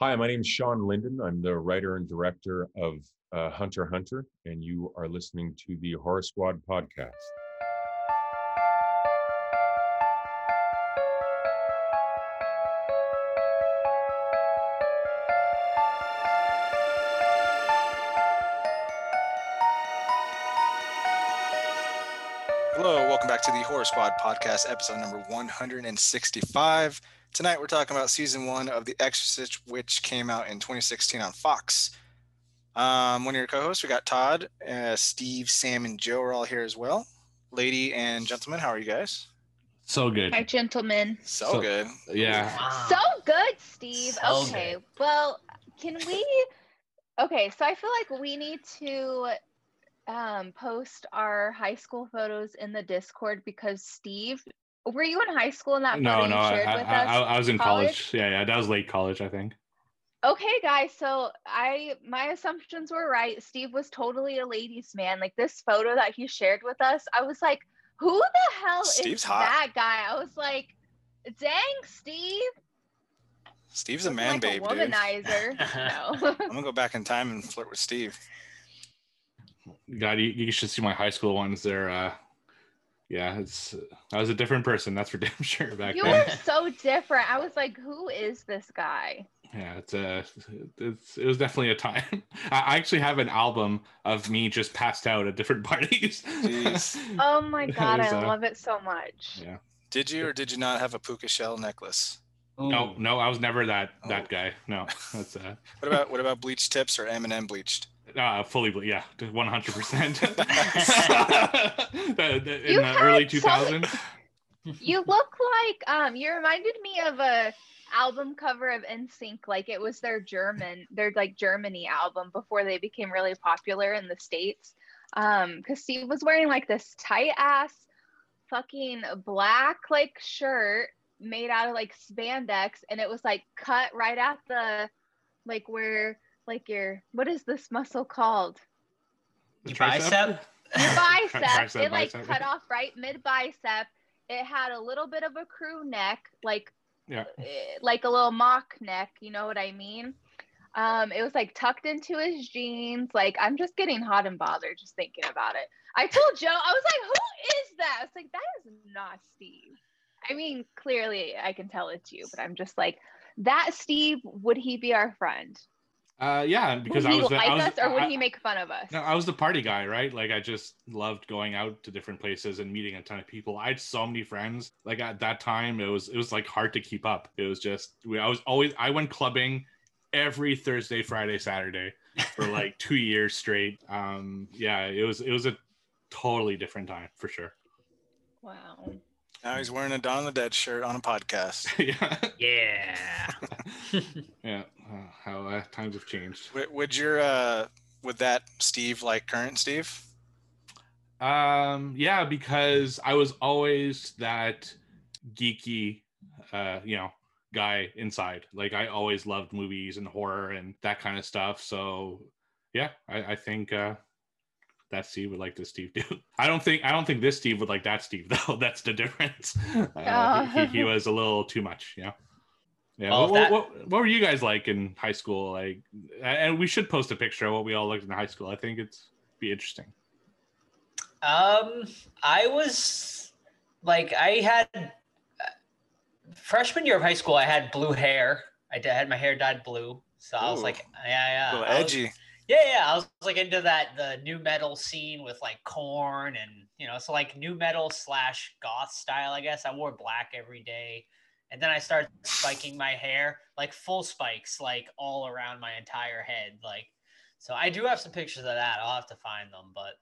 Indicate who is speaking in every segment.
Speaker 1: Hi, my name is Shawn Linden. I'm the writer and director of uh, Hunter Hunter, and you are listening to the Horror Squad podcast.
Speaker 2: Hello, welcome back to the Horror Squad podcast, episode number 165. Tonight we're talking about season one of The Exorcist, which came out in 2016 on Fox. Um, one of your co-hosts, we got Todd, uh, Steve, Sam, and Joe are all here as well. Lady and gentlemen, how are you guys?
Speaker 3: So good.
Speaker 4: Hi, gentlemen.
Speaker 2: So,
Speaker 3: So-
Speaker 2: good.
Speaker 3: Yeah.
Speaker 4: So good, Steve.
Speaker 5: So
Speaker 4: okay,
Speaker 5: good.
Speaker 4: well, can we? Okay, so I feel like we need to um, post our high school photos in the Discord because Steve, were you in high school in that
Speaker 3: No, no, I, I, I. I was in
Speaker 4: college?
Speaker 3: college. Yeah, yeah, that was late college, I think.
Speaker 4: Okay, guys, so I my assumptions were right. Steve was totally a ladies' man. Like this photo that he shared with us, I was like, who the hell
Speaker 2: Steve's
Speaker 4: is
Speaker 2: hot.
Speaker 4: that guy? I was like, dang, Steve.
Speaker 2: Steve's a man
Speaker 4: like
Speaker 2: babe,
Speaker 4: a womanizer. no.
Speaker 2: I'm gonna go back in time and flirt with Steve.
Speaker 3: God, you, you should see my high school ones. They're, uh, yeah, it's. I was a different person. That's for damn sure back
Speaker 4: You
Speaker 3: then.
Speaker 4: You were so different. I was like, who is this guy?
Speaker 3: Yeah, it's uh it's it was definitely a time. I I actually have an album of me just passed out at different parties.
Speaker 4: Oh my god,
Speaker 3: There's,
Speaker 4: I
Speaker 3: uh,
Speaker 4: love it so much.
Speaker 3: Yeah.
Speaker 2: Did you or did you not have a puka shell necklace?
Speaker 3: No,
Speaker 5: Ooh.
Speaker 3: no, I was never that that
Speaker 2: Oh.
Speaker 3: guy. No, that's uh,
Speaker 2: What about what about bleached tips or M&M bleached?
Speaker 3: Uh fully, ble- yeah, one hundred percent. In
Speaker 4: You
Speaker 3: the early
Speaker 4: had
Speaker 3: two
Speaker 4: so-
Speaker 3: thousands.
Speaker 4: You look like um you reminded me of a album cover of NSYNC like it was their German their like Germany album before they became really popular in the states. Um cuz Steve was wearing like this tight ass fucking black like shirt made out of like spandex and it was like cut right at the like where like your what is this muscle called?
Speaker 5: Your bicep?
Speaker 4: your bicep.
Speaker 3: Tricep,
Speaker 4: it like
Speaker 3: bicep.
Speaker 4: cut off right mid bicep. It had a little bit of a crew neck, like
Speaker 3: Yeah.
Speaker 4: eh, like a little mock neck. You know what I mean? Um, it was like tucked into his jeans. Like I'm just getting hot and bothered just thinking about it. I told Joe, I was like, "Who is that?" I was like, "That is not Steve." I mean, clearly I can tell it's you, but I'm just like, "That Steve? Would he be our friend?
Speaker 3: Uh, yeah, because
Speaker 4: would
Speaker 3: I
Speaker 4: he
Speaker 3: was the-
Speaker 4: like
Speaker 3: I was,
Speaker 4: us, or would
Speaker 3: I-
Speaker 4: he make fun of us?"
Speaker 3: No, I was the party guy, right? Like I just loved going out to different places and meeting a ton of people. I had so many friends. Like at that time, it was it was like hard to keep up. It was just we, I was always I went clubbing every Thursday, Friday, Saturday for like two years straight. Um, yeah, it was it was a totally different time for sure.
Speaker 4: Wow.
Speaker 2: Now he's wearing a Don the Dead shirt on a podcast.
Speaker 3: yeah,
Speaker 5: Yeah.
Speaker 3: yeah. Uh, how uh, times have changed.
Speaker 2: Would, would your uh would that Steve like current Steve?
Speaker 3: Um, yeah, because I was always that geeky, uh, you know, guy inside. Like I always loved movies and horror and that kind of stuff. So yeah, I, I think uh that Steve would like this Steve do. I don't think I don't think this Steve would like that Steve though. That's the difference. Uh, he, he, he was a little too much, you know. Yeah. What,
Speaker 5: that-
Speaker 3: what, what were you guys like in high school? Like, and we should post a picture of what we all looked in high school. I think it's be interesting.
Speaker 5: Um, I was like, I had uh, freshman year of high school. I had blue hair. I did, had my hair dyed blue, so I was like, yeah,
Speaker 2: a
Speaker 5: yeah,
Speaker 2: little
Speaker 5: I was-
Speaker 2: edgy.
Speaker 5: yeah, yeah. I was like into that the nu metal scene with like Korn and you know, so like nu metal slash goth style. I guess I wore black every day, and then I started spiking my hair like full spikes, like all around my entire head, like. So I do have some pictures of that. I'll have to find them, but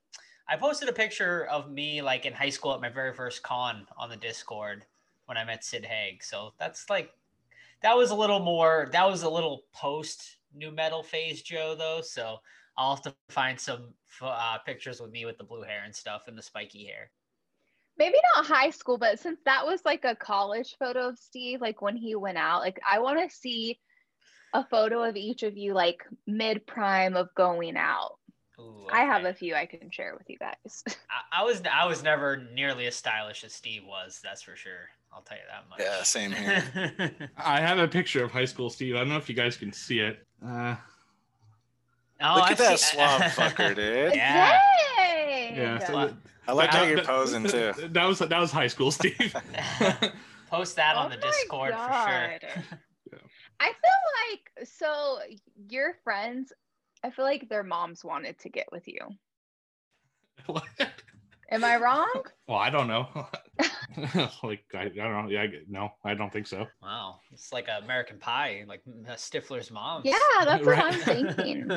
Speaker 5: I posted a picture of me like in high school at my very first con on the Discord when I met Sid Haig. So that's like that was a little more that was a little post nu metal phase Joe though. So I'll have to find some uh, pictures with me with the blue hair and stuff and the spiky hair.
Speaker 4: Maybe not high school, but since that was like a college photo of Steve, like when he went out, like I want to see a photo of each of you, like mid prime of going out.
Speaker 5: Ooh,
Speaker 4: I have a few I can share with you guys.
Speaker 5: I, I was I was never nearly as stylish as Steve was. That's for sure. I'll tell you that much.
Speaker 2: Yeah, same here.
Speaker 3: I have a picture of high school Steve. I don't know if you guys can see it. Uh,
Speaker 5: oh,
Speaker 2: Look
Speaker 5: I
Speaker 2: at that
Speaker 5: see-
Speaker 2: swamp fucker, dude.
Speaker 5: Yeah.
Speaker 4: Dang!
Speaker 3: yeah, so
Speaker 5: Well,
Speaker 3: that-
Speaker 2: I like how you're
Speaker 3: that-
Speaker 2: posing too.
Speaker 3: That was that was high school Steve.
Speaker 5: Post that on
Speaker 4: Oh
Speaker 5: the
Speaker 4: my
Speaker 5: Discord for sure.
Speaker 4: God. I feel like so your friends, I feel like their moms wanted to get with you.
Speaker 3: What?
Speaker 4: Am I wrong?
Speaker 3: well, I don't know. like I, I don't know. Yeah, I, no, I don't think so.
Speaker 5: Wow, it's like American Pie, like uh, Stifler's mom.
Speaker 4: Yeah, that's what I'm thinking.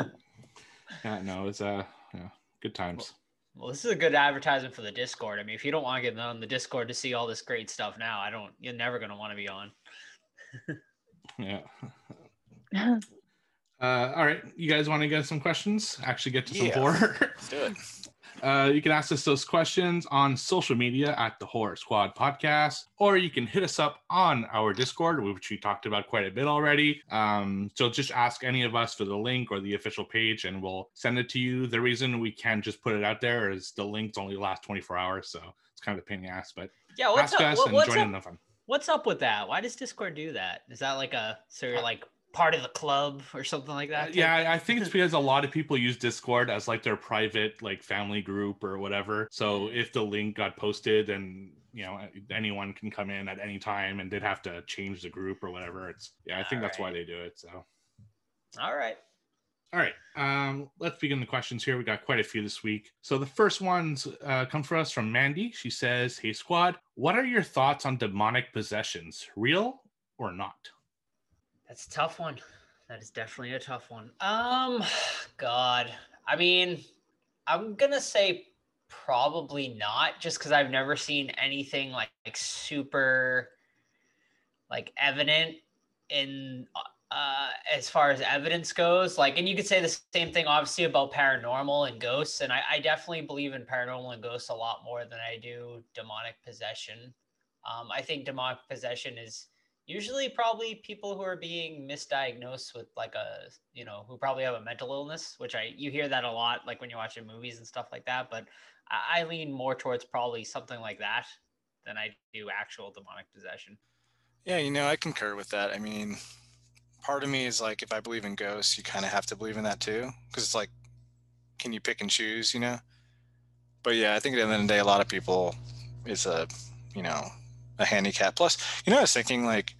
Speaker 3: Yeah, no, it's uh, yeah, good times.
Speaker 5: Well, this is a good advertisement for the Discord. I mean, if you don't want to get on the Discord to see all this great stuff now, I don't. You're never gonna want to be on.
Speaker 3: Yeah. Uh, all right, you guys want to get some questions? Actually, get to some
Speaker 2: Yeah.
Speaker 3: horror.
Speaker 2: Let's do it.
Speaker 3: Uh, you can ask us those questions on social media at the Horror Squad Podcast, or you can hit us up on our Discord, which we talked about quite a bit already. Um, so just ask any of us for the link or the official page, and we'll send it to you. The reason we can't just put it out there is the links only last 24 hours, so it's kind of a pain in the ass. But
Speaker 5: Yeah, what's
Speaker 3: ask
Speaker 5: up?
Speaker 3: us
Speaker 5: what-
Speaker 3: and join
Speaker 5: up?
Speaker 3: in the fun.
Speaker 5: What's up with that? Why does Discord do that? Is that like a so you're like part of the club or something like that?
Speaker 3: Uh, yeah, I- I think it's because a lot of people use Discord as like their private like family group or whatever. So if the link got posted and you know anyone can come in at any time and they'd have to change the group or whatever. It's yeah, I think that's why they do it. So
Speaker 5: All right.
Speaker 3: all right, um, let's begin the questions here. We got quite a few this week. So the first ones uh, come for us from Mandy. She says, "Hey squad, what are your thoughts on demonic possessions? Real or not?"
Speaker 5: That's a tough one. That is definitely a tough one. Um, God, I mean, I'm gonna say probably not, just because I've never seen anything like, like super, like evident in uh as far as evidence goes. Like, and you could say the same thing obviously about paranormal and ghosts, and I, I definitely believe in paranormal and ghosts a lot more than I do demonic possession. Um, I think demonic possession is usually probably people who are being misdiagnosed with like a you know who probably have a mental illness which i you hear that a lot like when you're watching movies and stuff like that but i, I lean more towards probably something like that than i do actual demonic possession
Speaker 2: Yeah, you know, I concur with that. I mean, part of me is like, if I believe in ghosts, you kind of have to believe in that too, because it's like, can you pick and choose, you know? But yeah, I think at the end of the day, a lot of people, it's a, you know, a handicap. Plus, you know, I was thinking like,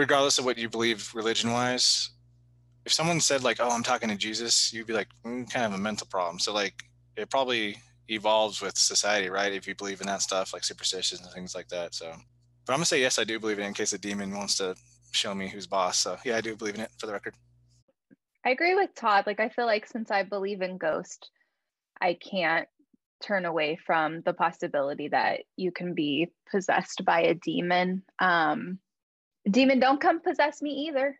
Speaker 2: regardless of what you believe religion-wise, if someone said like, "Oh, I'm talking to Jesus," you'd be like, mm, kind of a mental problem. So like, it probably evolves with society, right? If you believe in that stuff, like superstitions and things like that. So, but I'm gonna say yes, I do believe in it in case a demon wants to show me who's boss. So yeah, I do believe in it for the record.
Speaker 4: I agree with Todd. Like, I feel like since I believe in ghost, I can't turn away from the possibility that you can be possessed by a demon. Um, demon, don't come possess me either.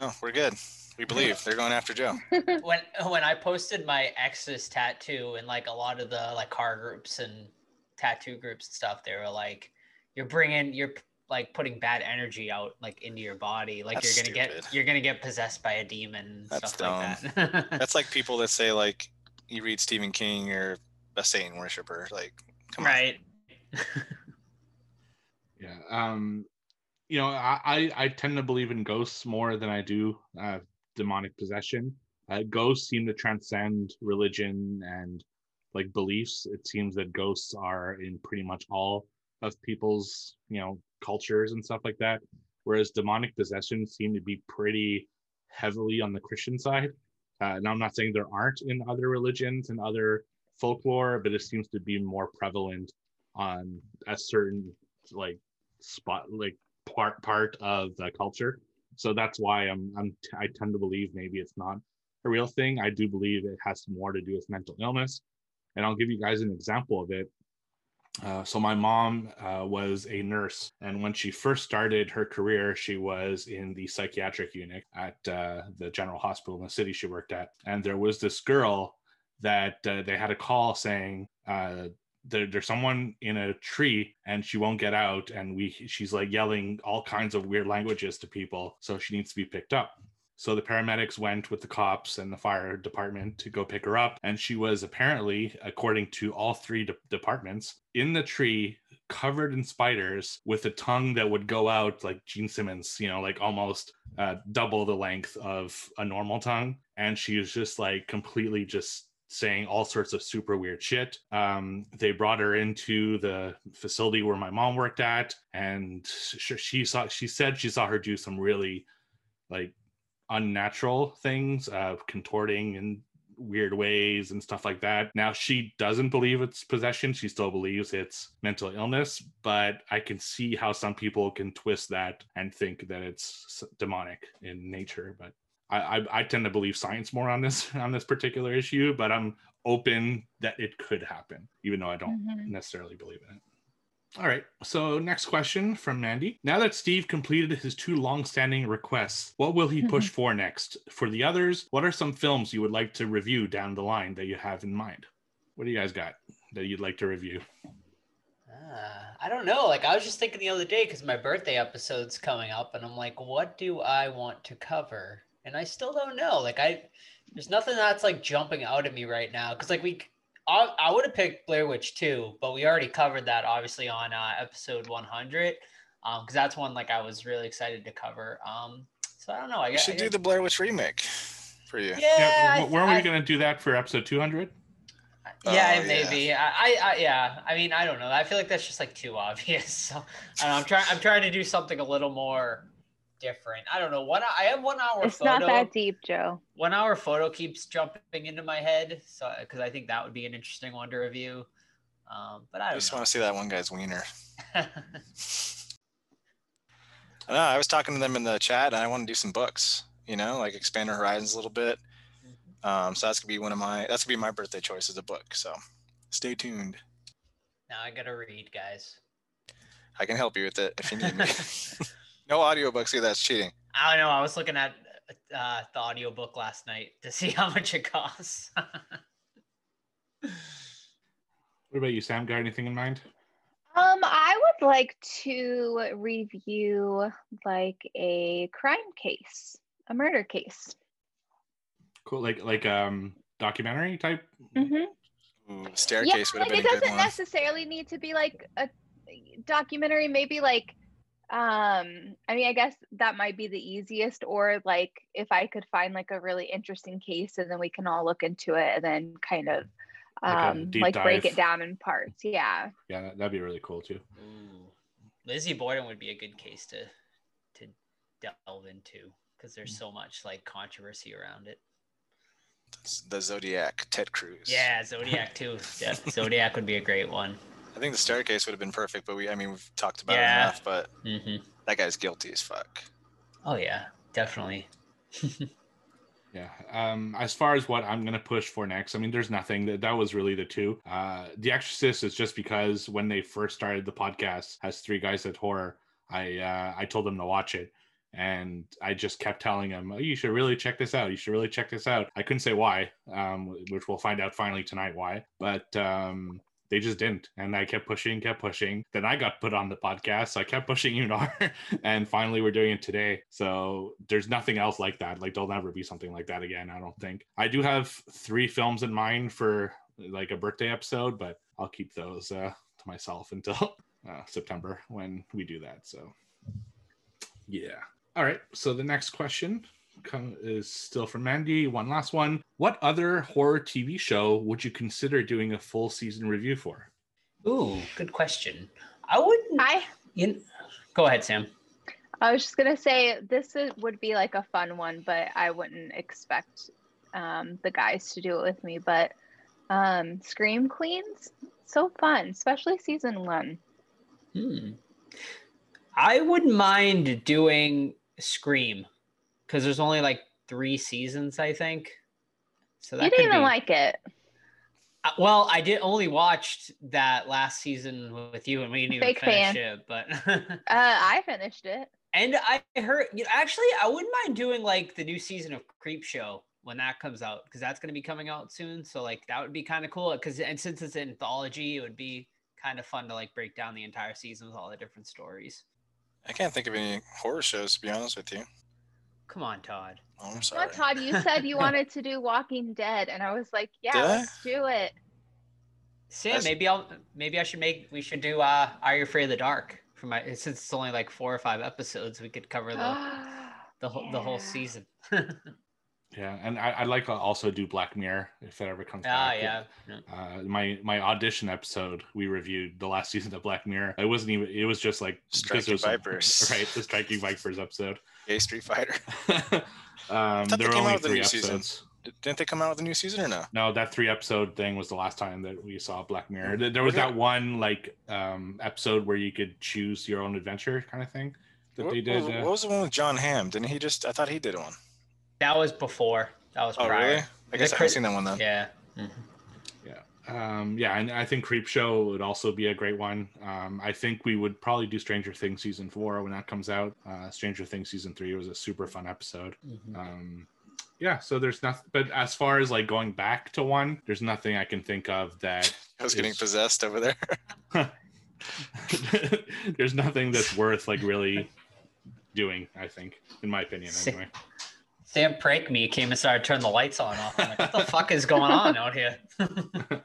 Speaker 2: Oh, we're good. We believe they're going after Joe.
Speaker 5: when when i posted my ex's tattoo in like a lot of the like car groups and tattoo groups and stuff they were like you're bringing you're like putting bad energy out like into your body like
Speaker 2: That's
Speaker 5: you're gonna
Speaker 2: stupid.
Speaker 5: get you're gonna get possessed by a demon
Speaker 2: That's
Speaker 5: stuff like that
Speaker 2: That's like people that say like you read Stephen King or a Satan worshiper. Like, come on.
Speaker 5: right
Speaker 3: Yeah. Um, you know, I, I tend to believe in ghosts more than I do uh, demonic possession. Uh, ghosts seem to transcend religion and like beliefs. It seems that ghosts are in pretty much all of people's you know cultures and stuff like that. Whereas demonic possession seem to be pretty heavily on the Christian side. Uh, now I'm not saying there aren't in other religions and other folklore, but it seems to be more prevalent on a certain like spot like part part of the culture. So that's why i'm i'm i tend to believe maybe it's not a real thing. I do believe it has more to do with mental illness. And i'll give you guys an example of it. Uh, so my mom uh, was a nurse. And when she first started her career she was in the psychiatric unit at uh, the general hospital in the city she worked at. And there was this girl that uh, they had a call saying uh, there, there's someone in a tree and she won't get out. And we she's like yelling all kinds of weird languages to people. So she needs to be picked up. So the paramedics went with the cops and the fire department to go pick her up. And she was apparently according to all three de- departments in the tree covered in spiders with a tongue that would go out like Gene Simmons, you know, like almost uh, double the length of a normal tongue. And she was just like completely just saying all sorts of super weird shit. Um, they brought her into the facility where my mom worked at, and she, saw she said she saw her do some really like unnatural things, uh, contorting in weird ways and stuff like that. Now she doesn't believe it's possession; she still believes it's mental illness. But I can see how some people can twist that and think that it's demonic in nature. But I, I, I tend to believe science more on this on this particular issue, but I'm open that it could happen, even though I don't
Speaker 4: Mhm.
Speaker 3: necessarily believe in it. All right. So next question from Mandy. Now that Steve completed his two long-standing requests, what will he push for next? For the others, what are some films you would like to review down the line that you have in mind? What do you guys got that you'd like to review?
Speaker 5: Ah, I don't know. Like I was just thinking the other day because my birthday episode's coming up, and I'm like, what do I want to cover? And I still don't know. Like I, there's nothing that's like jumping out at me right now. Because like we, I, I would have picked Blair Witch 2, but we already covered that obviously on uh, episode 100. Um, because that's one like I was really excited to cover. Um, so I don't know. I
Speaker 2: We
Speaker 5: guess
Speaker 2: should do the Blair Witch remake for you.
Speaker 5: Yeah, I-
Speaker 3: wh- where were
Speaker 5: I-
Speaker 3: we going to do that for episode 200?
Speaker 5: Yeah,
Speaker 2: Oh,
Speaker 5: maybe. I, I, I, yeah. I mean, I don't know. I feel like that's just like too obvious. So I don't know, I'm trying. I'm trying to do something a little more different. I don't know. One. I have one hour
Speaker 4: It's
Speaker 5: photo.
Speaker 4: not that deep, Joe.
Speaker 5: One hour photo keeps jumping into my head. So because I think that would be an interesting one to review. Um, but I
Speaker 2: I
Speaker 5: don't
Speaker 2: just
Speaker 5: know.
Speaker 2: want to see that one guy's wiener. I know. I was talking to them in the chat, and I want to do some books. You know, like expand our horizons a little bit. Um, so that's gonna be one of my. That's gonna be my birthday choice as a book. So stay tuned.
Speaker 5: now I gotta read, guys.
Speaker 2: I can help you with it if you need me. no audiobooks either. That's cheating.
Speaker 5: I don't know. I was looking at uh, the audiobook last night to see how much it costs.
Speaker 3: What about you, Sam? Got anything in mind?
Speaker 4: Um, I would like to review like a crime case, a murder case.
Speaker 3: Cool, like like um documentary type.
Speaker 4: Mm-hmm.
Speaker 2: Ooh, staircase would have
Speaker 4: like
Speaker 2: been
Speaker 4: it
Speaker 2: a good
Speaker 4: doesn't
Speaker 2: one.
Speaker 4: necessarily need to be like a documentary maybe like um i mean i guess that might be the easiest or like if i could find like a really interesting case and then we can all look into it and then kind of
Speaker 3: Like
Speaker 4: um
Speaker 3: deep
Speaker 4: like break it down in parts yeah
Speaker 3: Yeah, that- that'd be really cool too.
Speaker 5: Ooh, Lizzie Borden would be a good case to to delve into because there's so much like controversy around it.
Speaker 2: The Zodiac, Ted Cruz.
Speaker 5: Yeah, Zodiac too. Yeah, Zodiac would be a great one.
Speaker 2: I think the staircase would have been perfect, but we. I mean, we've talked about
Speaker 5: Yeah.
Speaker 2: it enough. But
Speaker 5: hmm
Speaker 2: that guy's guilty as fuck.
Speaker 5: Oh yeah, definitely.
Speaker 3: Yeah. Um, as far as what I'm gonna push for next, I mean, there's nothing that that was really the two. Uh, The Exorcist is just because when they first started the podcast as three guys at horror, I uh, I told them to watch it, and I just kept telling them, oh, you should really check this out. You should really check this out. I couldn't say why, um, which we'll find out finally tonight why, but um, they just didn't, and I kept pushing, kept pushing. Then I got put on the podcast, so I kept pushing Unar, and finally we're doing it today. So there's nothing else like that. Like there'll never be something like that again. I don't think. I do have three films in mind for like a birthday episode, but I'll keep those uh, to myself until uh, September when we do that. So yeah. All right. So the next question is still from Mandy. One last one. What other horror TV show would you consider doing a full season review for?
Speaker 5: Ooh, good question. I wouldn't.
Speaker 4: i
Speaker 5: You, go ahead, Sam.
Speaker 4: i was just gonna say this is, would be like a fun one but i wouldn't expect um the guys to do it with me but um scream queens so fun especially season one
Speaker 5: Hmm. I wouldn't mind doing Scream because there's only like three seasons, I think. So that
Speaker 4: you didn't even
Speaker 5: be-
Speaker 4: like it
Speaker 5: Uh, Well, I did only watched that last season with you, and we didn't even finish
Speaker 4: fan.
Speaker 5: it. But
Speaker 4: uh i finished it
Speaker 5: and I heard, you know, actually, I wouldn't mind doing like the new season of Creepshow when that comes out because that's going to be coming out soon. So like that would be kind of cool because and since it's an anthology, it would be kind of fun to like break down the entire season with all the different stories.
Speaker 2: I can't think of any horror shows to be honest with you.
Speaker 5: Come on, Todd.
Speaker 2: Oh, I'm
Speaker 4: Come
Speaker 2: sorry.
Speaker 4: on, Todd, you said you wanted to do Walking Dead, and I was like, yeah,
Speaker 2: Did
Speaker 4: let's do it.
Speaker 5: Sam,
Speaker 2: That's-
Speaker 5: maybe I'll maybe I should make we should do uh Are You Afraid of the Dark for my since it's only like four or five episodes, we could cover the the whole the whole season.
Speaker 3: Yeah, and I, I'd like to also do Black Mirror if it ever comes
Speaker 5: Ah,
Speaker 3: back.
Speaker 5: yeah. yeah.
Speaker 3: Uh, my my audition episode, we reviewed the last season of Black Mirror. It wasn't even. It was just like
Speaker 2: Striking
Speaker 3: it was-
Speaker 2: Vipers.
Speaker 3: right? The Striking Vipers episode.
Speaker 2: Gay Street Fighter.
Speaker 3: um,
Speaker 2: they
Speaker 3: there were only three
Speaker 2: new season.
Speaker 3: episodes.
Speaker 2: Didn't they come out with a new season or no?
Speaker 3: No, that three episode thing was the last time that we saw Black Mirror. There- There was
Speaker 2: Okay.
Speaker 3: that one like um episode where you could choose your own adventure kind of thing that
Speaker 2: What,
Speaker 3: they did.
Speaker 2: was,
Speaker 3: uh,
Speaker 2: what was the one with Jon Hamm? Didn't he just? I thought he did one.
Speaker 5: That was before. That was
Speaker 2: Oh,
Speaker 5: prior.
Speaker 2: really? I guess I
Speaker 5: Chris-
Speaker 2: haven't seen that one then.
Speaker 5: Yeah.
Speaker 3: Um yeah and i think creep show would also be a great one um i think we would probably do stranger things season four when that comes out uh stranger things season three was a super fun episode
Speaker 5: Mhm.
Speaker 3: um yeah so there's nothing but as far as like going back to one there's nothing i can think of that
Speaker 2: I was getting
Speaker 3: is-
Speaker 2: possessed over there.
Speaker 3: there's nothing that's worth like really doing i think in my opinion
Speaker 5: Sick.
Speaker 3: anyway
Speaker 5: Sam prank me came and started turning the lights on off. I'm like, what the fuck is going on out here?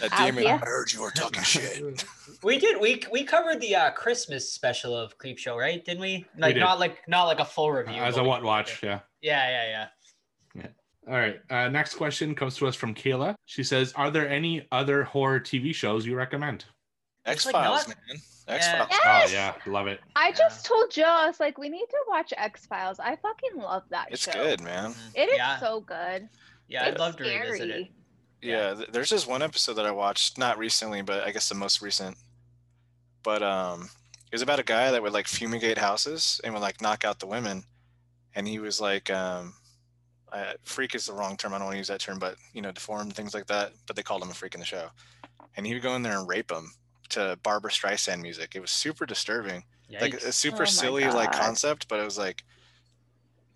Speaker 2: That
Speaker 4: Out
Speaker 2: demon. I heard you were talking shit.
Speaker 5: We did. We we covered the uh, Christmas special of Creepshow, right? Didn't we? Like
Speaker 3: did.
Speaker 5: not like not like a full review.
Speaker 3: as a
Speaker 5: we
Speaker 3: what watch
Speaker 5: it.
Speaker 3: yeah
Speaker 5: Yeah, yeah, yeah.
Speaker 3: All right. Uh, next question comes to us from Kayla. She says, "Are there any other horror TV shows you recommend?"
Speaker 2: X
Speaker 5: like
Speaker 2: Files,
Speaker 5: not-
Speaker 2: man. X Files.
Speaker 4: Yes!
Speaker 3: Oh yeah, love it.
Speaker 4: I
Speaker 5: Yeah.
Speaker 4: just told Joe, I was like, we need to watch X Files. I fucking love that
Speaker 2: It's
Speaker 4: show.
Speaker 2: good, man.
Speaker 5: Mhm.
Speaker 4: It is
Speaker 5: yeah,
Speaker 4: so good.
Speaker 5: yeah. I'd
Speaker 4: it's
Speaker 5: love to revisit it.
Speaker 2: Yeah, th- there's just one episode that I watched, not recently, but I guess the most recent. But um, it was about a guy that would like fumigate houses and would like knock out the women, and he was like, um, uh, freak is the wrong term. I don't want to use that term, but you know, deformed things like that. But they called him a freak in the show, and he would go in there and rape them to Barbra Streisand music. It was super disturbing like a super
Speaker 4: Oh my
Speaker 2: silly like concept, but it was like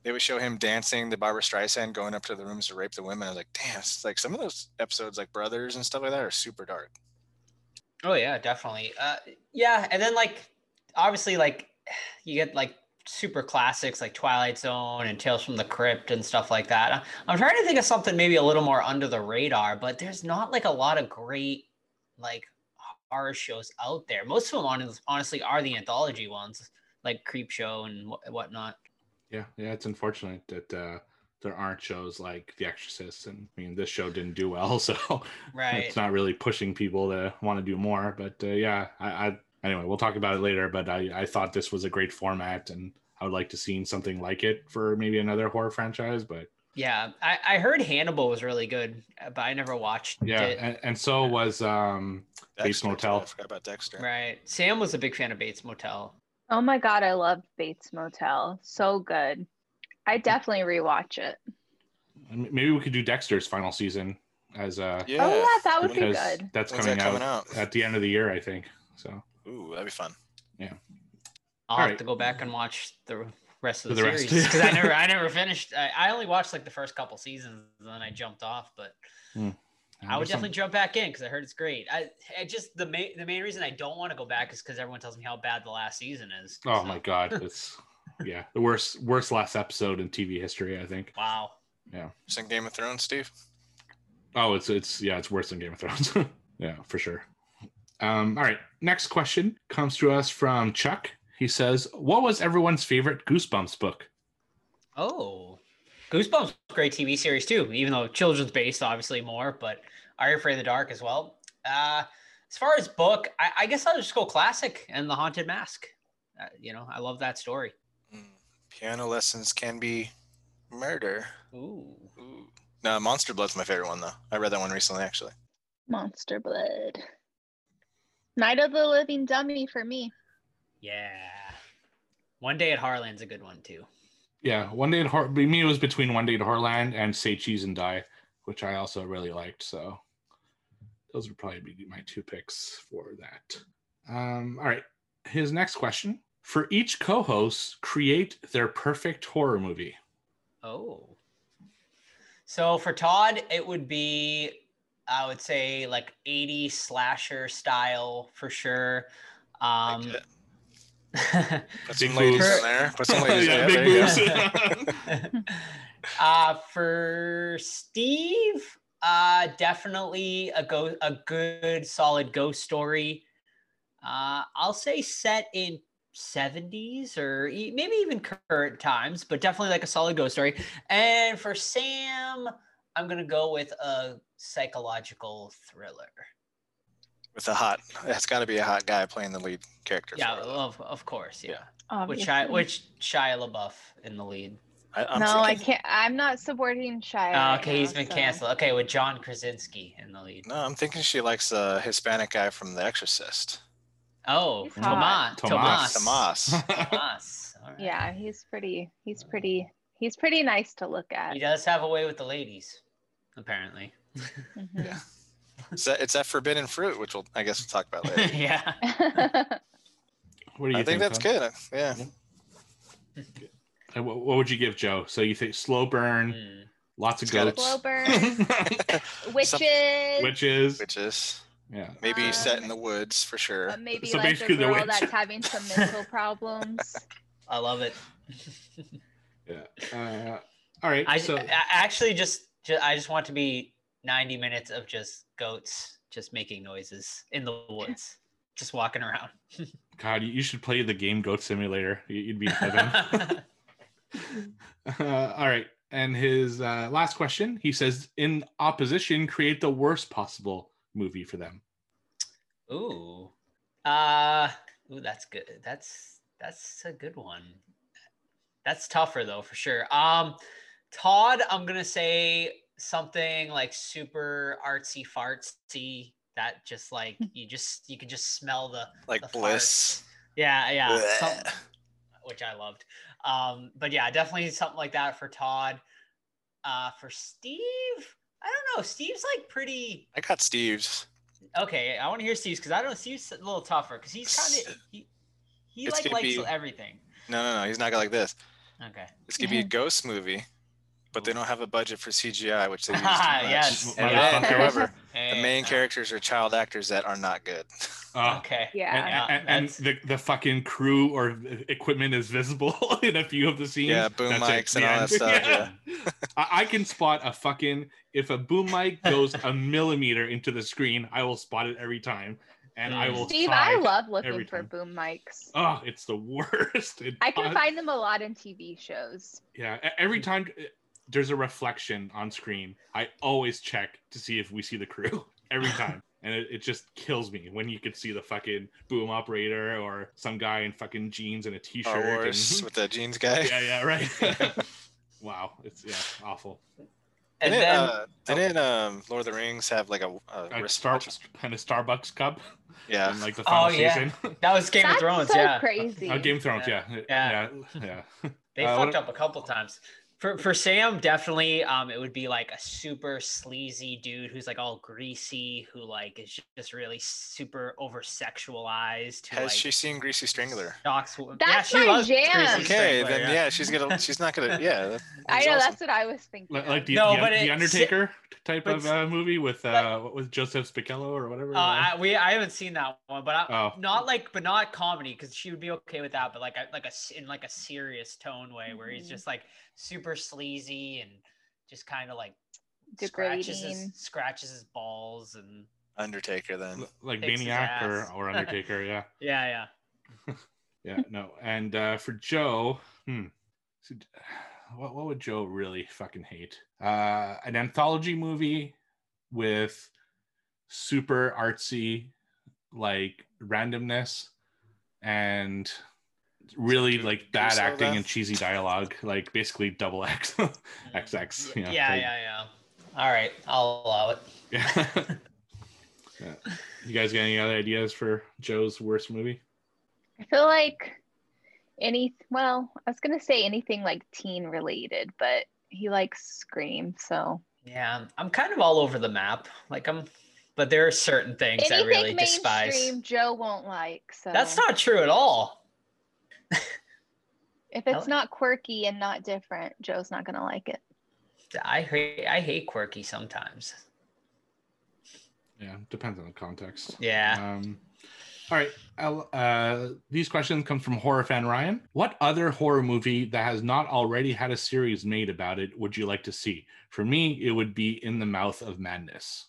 Speaker 2: they would show him dancing the Barbra Streisand, going up to the rooms to rape the women. I was like, damn, it's like some of those episodes, like Brothers and stuff like that, are super dark.
Speaker 5: Oh yeah, definitely. Uh, yeah, and then like obviously like you get like super classics like Twilight Zone and Tales from the Crypt and stuff like that. I'm trying to think of something maybe a little more under the radar, but there's not like a lot of great like horror shows out there. Most of them honestly are the anthology ones like Creepshow and whatnot.
Speaker 3: Yeah, yeah. It's unfortunate that uh, there aren't shows like The Exorcist, and I mean, this show didn't do well, so
Speaker 5: Right.
Speaker 3: it's not really pushing people to want to do more. But uh, yeah, I, I anyway, we'll talk about it later. But I, I thought this was a great format, and I would like to see something like it for maybe another horror franchise. But
Speaker 5: Yeah, I, I heard Hannibal was really good, uh, but I never watched
Speaker 3: yeah,
Speaker 5: it.
Speaker 3: and, and so was um, Bates
Speaker 2: Dexter,
Speaker 3: Motel.
Speaker 2: I forgot about Dexter.
Speaker 5: Right. Sam was a big fan of Bates Motel.
Speaker 4: Oh my god, I love Bates Motel. So good. I definitely rewatch it.
Speaker 3: maybe we could do Dexter's final season as uh,
Speaker 2: Yeah.
Speaker 4: Oh yeah, that would be good.
Speaker 3: that's coming,
Speaker 2: that coming
Speaker 3: out,
Speaker 2: out?
Speaker 3: at the end of the year, I think. So.
Speaker 2: Ooh, that'd be fun. Yeah.
Speaker 5: I'll
Speaker 3: All
Speaker 5: have
Speaker 3: right.
Speaker 5: to go back and watch the rest of the,
Speaker 3: the
Speaker 5: series because I never I never finished. I, I only watched like the first couple seasons and then I jumped off. But I would
Speaker 3: there's some-
Speaker 5: definitely jump back in because I heard it's great. I, I just the main the main reason I don't want to go back is because everyone tells me how bad the last season is.
Speaker 3: Oh
Speaker 5: So,
Speaker 3: my god, it's yeah the worst worst last episode in TV history, I think.
Speaker 5: Wow.
Speaker 2: Just in Game of Thrones, Steve.
Speaker 3: Oh, it's it's yeah, it's worse than Game of Thrones. yeah, for sure. Um, all right, next question comes to us from Chuck. He says, "What was everyone's favorite Goosebumps book?"
Speaker 5: Oh, Goosebumps great TV series too, even though children's based obviously more, but Are You Afraid of the Dark as well. Uh, as far as book, I, I guess I'll just go classic and The Haunted Mask. Uh, you know, I love that story.
Speaker 2: Mm, Piano lessons can be murder.
Speaker 5: Ooh.
Speaker 2: Ooh. No, Monster Blood's my favorite one though. I read that one recently actually.
Speaker 4: Monster Blood. Night of the Living Dummy for me.
Speaker 5: Yeah. One Day at Horrorland's a good one too.
Speaker 3: Yeah, one day at Hor- me it was between One Day at Horrorland and Say Cheese and Die, which I also really liked. So those would probably be my two picks for that. Um, all right, his next question: For each co-host, create their perfect horror movie.
Speaker 5: Oh. So for Todd, it would be, I would say, like 80 slasher style for sure.
Speaker 2: Like
Speaker 5: Um,
Speaker 2: it. Put some ladies in there. Put some ladies
Speaker 3: Yeah,
Speaker 2: in there. There
Speaker 3: boobs.
Speaker 5: uh, for Steve, Uh, definitely a go a good solid ghost story. Uh, I'll say set in 70s or e- maybe even current times, but definitely like a solid ghost story. And for Sam, I'm gonna go with a psychological thriller.
Speaker 2: With a hot, it's got to be a hot guy playing the lead character.
Speaker 5: Yeah,
Speaker 2: for
Speaker 5: of of course, yeah.
Speaker 2: Yeah.
Speaker 5: Which Shia, which Shia LaBeouf in the lead.
Speaker 2: I, I'm
Speaker 4: no, I can't. I'm not supporting Shia.
Speaker 5: Oh,
Speaker 4: right
Speaker 5: okay, he's
Speaker 4: now,
Speaker 5: been
Speaker 4: so-
Speaker 5: canceled. Okay, with John Krasinski in the lead.
Speaker 2: No, I'm thinking she likes a Hispanic guy from The Exorcist.
Speaker 5: Oh, Tomas. Tomas.
Speaker 2: Tomas.
Speaker 5: Tomas. All right.
Speaker 4: Yeah, he's pretty. He's pretty. He's pretty nice to look at.
Speaker 5: He does have a way with the ladies, apparently.
Speaker 4: Mhm.
Speaker 2: Yeah. It's that, it's that forbidden fruit, which we'll I guess we'll talk about later.
Speaker 5: yeah.
Speaker 3: What do you think?
Speaker 2: I think that's
Speaker 3: Tom?
Speaker 2: good. Yeah.
Speaker 3: And what, what would you give Joe? So you think slow burn,
Speaker 5: Mm.
Speaker 3: lots of
Speaker 2: It's got a-
Speaker 3: goats,
Speaker 4: Slow burn, witches.
Speaker 3: witches.
Speaker 2: Which is
Speaker 3: Yeah.
Speaker 2: maybe set in
Speaker 4: Um,
Speaker 2: the woods for sure.
Speaker 4: uh, maybe
Speaker 3: So
Speaker 4: like a
Speaker 3: basically the
Speaker 4: girl
Speaker 3: witch.
Speaker 4: that's having some mental problems.
Speaker 5: I love it.
Speaker 3: Yeah. Uh, all right.
Speaker 5: I,
Speaker 3: so
Speaker 5: I actually just, ju- I just want to be 90 minutes of just goats just making noises in the woods, just walking around.
Speaker 3: God, you you should play the game Goat Simulator. You- You'd be in heaven. uh, all right. And his uh, last question, he says, in opposition, create the worst possible movie for them.
Speaker 5: Ooh. Uh ooh, that's good. That's that's a good one. That's tougher though for sure. Um Todd, I'm gonna say something like super artsy fartsy that just like you just you can just smell the
Speaker 2: Like
Speaker 5: the
Speaker 2: bliss.
Speaker 5: yeah, yeah. some- which I loved. Um, but yeah, definitely something like that for Todd. Uh for Steve, I don't know. Steve's like pretty
Speaker 2: I got Steve's.
Speaker 5: Okay, I want to hear Steve's because I don't know Steve's a little tougher because he's kind of he he
Speaker 2: It's
Speaker 5: like likes
Speaker 2: be-
Speaker 5: everything.
Speaker 2: No, no, no. He's not like this.
Speaker 5: Okay.
Speaker 2: This could be a ghost movie, but they don't have a budget for CGI, which they use too much.
Speaker 5: Yes.
Speaker 2: And
Speaker 3: Yeah.
Speaker 2: then, however, the main characters are child actors that are not good.
Speaker 3: Uh,
Speaker 5: Okay.
Speaker 4: Yeah.
Speaker 3: and, and, and the, the fucking crew or equipment is visible in a few of the scenes.
Speaker 2: Yeah, boom
Speaker 3: That's it,
Speaker 2: mics and all that stuff,
Speaker 3: I, I can spot a fucking if a boom mic goes a millimeter into the screen, I will spot it every time, and I
Speaker 5: Mm.
Speaker 3: will.
Speaker 4: Steve. I love looking for
Speaker 3: time.
Speaker 4: boom mics.
Speaker 3: Oh, it's the worst. It
Speaker 4: I can
Speaker 3: does-
Speaker 4: find them a lot in TV shows.
Speaker 3: Yeah, every time there's a reflection on screen, I always check to see if we see the crew every time. And it, it just kills me when you could see the fucking boom operator or some guy in fucking jeans and a t-shirt.
Speaker 2: Star Wars
Speaker 3: and-
Speaker 2: with the jeans guy.
Speaker 3: yeah, yeah, right. wow, it's yeah, awful.
Speaker 5: And
Speaker 2: Didn't,
Speaker 5: then
Speaker 2: uh, didn't um, Lord of the Rings have like a, a
Speaker 3: A? Star and a Starbucks cup
Speaker 2: Yeah.
Speaker 3: in like the
Speaker 5: Oh,
Speaker 3: final
Speaker 5: yeah.
Speaker 3: season.
Speaker 5: that was Game
Speaker 4: That's
Speaker 5: of Thrones.
Speaker 4: so
Speaker 5: yeah.
Speaker 4: crazy.
Speaker 3: Uh, Game of Thrones, yeah,
Speaker 5: Yeah.
Speaker 3: yeah, yeah.
Speaker 5: They
Speaker 3: Uh,
Speaker 5: fucked
Speaker 3: what-
Speaker 5: up a couple times. For for Sam, definitely, um, it would be like a super sleazy dude who's like all greasy, who like is just really super over sexualized.
Speaker 2: Has
Speaker 5: like,
Speaker 2: she seen Greasy Strangler?
Speaker 5: Shocks, yeah,
Speaker 4: That's
Speaker 5: she
Speaker 4: my
Speaker 5: loves
Speaker 4: jam.
Speaker 5: Greasy
Speaker 2: Okay, then yeah. she's gonna. She's not gonna. Yeah. that-
Speaker 4: I know
Speaker 2: awesome.
Speaker 4: that's what I was thinking.
Speaker 3: Like, like the,
Speaker 5: No,
Speaker 3: the,
Speaker 5: but
Speaker 3: the
Speaker 5: it-
Speaker 3: Undertaker type
Speaker 5: but
Speaker 3: of uh, movie with uh, what was Joseph Spichello or whatever.
Speaker 5: Uh, I, we I haven't seen that one, but I,
Speaker 3: Oh.
Speaker 5: not like, but not comedy because she would be okay with that. But like, like a s- in like a serious tone way, where he's
Speaker 4: Mhm.
Speaker 5: just like super sleazy and just kind of like scratches his, scratches his balls and
Speaker 2: Undertaker then.
Speaker 3: like
Speaker 5: Kicks his
Speaker 3: Maniac or, or Undertaker, yeah.
Speaker 5: yeah, yeah.
Speaker 3: Yeah, no. And uh, for Joe, hmm, so, what what would Joe really fucking hate? Uh, an anthology movie with super artsy like randomness and really like bad
Speaker 2: so
Speaker 3: acting
Speaker 2: then?
Speaker 3: and cheesy dialogue, like basically double X, XX.
Speaker 5: Yeah,
Speaker 3: you know,
Speaker 5: yeah,
Speaker 3: like-
Speaker 5: yeah, yeah. All right, I'll allow it.
Speaker 3: yeah. yeah. You guys got any other ideas for Joe's worst movie?
Speaker 4: I feel like any well, I was gonna say anything like teen related, but he likes Scream, so
Speaker 5: Yeah, I'm kind of all over the map. Like I'm, but there are certain things I really despise.
Speaker 4: Joe won't like. So
Speaker 5: That's not true at all.
Speaker 4: If it's
Speaker 5: like-
Speaker 4: not quirky and not different, Joe's not gonna like it.
Speaker 5: I hate I hate quirky sometimes.
Speaker 3: Yeah, depends on the context.
Speaker 5: Yeah.
Speaker 3: Um, All right. I'll, uh, these questions come from horror fan Ryan. What other horror movie that has not already had a series made about it would you like to see? For me, it would be In the Mouth of Madness.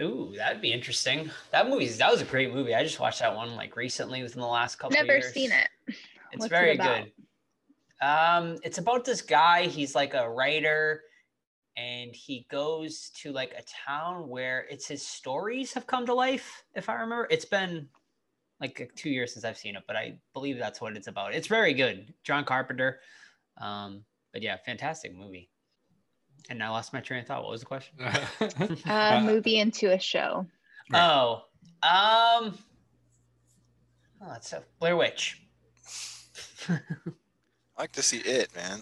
Speaker 5: Ooh, that'd be interesting. That movie's that was a great movie. I just watched that one like recently within the last couple.
Speaker 4: Never
Speaker 5: years.
Speaker 4: Never seen it.
Speaker 5: It's
Speaker 4: What's
Speaker 5: very
Speaker 4: about?
Speaker 5: good. Um, it's about this guy. He's like a writer, and he goes to like a town where it's his stories have come to life. If I remember, it's been like two years since I've seen it, but I believe that's what it's about. It's very good. John Carpenter. Um, but yeah, fantastic movie. And I lost my train of thought. What was the question?
Speaker 4: A
Speaker 3: Uh,
Speaker 4: movie into a show.
Speaker 5: Oh, um, oh, that's a Blair Witch.
Speaker 2: I like to see it, man.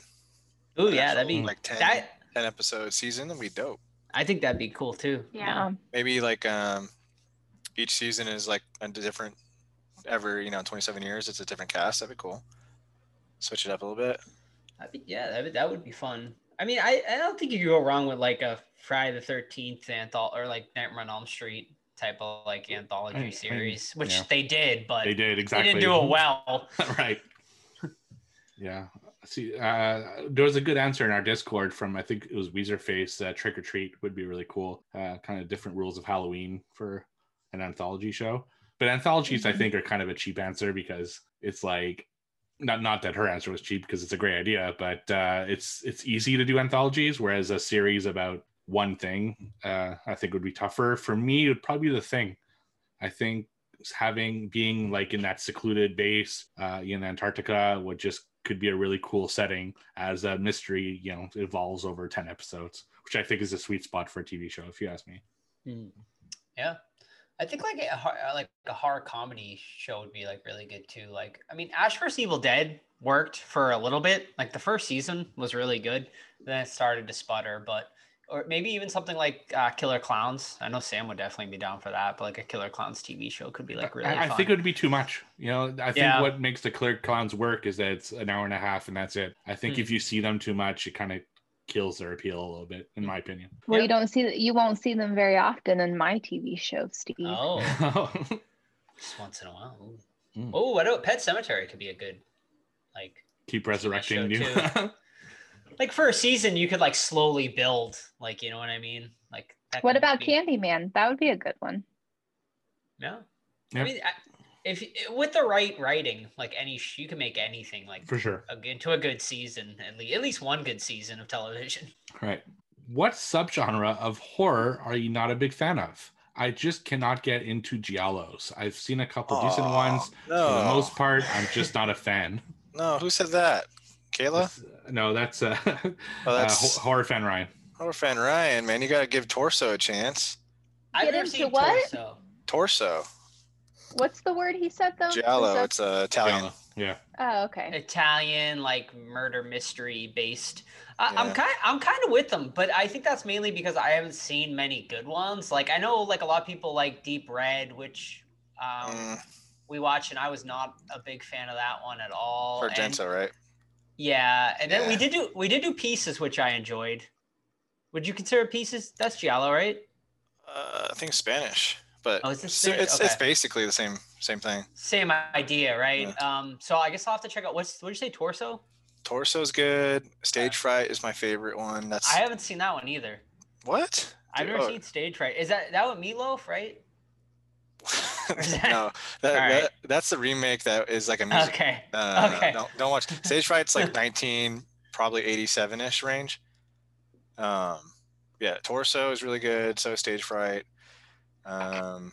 Speaker 5: Oh yeah, that'd be
Speaker 2: like 10,
Speaker 5: that.
Speaker 2: 10 episode season. That'd be dope.
Speaker 5: I think that'd be cool too.
Speaker 4: Yeah.
Speaker 2: Maybe like um, each season is like a different. Ever you know, 27 years, it's a different cast. That'd be cool. Switch it up a little bit.
Speaker 5: That'd be, yeah, that would, that would be fun. I mean, I, I don't think you could go wrong with like a Friday the Thirteenth anthology or like Nightmare on Elm Street type of like anthology
Speaker 3: I- I-
Speaker 5: series, which
Speaker 3: yeah.
Speaker 5: they did, but
Speaker 3: they did exactly.
Speaker 5: they didn't do it well.
Speaker 3: right. Yeah. See, uh, there was a good answer in our Discord from I think it was Weezer Face. Uh, Trick or Treat would be really cool. Uh, kind of different rules of Halloween for an anthology show. But anthologies, I
Speaker 4: Mhm.
Speaker 3: think, are kind of a cheap answer because it's like not not that her answer was cheap because it's a great idea, but uh, it's it's easy to do anthologies, whereas a series about one thing, uh, I think would be tougher. For me, it would probably be the thing. I think having being like in that secluded base uh, in Antarctica would just could be a really cool setting as a mystery, you know, evolves over 10 episodes, which I think is a sweet spot for a TV show, if you ask me.
Speaker 5: Hmm. Yeah, I think like a uh, like a horror comedy show would be like really good too. Like, I mean, Ash vs Evil Dead worked for a little bit. Like the first season was really good, then it started to sputter. But or maybe even something like uh, Killer Clowns. I know Sam would definitely be down for that. But like a Killer Clowns TV show could be like really.
Speaker 3: I, I
Speaker 5: fun.
Speaker 3: think it would be too much. You know, I think
Speaker 5: Yeah.
Speaker 3: what makes the Killer Clowns work is that it's an hour and a half and that's it. I think
Speaker 5: Hmm.
Speaker 3: if you see them too much, it kind of kills their appeal a little bit, in my opinion.
Speaker 4: Well,
Speaker 5: Yeah.
Speaker 4: you don't see you won't see them very often in my TV show, Steve.
Speaker 5: Oh, just once in a while. Ooh.
Speaker 3: Mm.
Speaker 5: Oh, what about Pet Sematary could be a good like
Speaker 3: Keep resurrecting new.
Speaker 5: show, like for a season you could like slowly build like you know what i mean like that
Speaker 4: What about
Speaker 5: be-
Speaker 4: Candyman? That would be a good one.
Speaker 5: no
Speaker 3: Yeah.
Speaker 5: i mean I- if with the right writing like any sh- you can make anything like
Speaker 3: For sure.
Speaker 5: a, into a good season at least at least one good season of television
Speaker 3: Right. What subgenre of horror are you not a big fan of? I just cannot get into giallos. I've seen a couple decent ones.
Speaker 2: No,
Speaker 3: For the most part, I'm just not a fan.
Speaker 2: no. Who said that? Kayla?
Speaker 3: That's- no, that's uh,
Speaker 2: Oh,
Speaker 3: uh,
Speaker 2: that's
Speaker 3: ho- horror fan Ryan.
Speaker 2: horror fan Ryan. Man, you gotta give Torso a chance.
Speaker 5: i've
Speaker 4: Get
Speaker 5: never
Speaker 4: into
Speaker 5: seen
Speaker 4: what?
Speaker 5: torso
Speaker 2: Torso,
Speaker 4: What's the word he said though?
Speaker 2: Giallo.
Speaker 4: That-
Speaker 2: It's uh, Italian.
Speaker 3: Giallo, Yeah.
Speaker 4: Oh, okay.
Speaker 5: italian like murder mystery based I, i'm
Speaker 2: Yeah.
Speaker 5: kind i'm kind of with them but i think that's mainly because i haven't seen many good ones like i know like a lot of people like deep red which um
Speaker 2: Mm,
Speaker 5: we watched and I was not a big fan of that one at all. and-
Speaker 2: Argento, right?
Speaker 5: Yeah, and then we did do we did do pieces which I enjoyed. Would you consider pieces? That's Giallo, right?
Speaker 2: Uh, I think Spanish, but
Speaker 5: Oh, is this
Speaker 2: it's
Speaker 5: Spanish?
Speaker 2: it's, it's basically the same same thing.
Speaker 5: Same idea, right? Um, so I guess I'll have to check out what's what did you say, Torso?
Speaker 2: Torso's good. Stage Fright is my favorite one. That's
Speaker 5: I haven't seen that one either.
Speaker 2: what?
Speaker 5: I've
Speaker 2: Dude,
Speaker 5: never
Speaker 2: oh,
Speaker 5: seen Stage Fright. Is that that with Meatloaf, right?
Speaker 2: no, that,
Speaker 5: Alright.
Speaker 2: that that's the remake that is like a music.
Speaker 5: Okay.
Speaker 2: Uh,
Speaker 5: okay.
Speaker 2: Don't, don't watch Stage Fright's like 19, probably 87 ish range. Um, yeah, Torso is really good. So is Stage Fright. Um,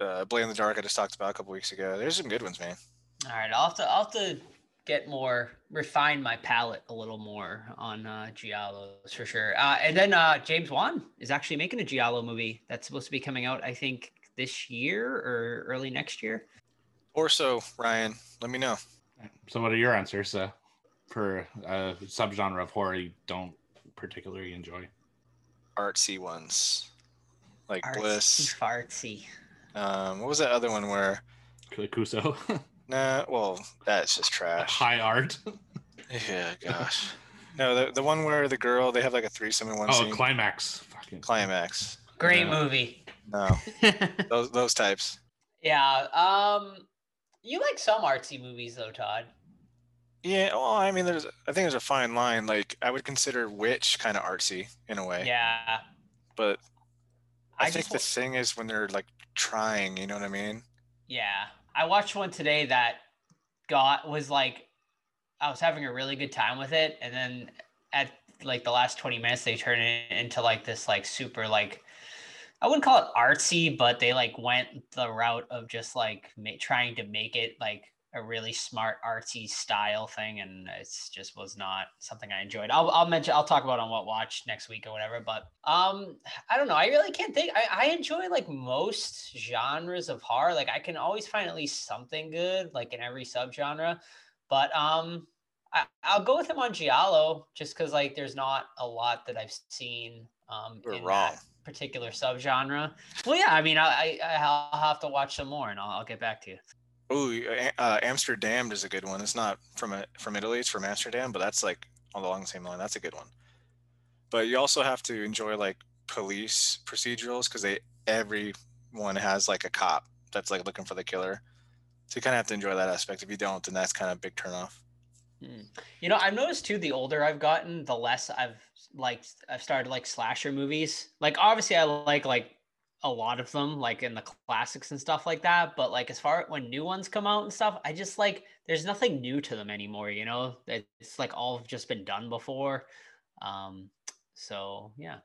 Speaker 2: uh, Blade in the Dark I just talked about a couple weeks ago. There's some good ones, man.
Speaker 5: All right, I'll have to I'll have to get more refine my palate a little more on uh, Giallos for sure. Uh, and then uh, James Wan is actually making a Giallo movie that's supposed to be coming out, I think, this year or early next year.
Speaker 2: Or so, Ryan, let me know.
Speaker 3: So, what are your answers uh, for a subgenre of horror you don't particularly enjoy?
Speaker 2: Artsy ones, like
Speaker 5: Artsy
Speaker 2: Bliss.
Speaker 5: Artsy.
Speaker 2: Um, what was that other one where?
Speaker 3: Kuso,
Speaker 2: Nah, well, that's just trash.
Speaker 3: high art.
Speaker 2: Yeah, gosh. No, the the one where the girl they have like a threesome in one
Speaker 3: Oh,
Speaker 2: scene.
Speaker 3: Oh, Climax. Fucking
Speaker 2: Climax.
Speaker 5: Great
Speaker 3: Yeah.
Speaker 5: movie.
Speaker 2: No, those those types.
Speaker 5: Yeah. Um, you like some artsy movies though, Todd.
Speaker 2: Yeah, well, I mean, there's I think there's a fine line. Like I would consider Witch kind of artsy in a way.
Speaker 5: Yeah.
Speaker 2: But I,
Speaker 5: I
Speaker 2: think
Speaker 5: just
Speaker 2: the thing is when they're like trying, you know what I mean?
Speaker 5: Yeah, I watched one today that got was like I was having a really good time with it, and then at like the last twenty minutes, they turned it into like this like super like I wouldn't call it artsy, but they like went the route of just like ma- trying to make it like a really smart artsy style thing, and it's just was not something I enjoyed. I'll I'll mention I'll talk about it on what watch next week or whatever, but um I don't know. I really can't think. I, I enjoy like most genres of horror. Like I can always find at least something good, like in every subgenre. But um, I, I'll go with him on Giallo just because like there's not a lot that I've seen um
Speaker 2: We're
Speaker 5: in
Speaker 2: wrong.
Speaker 5: that particular subgenre. Well, yeah. I mean, I, I I'll have to watch some more, and I'll, I'll get back to you.
Speaker 2: Oh, uh, Amsterdamned is a good one. It's not from a, from Italy. It's from Amsterdam, but that's like along the same line. That's a good one. But you also have to enjoy like police procedurals because they everyone has like a cop that's like looking for the killer. So you kind of have to enjoy that aspect. If you don't, then that's kind of a big turnoff.
Speaker 5: You know, I've noticed too. The older I've gotten, the less I've like I've started like slasher movies. Like obviously, I like like a lot of them, like in the classics and stuff like that. But like as far when new ones come out and stuff, I just like there's nothing new to them anymore. You know, it's like all just been done before. Um, so yeah,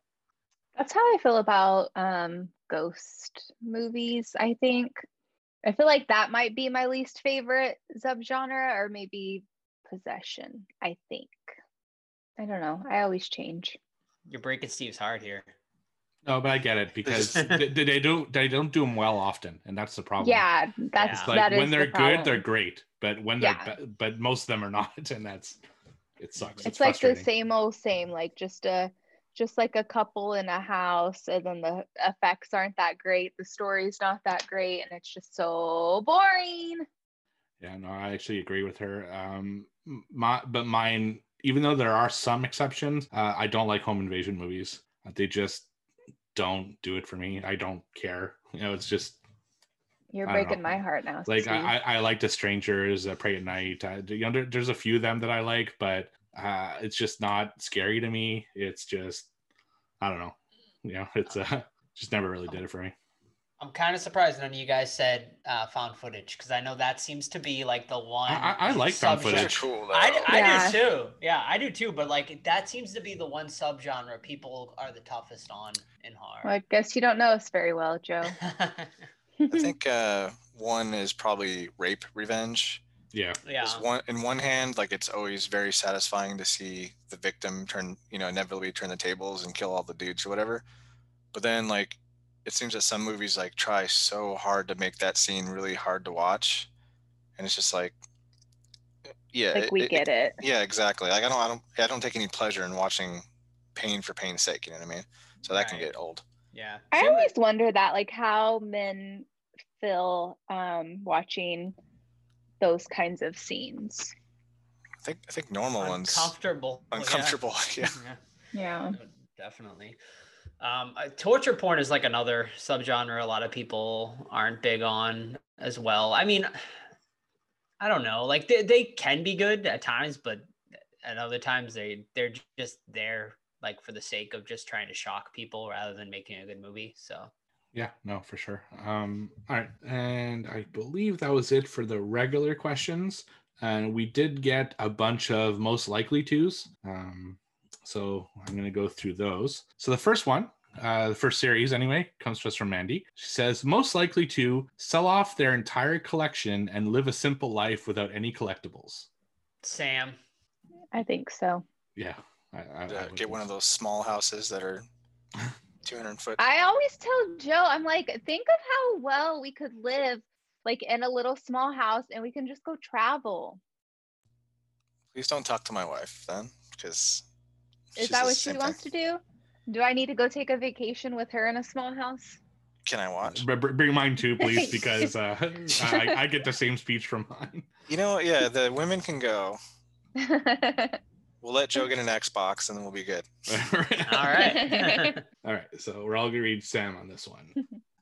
Speaker 4: That's how I feel about um ghost movies, I think. I feel like that might be my least favorite subgenre or maybe possession, I think. I don't know. I always change.
Speaker 5: you're breaking Steve's heart here.
Speaker 3: No, but I get it because they, they don't they don't do them well often, and that's the problem.
Speaker 4: Yeah, that's
Speaker 5: Yeah.
Speaker 3: like
Speaker 4: that is
Speaker 3: when they're good, they're great, but when they're
Speaker 4: Yeah.
Speaker 3: ba- but most of them are not, and that's it sucks.
Speaker 4: It's,
Speaker 3: It's,
Speaker 4: like the same old same, like just a just like a couple in a house and then the effects aren't that great, the story's not that great, and it's just so boring.
Speaker 3: Yeah, no, I actually agree with her. Um, my but mine, even though there are some exceptions, uh, I don't like home invasion movies. They just don't do it for me. I don't care. You know, it's just
Speaker 4: You're breaking
Speaker 3: know.
Speaker 4: my heart now.
Speaker 3: like
Speaker 4: Steve.
Speaker 3: I, I I like the strangers, uh, Prey at Night. Uh, you know, there- there's a few of them that I like, but uh, it's just not scary to me. It's just I don't know. You know, it's uh, just never really did it for me.
Speaker 5: I'm kind of surprised none of you guys said uh, found footage because I know that seems to be like the one.
Speaker 3: I- I like found
Speaker 5: subgenre-
Speaker 2: Those
Speaker 3: footage.
Speaker 2: cool.
Speaker 5: I, I
Speaker 4: Yeah.
Speaker 5: do too. Yeah, I do too. But like that seems to be the one subgenre people are the toughest on in horror.
Speaker 4: Well, I guess you don't know us very well, Joe.
Speaker 2: I think uh, one is probably rape revenge.
Speaker 3: Yeah,
Speaker 5: yeah.
Speaker 2: 'Cause one in one hand, like it's always very satisfying to see the victim turn, you know, inevitably turn the tables and kill all the dudes or whatever. But then, like, it seems that some movies like try so hard to make that scene really hard to watch, and it's just like, yeah,
Speaker 4: like we get it.
Speaker 2: yeah, exactly. Like I don't, I don't, I don't take any pleasure in watching pain for pain's sake. You know what I mean? So that can get old.
Speaker 5: Yeah.
Speaker 4: I
Speaker 5: Same with-
Speaker 4: always wonder that, like how men feel um watching those kinds of scenes.
Speaker 2: I think, I think normal ones
Speaker 5: uncomfortable. yeah.
Speaker 2: uncomfortable. Yeah.
Speaker 4: Yeah.
Speaker 5: No, Definitely. Um, torture porn is like another subgenre a lot of people aren't big on as well. I mean, I don't know. Like they, they can be good at times, but at other times they they're just there like for the sake of just trying to shock people rather than making a good movie. So
Speaker 3: yeah, no, for sure. Um, all right, and I believe that was it for the regular questions. And we did get a bunch of most likely tos. Um, so I'm going to go through those. So the first one, uh, the first series anyway, comes to us from Mandy. She says, most likely to sell off their entire collection and live a simple life without any collectibles.
Speaker 5: Sam,
Speaker 4: I think so.
Speaker 3: Yeah. I, I, I
Speaker 2: Uh,
Speaker 3: would
Speaker 2: get one of those small houses that are 200 foot.
Speaker 4: I always tell Joe, I'm like, think of how well we could live like in a little small house and we can just go travel.
Speaker 2: Please don't talk to my wife then, because
Speaker 4: Is that what she wants to do? Do I need to go take a vacation with her in a small house?
Speaker 2: Can I watch?
Speaker 3: Br- br- Bring mine too, please, because uh, I, I get the same speech from mine.
Speaker 2: You know, yeah, the women can go. We'll let Joe get an Xbox, and then we'll be good.
Speaker 5: all right.
Speaker 3: All right, so we're all gonna read Sam on this one.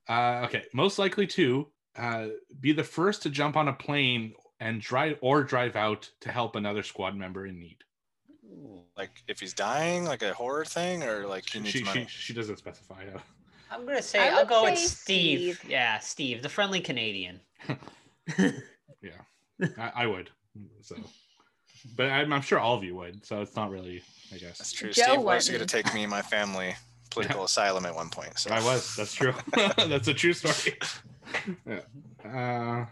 Speaker 3: Uh, okay, most likely to Uh, be the first to jump on a plane and drive or drive out to help another squad member in need.
Speaker 2: Like if he's dying, like a horror thing, or like he
Speaker 3: She
Speaker 2: needs
Speaker 3: she,
Speaker 2: money.
Speaker 3: she, she doesn't specify. uh,
Speaker 5: I'm gonna say
Speaker 4: I
Speaker 5: I'll
Speaker 4: would
Speaker 5: go with Steve.
Speaker 4: Steve.
Speaker 5: Yeah, Steve, the friendly Canadian.
Speaker 3: I, I would. So, but I'm, I'm sure all of you would. So it's not really. I guess
Speaker 2: That's true.
Speaker 4: Joe
Speaker 2: Steve was going to take me and my family political asylum at one point. So
Speaker 3: I was. That's true. That's a true story. yeah. Uh,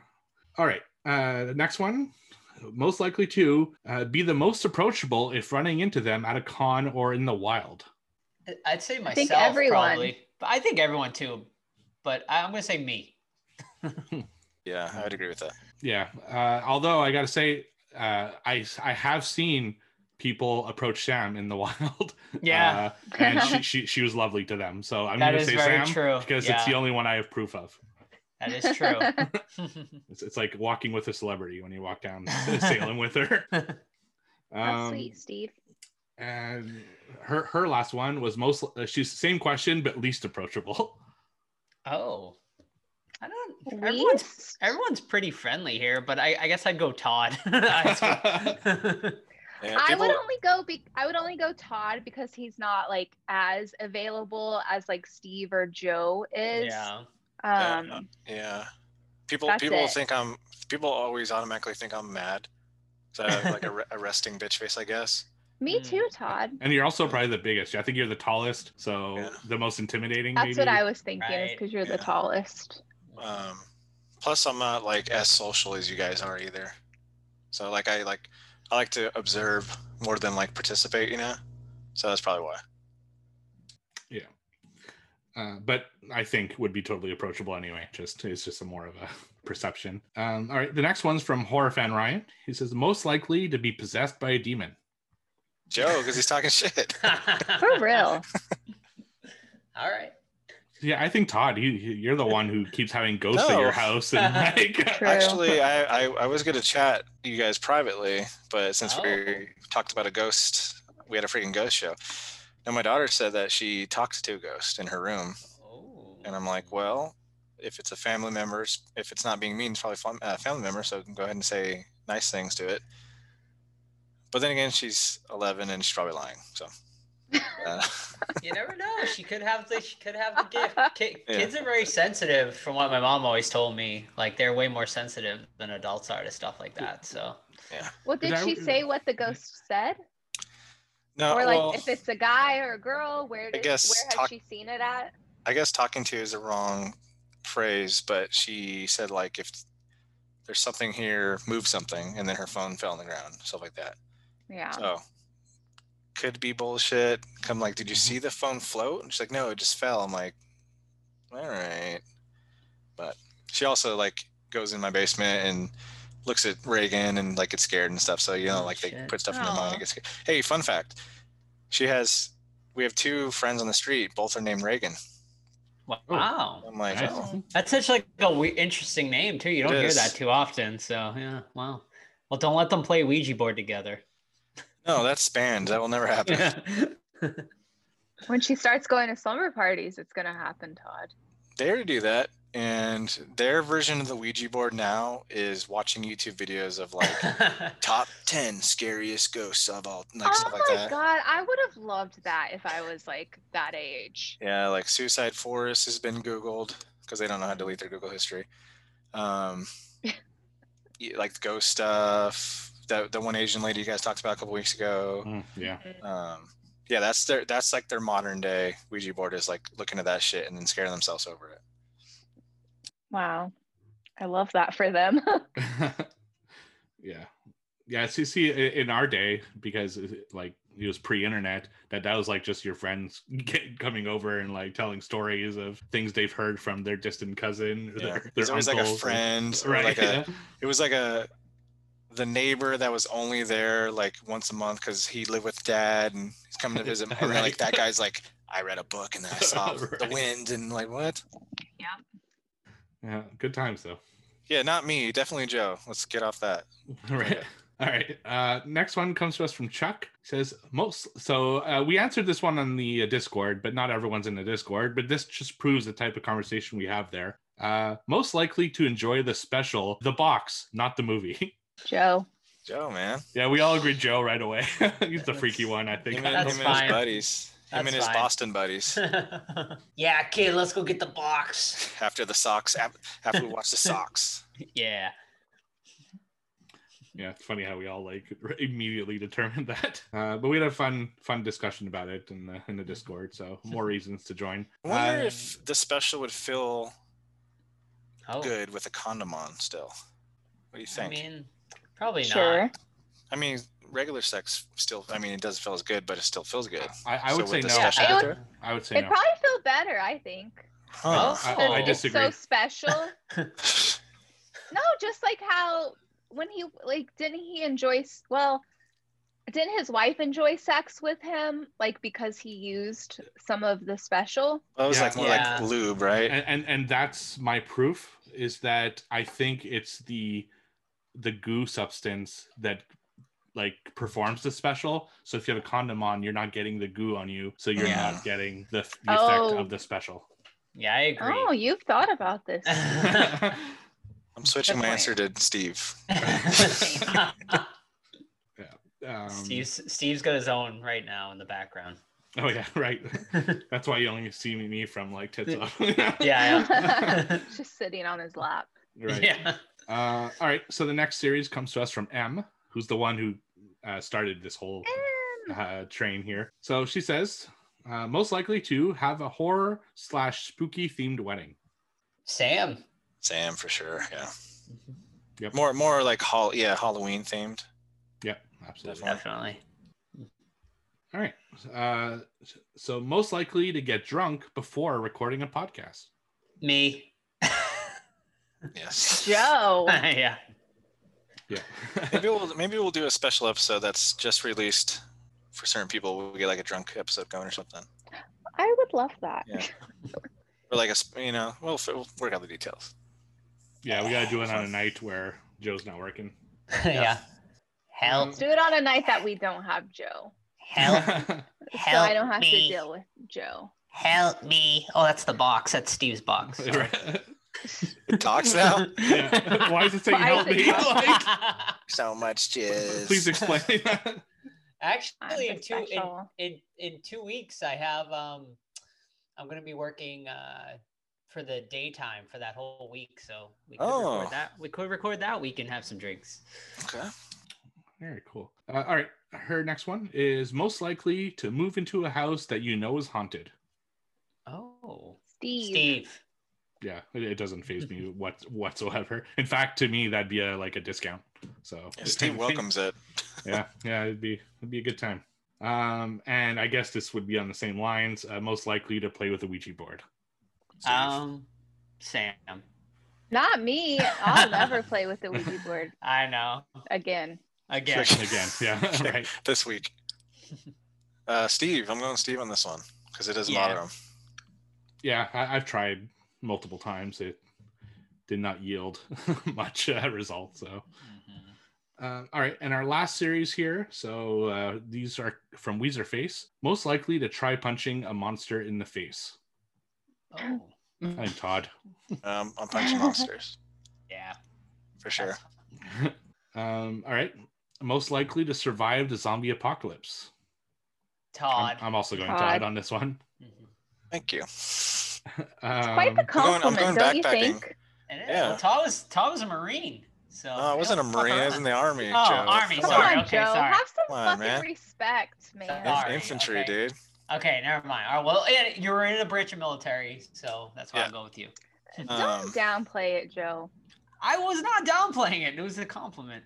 Speaker 3: all right. Uh, the next one. Most likely to uh, be the most approachable if running into them at a con or in the wild.
Speaker 5: I'd say myself I
Speaker 4: think everyone.
Speaker 5: probably. But I think everyone too. But I'm gonna say me.
Speaker 2: yeah, I would agree with that.
Speaker 3: Yeah. Uh, although I got to say, uh, I I have seen people approach Sam in the wild.
Speaker 5: Yeah.
Speaker 3: Uh, and she, she she was lovely to them. So I'm going to say
Speaker 5: very
Speaker 3: Sam
Speaker 5: true.
Speaker 3: because it's the only one I have proof of.
Speaker 5: That is true.
Speaker 3: It's, it's like walking with a celebrity when you walk down sailing with her.
Speaker 4: That's
Speaker 3: Um,
Speaker 4: sweet, Steve.
Speaker 3: and her her last one was most. Uh, she's the same question but least approachable.
Speaker 5: oh. I don't everyone's
Speaker 4: Least?
Speaker 5: everyone's pretty friendly here, but I, I guess I'd go Todd. I
Speaker 2: Yeah,
Speaker 4: I would only go be I would only go Todd because he's not like as available as like Steve or Joe is.
Speaker 5: yeah.
Speaker 4: Um
Speaker 2: Yeah. People people
Speaker 4: it.
Speaker 2: think I'm people always automatically think I'm mad. So I have like a, a resting bitch face, I guess.
Speaker 4: me
Speaker 5: Mm.
Speaker 4: too, Todd.
Speaker 3: and you're also probably the biggest. I think you're the tallest, so
Speaker 2: Yeah.
Speaker 3: the most intimidating.
Speaker 4: That's
Speaker 3: maybe.
Speaker 4: what I was thinking is because you're
Speaker 2: yeah.
Speaker 4: the tallest.
Speaker 2: Um plus I'm not like as social as you guys are either. So like I like I like to observe more than like participate, you know? So that's probably why.
Speaker 3: Uh, but I think would be totally approachable anyway. Just it's just a more of a perception. Um, all right, the next one's from horror fan Ryan. He says most likely to be possessed by a demon.
Speaker 2: Joe, because he's talking shit.
Speaker 4: For real.
Speaker 5: All right.
Speaker 3: Yeah, I think Todd, he, he- you're the one who keeps having ghosts at your house and like.
Speaker 2: Actually, I, I, I was going to chat you guys privately, but since
Speaker 5: Oh.
Speaker 2: we talked about a ghost, we had a freaking ghost show. And my daughter said that she talked to a ghost in her room.
Speaker 5: Oh.
Speaker 2: And I'm like, well, if it's a family member, if it's not being mean, it's probably fam- a family member. So go ahead and say nice things to it. But then again, she's 11 and she's probably lying. So, uh,
Speaker 5: You never know. She could have the she could have the gift. Ki-
Speaker 2: Yeah.
Speaker 5: Kids are very sensitive, from what my mom always told me. Like they're way more sensitive than adults are to stuff like that. So Yeah.
Speaker 4: Well, did
Speaker 3: Is that-
Speaker 4: she say what the ghost said?
Speaker 2: No,
Speaker 4: or like
Speaker 2: well,
Speaker 4: if it's a guy or a girl, where did,
Speaker 2: guess
Speaker 4: where has
Speaker 2: talk-
Speaker 4: she seen it at?
Speaker 2: I guess talking to is a wrong phrase, but she said like if there's something here, move something, and then her phone fell on the ground, stuff like that.
Speaker 4: Yeah.
Speaker 2: So could be bullshit. Come like, did you mm-hmm. see the phone float? And she's like, no, it just fell. I'm like, all right. But she also like goes in my basement and looks at Regan and like gets scared and stuff. So you know,
Speaker 5: Oh,
Speaker 2: like they
Speaker 5: shit.
Speaker 2: put stuff in their mind and get scared. Hey, fun fact. She has we have two friends on the street, both are named Reagan.
Speaker 5: wow, oh.
Speaker 2: I'm like,
Speaker 3: Nice.
Speaker 2: oh,
Speaker 5: that's such like a we- interesting name too. You don't
Speaker 2: It
Speaker 5: hear
Speaker 2: is.
Speaker 5: that too often. So yeah, wow. Well, don't let them play Ouija board together.
Speaker 2: no, that's banned. That will never happen.
Speaker 4: When she starts going to slumber parties, it's gonna happen, Todd.
Speaker 2: they already do that. And their version of the Ouija board now is watching YouTube videos of like top 10 scariest ghosts of all like
Speaker 4: oh
Speaker 2: stuff like
Speaker 4: my
Speaker 2: that
Speaker 4: god, I would have loved that if I was like that age.
Speaker 2: yeah like suicide forest has been googled because they don't know how to delete their google history um like the ghost stuff the, the one asian lady you guys talked about a couple weeks ago
Speaker 3: Mm, yeah.
Speaker 2: um yeah that's their that's like their modern day ouija board is like looking at that shit and then scaring themselves over it
Speaker 4: Wow. I love that for them.
Speaker 3: yeah. Yeah. So you see, in our day, because uh, like it was pre-internet, that that was like just your friends get, coming over and like telling stories of things they've heard from their distant cousin. Or
Speaker 2: yeah
Speaker 3: their,
Speaker 2: there's
Speaker 3: their
Speaker 2: always like a friend or
Speaker 3: right?
Speaker 2: like a
Speaker 3: yeah.
Speaker 2: it was like a the neighbor that was only there like once a month because he lived with dad and he's coming to visit and like that guy's like i read a book and then i saw the wind and like what
Speaker 3: yeah. Yeah, good times though.
Speaker 2: yeah not me definitely joe let's get off that
Speaker 3: All right. All right. Uh, next one comes to us from Chuck. Says most. So uh, we answered this one on the uh, Discord, but not everyone's in the Discord. But this just proves the type of conversation we have there. Uh, most likely to enjoy the special, the box, not the movie.
Speaker 4: Joe.
Speaker 2: Joe, man.
Speaker 3: yeah, we all agree Joe right away. He's the freaky one, I
Speaker 2: Him
Speaker 3: think.
Speaker 2: and,
Speaker 5: That's
Speaker 2: him and his
Speaker 5: fine.
Speaker 2: buddies. Him
Speaker 5: That's
Speaker 2: and his. Boston buddies.
Speaker 5: yeah, kid, let's go get the box.
Speaker 2: After the socks, after we watch the socks.
Speaker 5: Yeah.
Speaker 3: yeah, it's funny how we all like immediately determined that. Uh, but we had a fun, fun discussion about it in the in the Discord. So more reasons to join.
Speaker 2: I wonder
Speaker 3: Uh,
Speaker 2: if the special would feel
Speaker 5: Oh,
Speaker 2: good with a condom on still. What do you think?
Speaker 5: I mean, probably
Speaker 4: Sure.
Speaker 5: not.
Speaker 2: I mean, regular sex still. I mean, it doesn't feel as good, but it still feels good.
Speaker 3: I, I
Speaker 2: So
Speaker 3: would
Speaker 2: with
Speaker 3: say no.
Speaker 4: Yeah, I would-
Speaker 3: I would say
Speaker 4: It'd
Speaker 3: no.
Speaker 4: probably feel better, I think.
Speaker 2: Huh.
Speaker 3: I-
Speaker 4: Because
Speaker 3: I
Speaker 4: it's
Speaker 3: disagree.
Speaker 4: so special. No, just like how when he like didn't he enjoy well didn't his wife enjoy sex with him like because he used some of the special?
Speaker 2: Well, it was
Speaker 3: Yeah.
Speaker 2: like more
Speaker 5: Yeah.
Speaker 2: like lube, right?
Speaker 3: and, and and that's my proof is that I think it's the the goo substance that like performs the special. So if you have a condom on, you're not getting the goo on you, so you're
Speaker 2: Yeah.
Speaker 3: not getting the, the effect
Speaker 4: Oh.
Speaker 3: of the special.
Speaker 5: Yeah, I agree.
Speaker 4: Oh, you've thought about this.
Speaker 2: I'm switching
Speaker 5: Good
Speaker 2: my
Speaker 5: point.
Speaker 2: answer to Steve.
Speaker 3: um,
Speaker 5: Steve's Steve's got his own right now in the background.
Speaker 3: oh yeah, right. That's why you only see me from like tits up.
Speaker 5: Yeah, yeah.
Speaker 4: just sitting on his lap.
Speaker 3: right.
Speaker 5: Yeah.
Speaker 3: Uh, all right. So the next series comes to us from M, who's the one who uh, started this whole uh, train here. So she says, uh, most likely to have a horror slash spooky themed wedding.
Speaker 5: Sam.
Speaker 2: Sam for sure. Yeah.
Speaker 3: Yep.
Speaker 2: More more like hall yeah Halloween themed.
Speaker 3: Yep, absolutely.
Speaker 5: Definitely.
Speaker 3: All right. Uh, so most likely to get drunk before recording a podcast.
Speaker 5: Me.
Speaker 2: Yes.
Speaker 4: Joe.
Speaker 5: yeah.
Speaker 3: Yeah.
Speaker 2: maybe we'll maybe we'll do a special episode that's just released for certain people. We'll get like a drunk episode going or something,
Speaker 4: I would love that.
Speaker 2: Yeah. or like a you know we'll, we'll work out the details.
Speaker 3: yeah, we got to do it on a night where Joe's not working.
Speaker 5: yeah. Help.
Speaker 4: Let's do it on a night that we don't have Joe.
Speaker 5: Help.
Speaker 4: so
Speaker 5: Help
Speaker 4: I don't have
Speaker 5: me.
Speaker 4: to deal with Joe.
Speaker 5: Help me. Oh, that's the box. That's Steve's box.
Speaker 3: Right.
Speaker 2: It talks now.
Speaker 3: yeah. Why is it saying
Speaker 4: Why
Speaker 3: help me? Like,
Speaker 2: so much jizz.
Speaker 3: please explain that.
Speaker 5: Actually, in two in, in in two weeks, I have um, I'm gonna be working uh for the daytime for that whole week. So we could
Speaker 2: Oh.
Speaker 5: record that. We could record that week and have some drinks.
Speaker 2: Okay.
Speaker 3: Very cool. Uh, all right. Her next one is most likely to move into a house that you know is haunted.
Speaker 5: Oh,
Speaker 4: Steve.
Speaker 5: Steve.
Speaker 3: Yeah, it, it doesn't phase me what whatsoever. In fact, to me, that'd be a like a discount. So
Speaker 2: Yeah, Steve welcomes it.
Speaker 3: yeah, yeah, it'd be it'd be a good time. Um, and I guess this would be on the same lines. Uh, most likely to play with a Ouija board.
Speaker 2: Steve.
Speaker 5: Um, Sam.
Speaker 4: Not me. I'll never play with the Ouija board
Speaker 5: I know.
Speaker 4: again.
Speaker 5: Again.
Speaker 3: Again, yeah, right.
Speaker 2: this week. Uh, Steve, I'm going Steve on this one because it is doesn't
Speaker 5: Yeah.
Speaker 2: bother him.
Speaker 3: Yeah, I, I've tried multiple times. It did not yield much uh, result. So.
Speaker 5: Mhm.
Speaker 3: Uh, all right, and our last series here. So uh, these are from Weezer Face. Most likely to try punching a monster in the face.
Speaker 5: Oh,
Speaker 3: I'm Todd.
Speaker 2: Um, I'm punching monsters
Speaker 5: yeah.
Speaker 2: for sure.
Speaker 3: um, all right, most likely to survive the zombie apocalypse. I'm,
Speaker 5: Todd.
Speaker 3: I'm also going
Speaker 4: Todd.
Speaker 3: Todd on this one.
Speaker 5: Mhm.
Speaker 2: Thank you.
Speaker 4: Quite the
Speaker 3: Um,
Speaker 2: going- I'm
Speaker 4: compliment,
Speaker 2: going
Speaker 4: don't you think?
Speaker 5: And it-
Speaker 2: Yeah.
Speaker 5: well, Todd was Todd was a Marine. So
Speaker 2: No, I wasn't a marine. I was in the army.
Speaker 5: Oh,
Speaker 2: Joe.
Speaker 5: army,
Speaker 4: Come
Speaker 5: sorry,
Speaker 4: on,
Speaker 5: okay,
Speaker 4: Joe.
Speaker 5: sorry.
Speaker 4: Have some
Speaker 2: on,
Speaker 4: fucking
Speaker 2: man.
Speaker 4: respect, man.
Speaker 2: Inf-
Speaker 5: Sorry,
Speaker 2: infantry,
Speaker 5: okay.
Speaker 2: dude.
Speaker 5: Okay, never mind. All right, well, and you were in the British military, so that's why
Speaker 2: Yeah.
Speaker 5: I'll go with you.
Speaker 4: Don't
Speaker 2: Um,
Speaker 4: downplay it, Joe.
Speaker 5: I was not downplaying it. It was a compliment.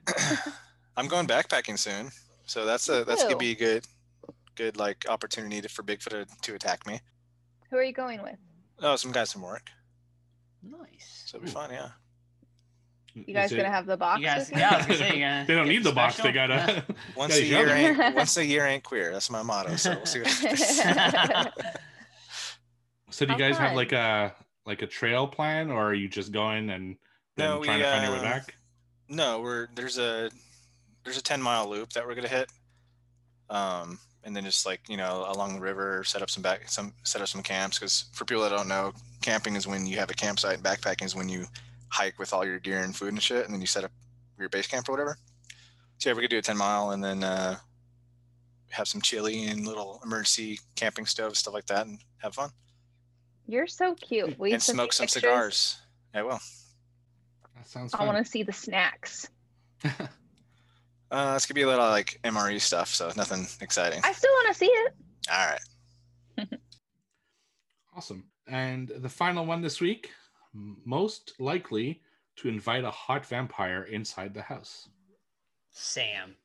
Speaker 2: I'm going backpacking soon, so that's a that's gonna be a good, good like opportunity to, for Bigfoot to, to attack me.
Speaker 4: Who are you going with?
Speaker 2: Oh, some guys from work,
Speaker 5: Nice.
Speaker 2: so it'll be
Speaker 3: Ooh.
Speaker 2: fun. Yeah.
Speaker 4: You guys gonna have the box
Speaker 5: You guys, yeah, I was gonna say, you gonna
Speaker 3: they don't need the box. They gotta.
Speaker 2: Once
Speaker 3: gotta
Speaker 2: a year ain't once a year ain't queer. That's my motto. So we'll see what.
Speaker 3: So do you
Speaker 4: How
Speaker 3: guys have like a like a trail plan, or are you just going and then
Speaker 2: No,
Speaker 3: trying
Speaker 2: we,
Speaker 3: to find your way
Speaker 2: uh,
Speaker 3: back?
Speaker 2: no, we're there's a there's a ten mile loop that we're gonna hit. Um, and then just like you know along the river, set up some back some set up some camps. Because for people that don't know, camping is when you have a campsite. and Backpacking is when you hike with all your gear and food and shit, and then you set up your base camp or whatever. So yeah, we could do a ten mile and then uh, have some chili and little emergency camping stoves, stuff like that, and have fun
Speaker 4: You're so cute. we you
Speaker 2: and smoke some
Speaker 4: pictures?
Speaker 2: cigars. I will.
Speaker 3: That sounds
Speaker 4: I want to see the snacks.
Speaker 2: Uh, it's gonna be a little like MRE stuff, so nothing exciting.
Speaker 4: I still want to see it.
Speaker 2: All right.
Speaker 3: Awesome. And the final one this week most likely to invite a hot vampire inside the house.
Speaker 5: Sam.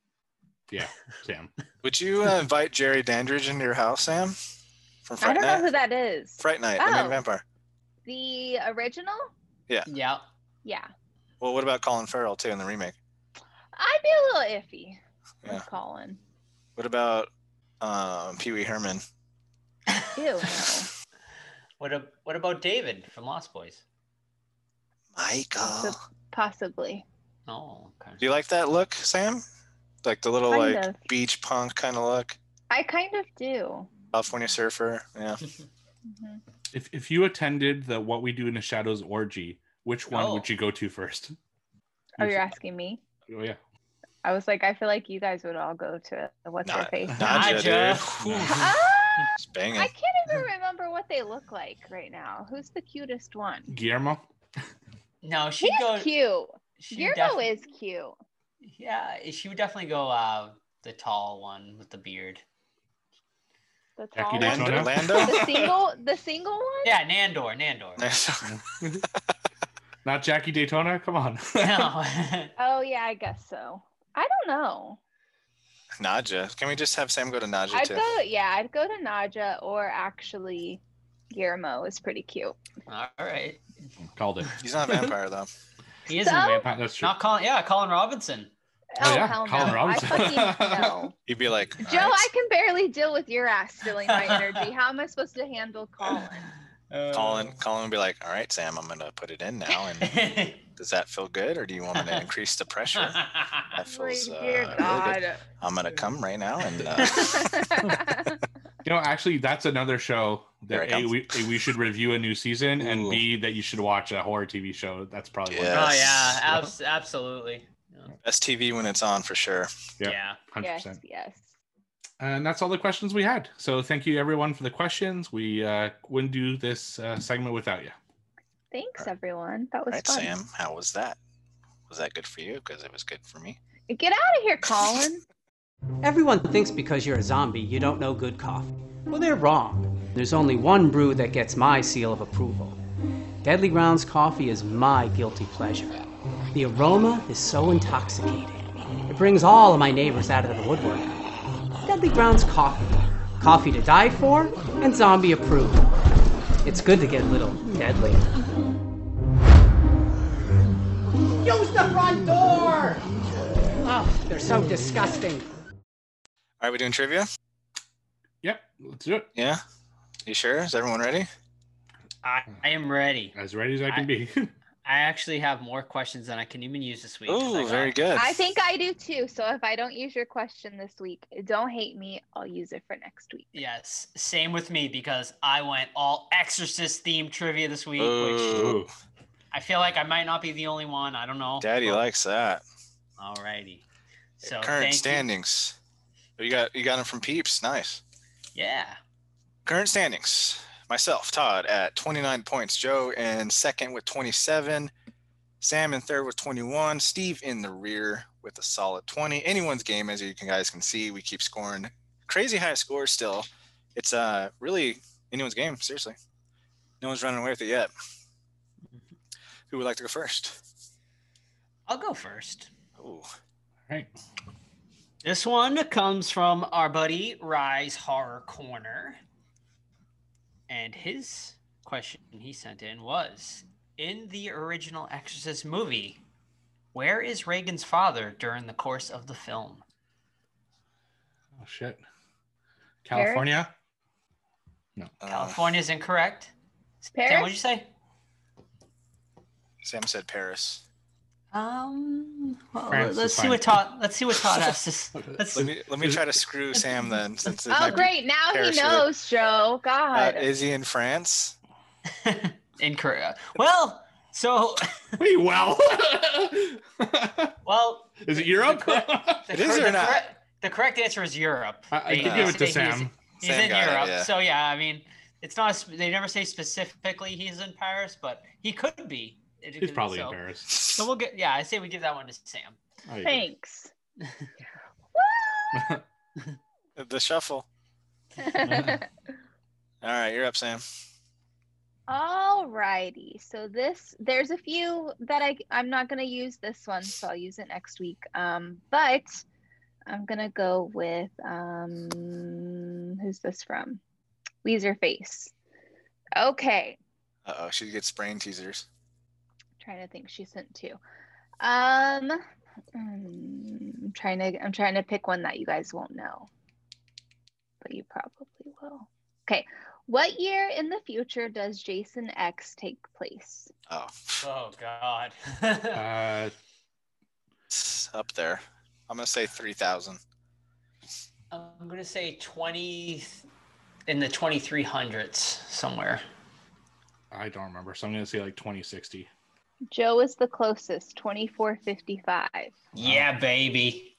Speaker 3: Yeah, Sam.
Speaker 2: Would you uh, invite Jerry Dandridge into your house, Sam? From Fright
Speaker 4: I
Speaker 2: Fright
Speaker 4: don't know
Speaker 2: Night.
Speaker 4: who that is.
Speaker 2: Fright Night, the main
Speaker 4: Oh.
Speaker 2: vampire.
Speaker 4: The original?
Speaker 5: Yeah.
Speaker 4: Yeah. Yeah.
Speaker 2: Well, what about Colin Farrell too in the remake?
Speaker 4: I'd be a little iffy with Colin.
Speaker 2: What about um, Pee Wee Herman?
Speaker 4: Ew, no.
Speaker 5: What a, what about David from Lost Boys?
Speaker 2: Michael.
Speaker 4: Possibly.
Speaker 5: Oh, okay.
Speaker 2: Do you like that look, Sam? Like the little
Speaker 4: Kind
Speaker 2: like
Speaker 4: of.
Speaker 2: beach punk kind of look,
Speaker 4: I kind of do.
Speaker 2: California surfer. Yeah.
Speaker 4: Mhm.
Speaker 3: If if you attended the What We Do in the Shadows orgy, which one
Speaker 5: Oh.
Speaker 3: would you go to first?
Speaker 4: Oh,
Speaker 3: You
Speaker 4: you're asking me?
Speaker 3: Oh yeah.
Speaker 4: I was like, I feel like you guys would all go to what's her face.
Speaker 2: Nadja,
Speaker 5: Nadja.
Speaker 2: dude.
Speaker 4: Ah,
Speaker 2: banging.
Speaker 4: I can't even remember what they look like right now. Who's the cutest one?
Speaker 3: Guillermo.
Speaker 5: No, she'd
Speaker 4: He's
Speaker 5: go.
Speaker 4: cute.
Speaker 5: she'd
Speaker 4: Guillermo
Speaker 5: def-
Speaker 4: is cute.
Speaker 5: Yeah, she would definitely go uh, the tall one with the beard.
Speaker 4: The
Speaker 3: Jackie
Speaker 4: tall one.
Speaker 3: Daytona?
Speaker 2: Lando.
Speaker 4: The single, the single one.
Speaker 5: Yeah, Nandor, Nandor.
Speaker 3: Not Jackie Daytona. Come on.
Speaker 5: no.
Speaker 4: Oh yeah, I guess so. I don't know.
Speaker 2: Nadja. Can we just have Sam go to Nadja
Speaker 4: I'd
Speaker 2: too?
Speaker 4: go. Yeah, I'd go to Nadja or actually, Guillermo is pretty cute.
Speaker 5: All right.
Speaker 3: Called it.
Speaker 2: He's not a vampire though.
Speaker 5: He is a vampire.
Speaker 3: That's true.
Speaker 5: Not Colin. Yeah, Colin Robinson.
Speaker 3: Oh, oh yeah,
Speaker 4: hell
Speaker 3: Colin
Speaker 4: no.
Speaker 3: Robinson.
Speaker 4: I fucking no.
Speaker 2: He'd be like,
Speaker 4: Joe,
Speaker 2: "All right,
Speaker 4: I can barely deal with your ass stealing my energy. How am I supposed to handle Colin?
Speaker 5: Uh,
Speaker 2: Colin, Colin would be like, all right, Sam, I'm gonna put it in now. And does that feel good, or do you want me to increase the pressure? That feels uh, really good. I'm gonna come right now and uh,
Speaker 3: You know, actually, that's another show that a we, a, we should review a new season, and b that you should watch a horror TV show. That's probably one.
Speaker 2: Yeah.
Speaker 5: oh yeah,
Speaker 2: Yes.
Speaker 5: abs- absolutely.
Speaker 2: best TV when it's on for sure.
Speaker 3: Yeah.
Speaker 5: Yeah.
Speaker 3: hundred
Speaker 4: yes,
Speaker 3: percent.
Speaker 4: yes.
Speaker 3: And that's all the questions we had. So thank you everyone for the questions. We uh, wouldn't do this uh, segment without you.
Speaker 4: Thanks, everyone. That was
Speaker 2: right,
Speaker 4: fun.
Speaker 2: Sam, how was that? Was that good for you? Because it was good for me.
Speaker 4: Get out of here, Colin.
Speaker 6: Everyone thinks because you're a zombie, you don't know good coffee. Well, they're wrong. There's only one brew that gets my seal of approval. Deadly Grounds coffee is my guilty pleasure. The aroma is so intoxicating. It brings all of my neighbors out of the woodwork. Deadly Grounds coffee. Coffee to die for and zombie approved. It's good to get a little deadly. Use the front door! Oh, they're so disgusting.
Speaker 2: Are we doing trivia?
Speaker 3: Yep, let's do it.
Speaker 2: Yeah. You sure? Is everyone ready?
Speaker 5: I, I am ready.
Speaker 3: As ready as I can
Speaker 5: I-
Speaker 3: be.
Speaker 5: I actually have more questions than I can even use this week. I
Speaker 2: Ooh,
Speaker 5: got-
Speaker 2: very good.
Speaker 4: I think I do too. So if I don't use your question this week, don't hate me. I'll use it for next week.
Speaker 5: Yes, same with me because I went all Exorcist themed trivia this week,
Speaker 2: Ooh,
Speaker 3: Ooh.
Speaker 5: I feel like I might not be the only one. I don't know.
Speaker 2: Daddy
Speaker 5: but-
Speaker 2: likes that.
Speaker 5: Alrighty. So
Speaker 2: Current
Speaker 5: thank you.
Speaker 2: standings. Oh, You got you got them from Peeps. Nice.
Speaker 5: Yeah.
Speaker 2: Current standings. Myself, Todd, at 29 points. Joe in second with 27. Sam in third with 21. Steve in the rear with a solid 20. Anyone's game, as you guys can see, we keep scoring crazy high scores still. It's uh really anyone's game, seriously. No one's running away with it yet. Who would like to go first?
Speaker 5: I'll go first.
Speaker 2: Ooh.
Speaker 3: All right.
Speaker 5: This one comes from our buddy Rise Horror Corner. And his question he sent in was In the original Exorcist movie, where is Regan's father during the course of the film?
Speaker 3: Oh shit. California.
Speaker 2: No,
Speaker 5: California is incorrect. Sam,
Speaker 4: Paris?
Speaker 5: what'd you say?
Speaker 2: Sam said Paris.
Speaker 5: Um, well,
Speaker 3: France
Speaker 5: let's see what Todd. Let's see what Todd has to. s- Let's
Speaker 2: Let me let me try to screw Sam then, since
Speaker 4: oh, great. Now he knows, Joe.
Speaker 2: Uh,
Speaker 4: God.
Speaker 2: is he in France?
Speaker 5: in Korea. Well, so
Speaker 3: Wait, well.
Speaker 5: well,
Speaker 3: is it Europe?
Speaker 5: the,
Speaker 2: It is
Speaker 5: cor-
Speaker 2: or not?
Speaker 5: correct- the correct answer is Europe.
Speaker 3: I, I
Speaker 5: They-
Speaker 3: could give it to
Speaker 5: say he's-
Speaker 3: Sam.
Speaker 5: He's
Speaker 2: Sam
Speaker 5: in
Speaker 2: got it,
Speaker 5: Europe,
Speaker 2: yeah.
Speaker 5: so yeah. I mean, it's not. sp- They never say specifically he's in Paris, but he could be. It-
Speaker 3: He's probably
Speaker 5: so,
Speaker 3: in Paris.
Speaker 5: So we'll get. Yeah, I say we give that one to Sam.
Speaker 3: I agree.
Speaker 4: Thanks.
Speaker 2: The shuffle. All right, you're up, Sam.
Speaker 4: Alrighty. So this there's a few that I I'm not gonna use this one, so I'll use it next week. Um, but I'm gonna go with um who's this from? Weezer Face. Okay.
Speaker 2: Uh oh, she gets brain teasers.
Speaker 4: Trying to think she sent two. Um I'm trying to I'm trying to pick one that you guys won't know. But you probably will. Okay. What year in the future does Jason X take place?
Speaker 2: Oh,
Speaker 5: Oh God.
Speaker 3: Uh,
Speaker 2: up there. I'm gonna say three thousand.
Speaker 5: I'm gonna say twenty in the twenty three hundreds somewhere.
Speaker 3: I don't remember, so I'm gonna say like 2060.
Speaker 4: Joe is the closest, 2455.
Speaker 5: Yeah, baby.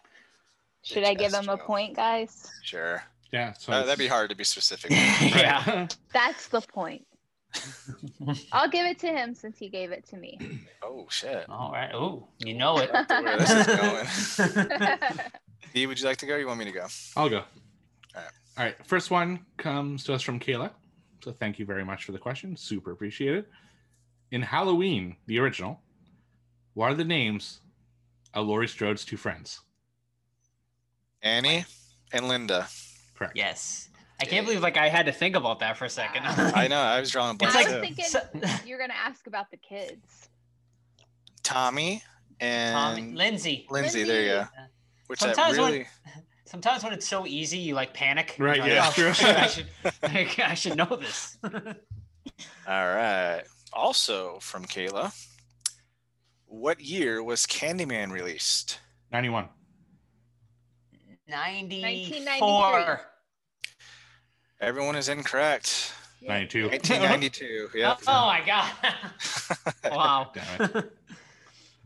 Speaker 4: Should I give
Speaker 2: Yes,
Speaker 4: him a point, guys?
Speaker 2: Sure.
Speaker 3: Yeah, so
Speaker 2: Uh, that'd be hard to be specific.
Speaker 5: yeah.
Speaker 4: That's the point. I'll give it to him since he gave it to me.
Speaker 2: oh shit.
Speaker 5: All right. Oh, you know it.
Speaker 2: I where this is going. Dee, would you like to go? Or you want me to go?
Speaker 3: I'll go.
Speaker 2: Alright.
Speaker 3: All right. First one comes to us from Kayla. So thank you very much for the question. Super appreciate it. In Halloween, the original, what are the names of Laurie Strode's two friends?
Speaker 2: Annie and Linda.
Speaker 3: Correct.
Speaker 5: yes. I can't believe like I had to think about that for a second.
Speaker 2: I know. I was drawing a blank.
Speaker 4: I
Speaker 5: like-
Speaker 4: was
Speaker 2: too.
Speaker 4: thinking
Speaker 5: So-
Speaker 4: you're gonna ask about the kids.
Speaker 2: Tommy and
Speaker 5: Tommy, Lindsay.
Speaker 2: Lindsay. There you go. Which that
Speaker 5: Sometimes when-
Speaker 2: really.
Speaker 5: Sometimes when it's so easy, you like panic.
Speaker 3: Right,
Speaker 5: You're like,
Speaker 3: yeah,
Speaker 5: "Oh,
Speaker 3: true.
Speaker 5: I should, I should know this.
Speaker 2: All right. Also from Kayla. What year was Candyman released?
Speaker 3: 91.
Speaker 5: 94.
Speaker 2: Everyone is incorrect.
Speaker 3: 92.
Speaker 2: 1992. Yep.
Speaker 5: Oh my god. wow.
Speaker 3: Damn it.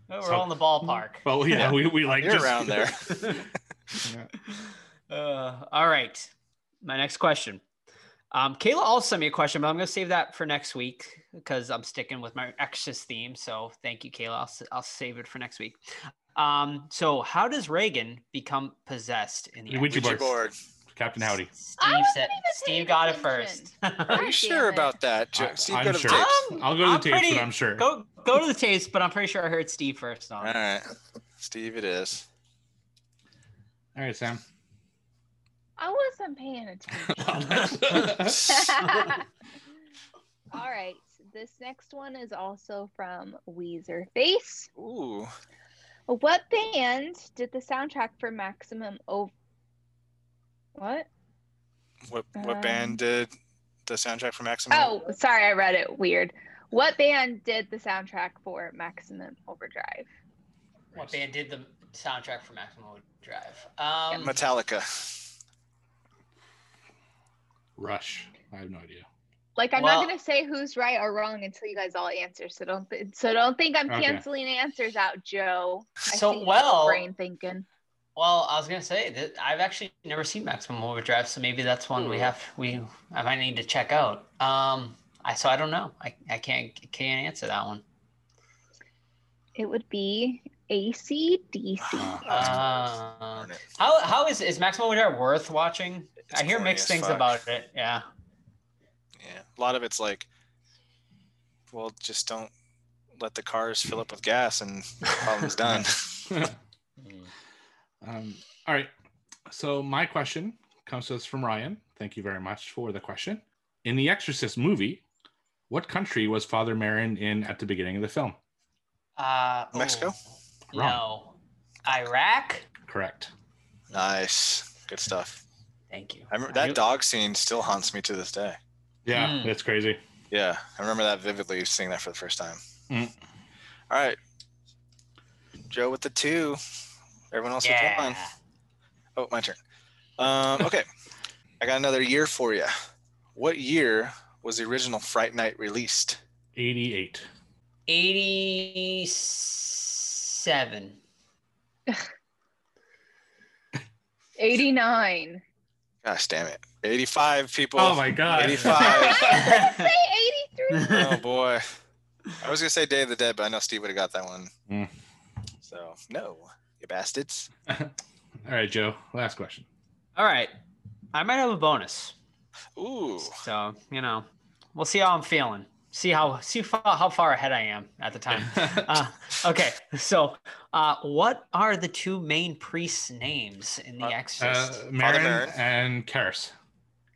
Speaker 5: We're
Speaker 3: So-
Speaker 5: all in the ballpark.
Speaker 3: Well, yeah,
Speaker 2: Yeah.
Speaker 3: we, we like
Speaker 2: You're
Speaker 3: just
Speaker 2: around there.
Speaker 3: Yeah.
Speaker 5: Uh, all right. My next question. Um, Kayla also sent me a question, but I'm going to save that for next week because I'm sticking with my Exorcist theme. So thank you, Kayla. I'll, s- I'll save it for next week. Um, so how does Regan become possessed in the
Speaker 3: Ouija
Speaker 2: Ouija
Speaker 3: boards.
Speaker 2: board.
Speaker 3: Captain Howdy.
Speaker 5: Steve said Steve
Speaker 4: paying
Speaker 5: got it
Speaker 4: attention.
Speaker 5: first.
Speaker 2: Are
Speaker 4: God
Speaker 2: you sure about that?
Speaker 3: I-
Speaker 2: Steve,
Speaker 3: I'm
Speaker 2: go
Speaker 3: sure.
Speaker 2: tapes.
Speaker 5: Um,
Speaker 3: I'll go to the
Speaker 5: I'm
Speaker 3: tapes,
Speaker 5: pretty-
Speaker 3: but I'm sure.
Speaker 5: go go to the tapes, but I'm pretty sure I heard Steve first on.
Speaker 2: All
Speaker 5: it.
Speaker 2: right. Steve, it is.
Speaker 3: All right, Sam.
Speaker 4: I wasn't paying attention. All right. This next one is also from Weezer Face.
Speaker 2: Ooh.
Speaker 4: What band did the soundtrack for Maximum O? What?
Speaker 2: What what
Speaker 4: Um,
Speaker 2: band did the soundtrack for Maximum?
Speaker 4: Oh, sorry, I read it weird. What band did the soundtrack for Maximum Overdrive?
Speaker 5: What band did the soundtrack for Maximum Overdrive? Um,
Speaker 2: Metallica.
Speaker 3: Rush. I have no idea.
Speaker 4: Like, I'm
Speaker 5: Well-
Speaker 4: not gonna say who's right or wrong until you guys all answer. So don't th- so don't think I'm
Speaker 3: Okay.
Speaker 4: canceling answers out, Joe. I
Speaker 5: So,
Speaker 4: see
Speaker 5: well-
Speaker 4: brain thinking.
Speaker 5: Well, I was gonna say that I've actually never seen Maximum Overdrive, so maybe that's one we have we I might need to check out. Um, I so I don't know. I, I can't can't answer that one.
Speaker 4: It would be ACDC.
Speaker 5: Uh,
Speaker 2: Darn it.
Speaker 5: how how is is Maximum Overdrive worth watching?
Speaker 2: It's
Speaker 5: I hear mixed things
Speaker 2: fuck.
Speaker 5: about it. Yeah.
Speaker 2: Yeah. A lot of it's like, well, just don't let the cars fill up with gas and the problem's done.
Speaker 3: Um, all right. So my question comes to us from Ryan. Thank you very much for the question. In the Exorcist movie, what country was Father Merrin in at the beginning of the film?
Speaker 5: Uh,
Speaker 2: Mexico?
Speaker 5: oh,
Speaker 3: Wrong.
Speaker 5: No. Iraq.
Speaker 3: Correct.
Speaker 2: nice. Good stuff.
Speaker 5: Thank you.
Speaker 2: I remember
Speaker 5: I
Speaker 2: that
Speaker 5: knew-
Speaker 2: dog scene still haunts me to this day.
Speaker 3: Yeah,
Speaker 5: Mm.
Speaker 3: that's crazy.
Speaker 2: Yeah, I remember that vividly seeing that for the first time.
Speaker 3: Mm.
Speaker 2: All right. Joe with the two. Everyone else with one. Oh, my turn. Um, okay. I got another year for you. What year was the original Fright Night released?
Speaker 3: 88.
Speaker 5: 87.
Speaker 4: 89.
Speaker 2: Gosh damn it. 85 people.
Speaker 3: Oh my god.
Speaker 2: 85.
Speaker 4: I was gonna say 83.
Speaker 2: oh boy. I was gonna say Day of the Dead, but I know Steve would have got that one.
Speaker 3: Mm.
Speaker 2: So no, you bastards.
Speaker 3: All right, Joe. Last question.
Speaker 5: All right. I might have a bonus.
Speaker 2: Ooh.
Speaker 5: So, you know, we'll see how I'm feeling. See how see fa- how far ahead I am at the time. Uh, okay, so uh, what are the two main priests' names in The
Speaker 2: Uh,
Speaker 5: Exorcist?
Speaker 3: Uh, Merrin
Speaker 2: Merrin.
Speaker 3: and Karras.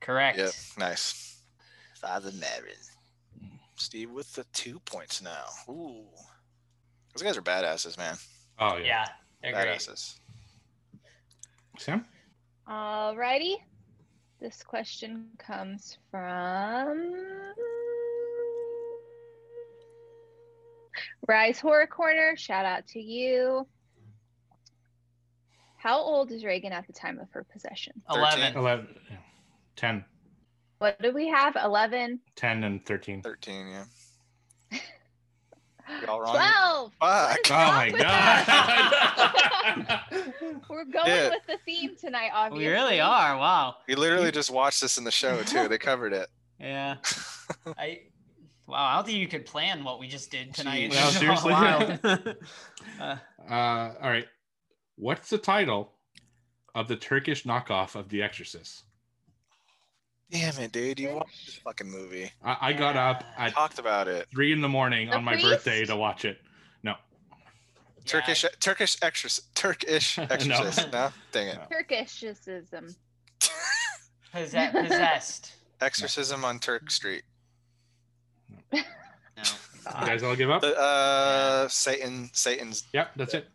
Speaker 5: Correct.
Speaker 2: Yep. Nice. Father Merrin. Steve with the two points now. Ooh. Those guys are badasses, man.
Speaker 3: Oh yeah.
Speaker 5: Yeah, they're great.
Speaker 2: Badasses.
Speaker 3: Sam.
Speaker 4: Alrighty. This question comes from Rise Horror Corner. Shout out to you. How old is Regan at the time of her possession?
Speaker 5: Eleven.
Speaker 3: 11, yeah. 10,
Speaker 4: What do we have? 11,
Speaker 3: 10, and 13.
Speaker 2: 13, yeah. You all wrong?
Speaker 4: 12.
Speaker 2: Fuck.
Speaker 3: Oh my god.
Speaker 4: We're going
Speaker 2: Yeah.
Speaker 4: with the theme tonight, obviously.
Speaker 5: We really are. Wow.
Speaker 2: We literally just watched this in the show too. They covered it.
Speaker 5: Yeah. I. Wow. I don't think you could plan what we just did tonight.
Speaker 2: Jeez.
Speaker 3: Well, seriously?
Speaker 5: Uh,
Speaker 3: uh, all right. What's the title of the Turkish knockoff of The Exorcist?
Speaker 2: Damn it, dude. You watched this fucking movie.
Speaker 3: I, I got up
Speaker 2: I talked about it.
Speaker 3: three in the morning
Speaker 4: The
Speaker 3: on my
Speaker 4: Priest?
Speaker 3: birthday to watch it. No.
Speaker 2: Turkish Turkish exorcist Turkish
Speaker 3: No.
Speaker 2: exorcist. no? Dang it.
Speaker 4: Turkishism.
Speaker 5: Possess- possessed.
Speaker 2: Exorcism on Turk Street.
Speaker 5: No.
Speaker 3: You guys all give up?
Speaker 2: The, uh Satan Satan's
Speaker 3: Yep, that's it.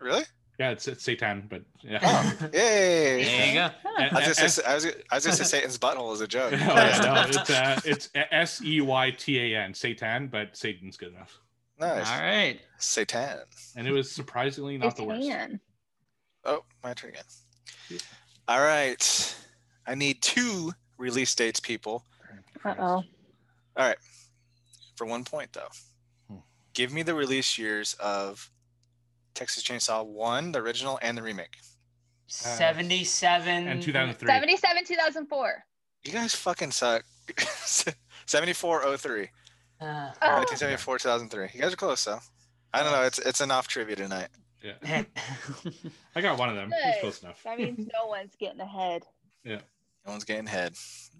Speaker 2: really?
Speaker 3: Yeah, it's, it's Satan, but yeah.
Speaker 2: Oh, yay.
Speaker 5: There you go.
Speaker 2: I was gonna say was I was gonna Satan's butthole is a joke.
Speaker 3: Oh, yeah, no, it's uh, it's S E Y T A N, Satan, but Satan's good enough.
Speaker 2: nice.
Speaker 5: All right.
Speaker 2: Satan.
Speaker 3: And it was surprisingly not
Speaker 4: It's
Speaker 3: the worst.
Speaker 4: Han.
Speaker 2: Oh, my turn again. All right. I need two release dates, people.
Speaker 4: Uh-oh.
Speaker 2: For one point though.
Speaker 3: Hmm.
Speaker 2: Give me the release years of Texas Chainsaw 1, the original, and the remake.
Speaker 5: 77.
Speaker 3: And 2003.
Speaker 4: 77, 2004.
Speaker 2: You guys fucking suck. 7403.
Speaker 5: Uh,
Speaker 4: Oh.
Speaker 2: 1974, 2003. You guys are close though. I don't know. It's it's enough trivia tonight.
Speaker 3: Yeah. I got one of them. It was close enough.
Speaker 4: That means no one's getting ahead. Yeah.
Speaker 2: No one's getting ahead.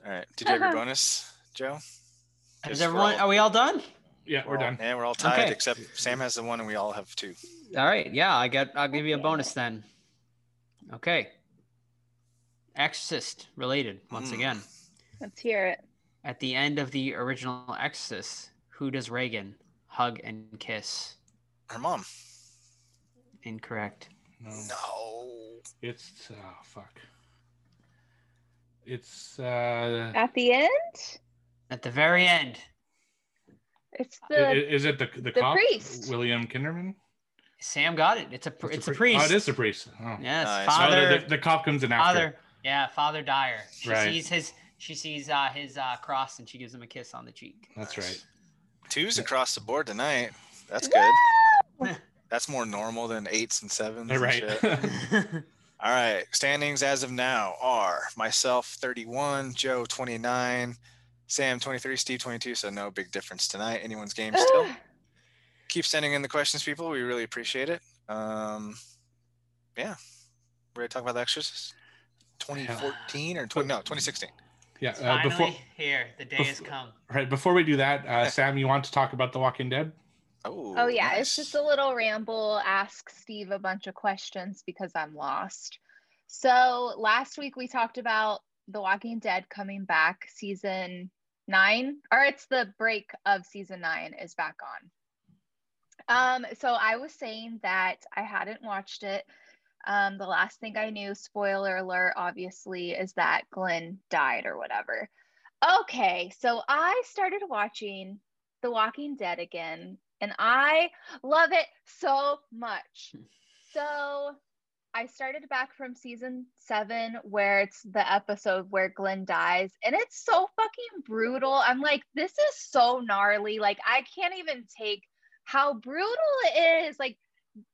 Speaker 2: All right. Did you have your
Speaker 4: Uh-huh.
Speaker 2: bonus, Joe?
Speaker 5: Is everyone?
Speaker 2: all-
Speaker 5: Are we all done?
Speaker 3: Yeah, we're
Speaker 2: all-
Speaker 3: done.
Speaker 2: Yeah, we're all tied
Speaker 5: Okay.
Speaker 2: except Sam has the one and we all have two.
Speaker 5: All right. Yeah, I get. I'll give you a bonus then. Okay. Exorcist related once
Speaker 2: Mm.
Speaker 5: again.
Speaker 4: Let's hear it.
Speaker 5: At the end of the original Exorcist, who does Regan hug and kiss?
Speaker 2: Her mom.
Speaker 5: Incorrect.
Speaker 3: No,
Speaker 2: No.
Speaker 3: it's oh fuck. It's uh,
Speaker 4: At the end,
Speaker 5: At the very end,
Speaker 4: it's the
Speaker 3: i- is it the the,
Speaker 4: the
Speaker 3: cop
Speaker 4: priest.
Speaker 3: William Kinderman?
Speaker 5: Sam got it. It's a pr- it's a priest.
Speaker 3: Oh, it is the priest. Oh.
Speaker 5: Yes,
Speaker 2: Nice.
Speaker 3: Oh,
Speaker 5: Father.
Speaker 3: the, the, the cop comes in after.
Speaker 5: Father. Yeah, Father Dyer. She
Speaker 3: Right.
Speaker 5: sees his. She sees uh, his uh, cross and she gives him a kiss on the cheek.
Speaker 3: That's right.
Speaker 2: Twos across the board tonight. That's good. That's more normal than eights and sevens. And
Speaker 3: right.
Speaker 2: shit. All right. Standings as of now are myself 31, Joe 29, Sam 23, Steve 22. So no big difference tonight. Anyone's game still. Keep sending in the questions, people. We really appreciate it. Um, yeah. We're ready to talk about the Exorcist? 2014 or 20, no, 2016.
Speaker 3: yeah. Uh,
Speaker 5: Finally,
Speaker 3: before
Speaker 5: here the day has come.
Speaker 3: right before we do that, uh, Sam, you want to talk about The Walking Dead?
Speaker 2: Oh,
Speaker 4: Oh yeah, it's just a little ramble. Ask Steve a bunch of questions because I'm lost. So last week we talked about The Walking Dead coming back, season nine, or it's the break of season nine is back on. Um, so I was saying that I hadn't watched it. Um, the last thing I knew, spoiler alert, obviously, is that Glenn died or whatever. Okay, so I started watching The Walking Dead again and I love it so much. So I started back from season seven, where it's the episode where Glenn dies, and it's so fucking brutal. I'm like, this is so gnarly. Like, I can't even take how brutal it is. Like,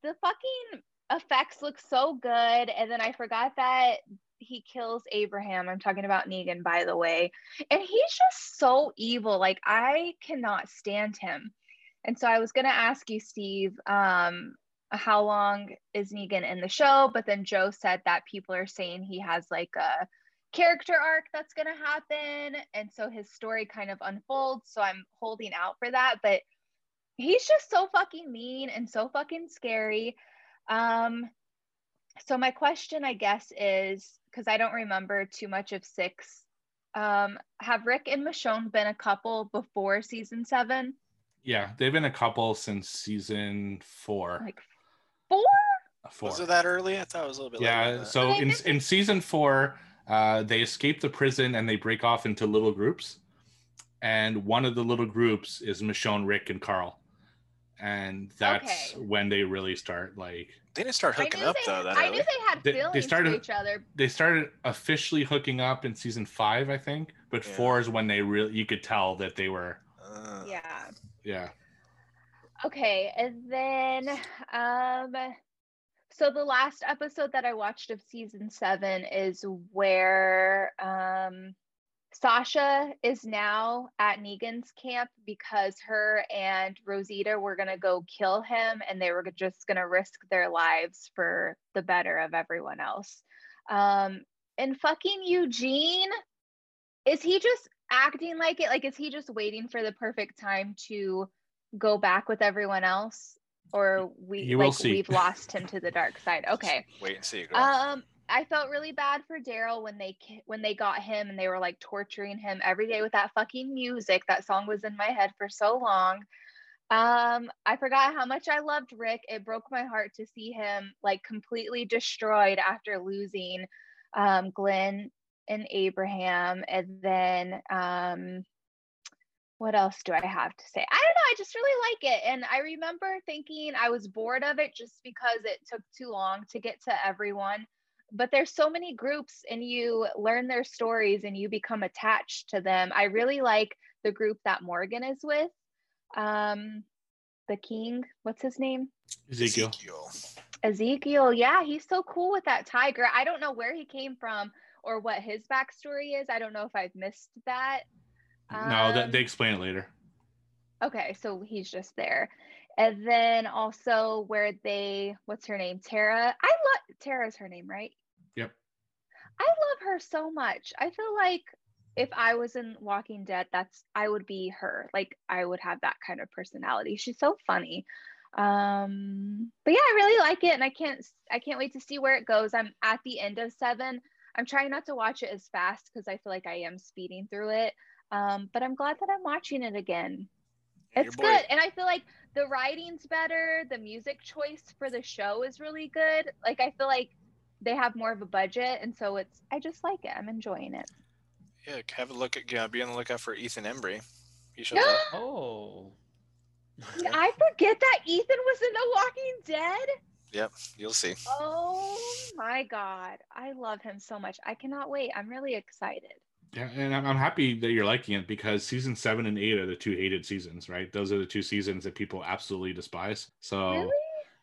Speaker 4: the fucking effects look so good. And then I forgot that he kills Abraham. I'm talking about Negan, by the way. And he's just so evil. Like, I cannot stand him. And so I was going to ask you, Steve, um, how long is Negan in the show? But then Joe said that people are saying he has like a character arc that's going to happen. And so his story kind of unfolds. So I'm holding out for that. But he's just so fucking mean and so fucking scary. Um, so my question, I guess, is because I don't remember too much of six. Um, have Rick and Michonne been a couple before season seven?
Speaker 3: Yeah, they've been a couple since season four.
Speaker 4: Like four?
Speaker 3: Four.
Speaker 2: Was it that early? I thought it was a little bit. later
Speaker 3: yeah.
Speaker 2: that.
Speaker 3: So in in season four, uh, they escape the prison and they break off into little groups, and one of the little groups is Michonne, Rick, and Carl, and that's
Speaker 4: Okay.
Speaker 3: when they really start like
Speaker 2: they didn't start hooking up
Speaker 4: they,
Speaker 2: though. That
Speaker 4: I
Speaker 2: early.
Speaker 4: knew they had
Speaker 3: They- they
Speaker 4: feelings
Speaker 3: started-
Speaker 4: for each other.
Speaker 3: they started officially hooking up in season five, I think, but
Speaker 2: Yeah.
Speaker 3: four is when they really you could tell that they were
Speaker 2: Uh,
Speaker 4: Yeah.
Speaker 3: yeah.
Speaker 4: Okay, and then um so the last episode that I watched of season 7 is where um Sasha is now at Negan's camp because her and Rosita were going to go kill him and they were just going to risk their lives for the better of everyone else. Um and fucking Eugene is he just acting like it like is he just waiting for the perfect time to go back with everyone else or we
Speaker 3: You will
Speaker 4: like
Speaker 3: see.
Speaker 4: we've lost him to the dark side okay
Speaker 2: Wait and see. Girl.
Speaker 4: um i felt really bad for daryl when they when they got him and they were like torturing him every day with that fucking music that song was in my head for so long um i forgot how much i loved rick it broke my heart to see him like completely destroyed after losing um glenn and abraham and then um what else do I have to say? I don't know. I just really like it. And I remember thinking I was bored of it just because it took too long to get to everyone. But there's so many groups and you learn their stories and you become attached to them. I really like the group that Morgan is with. Um the king, what's his name?
Speaker 3: Ezekiel.
Speaker 4: Ezekiel. Yeah, he's so cool with that tiger. I don't know where he came from or what his backstory is. I don't know if I've missed that.
Speaker 3: No, that
Speaker 4: Um,
Speaker 3: they explain it later.
Speaker 4: Okay, so he's just there. And then also where they what's her name? Tara. I love Tara's her name, right?
Speaker 3: Yep.
Speaker 4: I love her so much. I feel like if I was in Walking Dead, that's I would be her. Like I would have that kind of personality. She's so funny. Um but yeah, I really like it and I can't I can't wait to see where it goes. I'm at the end of 7. I'm trying not to watch it as fast because I feel like I am speeding through it. Um but I'm glad that I'm watching it again.
Speaker 2: Your
Speaker 4: It's
Speaker 2: boy-
Speaker 4: good. And I feel like the writing's better. The music choice for the show is really good. Like I feel like they have more of a budget. And so it's I just like it. I'm enjoying it.
Speaker 2: Yeah, have a look at. Yeah, be on the lookout for Ethan Embry. He shows up.
Speaker 5: Oh.
Speaker 4: I forget that Ethan was in The Walking Dead.
Speaker 2: Yep, you'll see.
Speaker 4: Oh my god. I love him so much. I cannot wait. I'm really excited.
Speaker 3: Yeah, and I'm, I'm happy that you're liking it because season seven and eight are the two hated seasons, right? Those are the two seasons that people absolutely despise. So
Speaker 4: Really?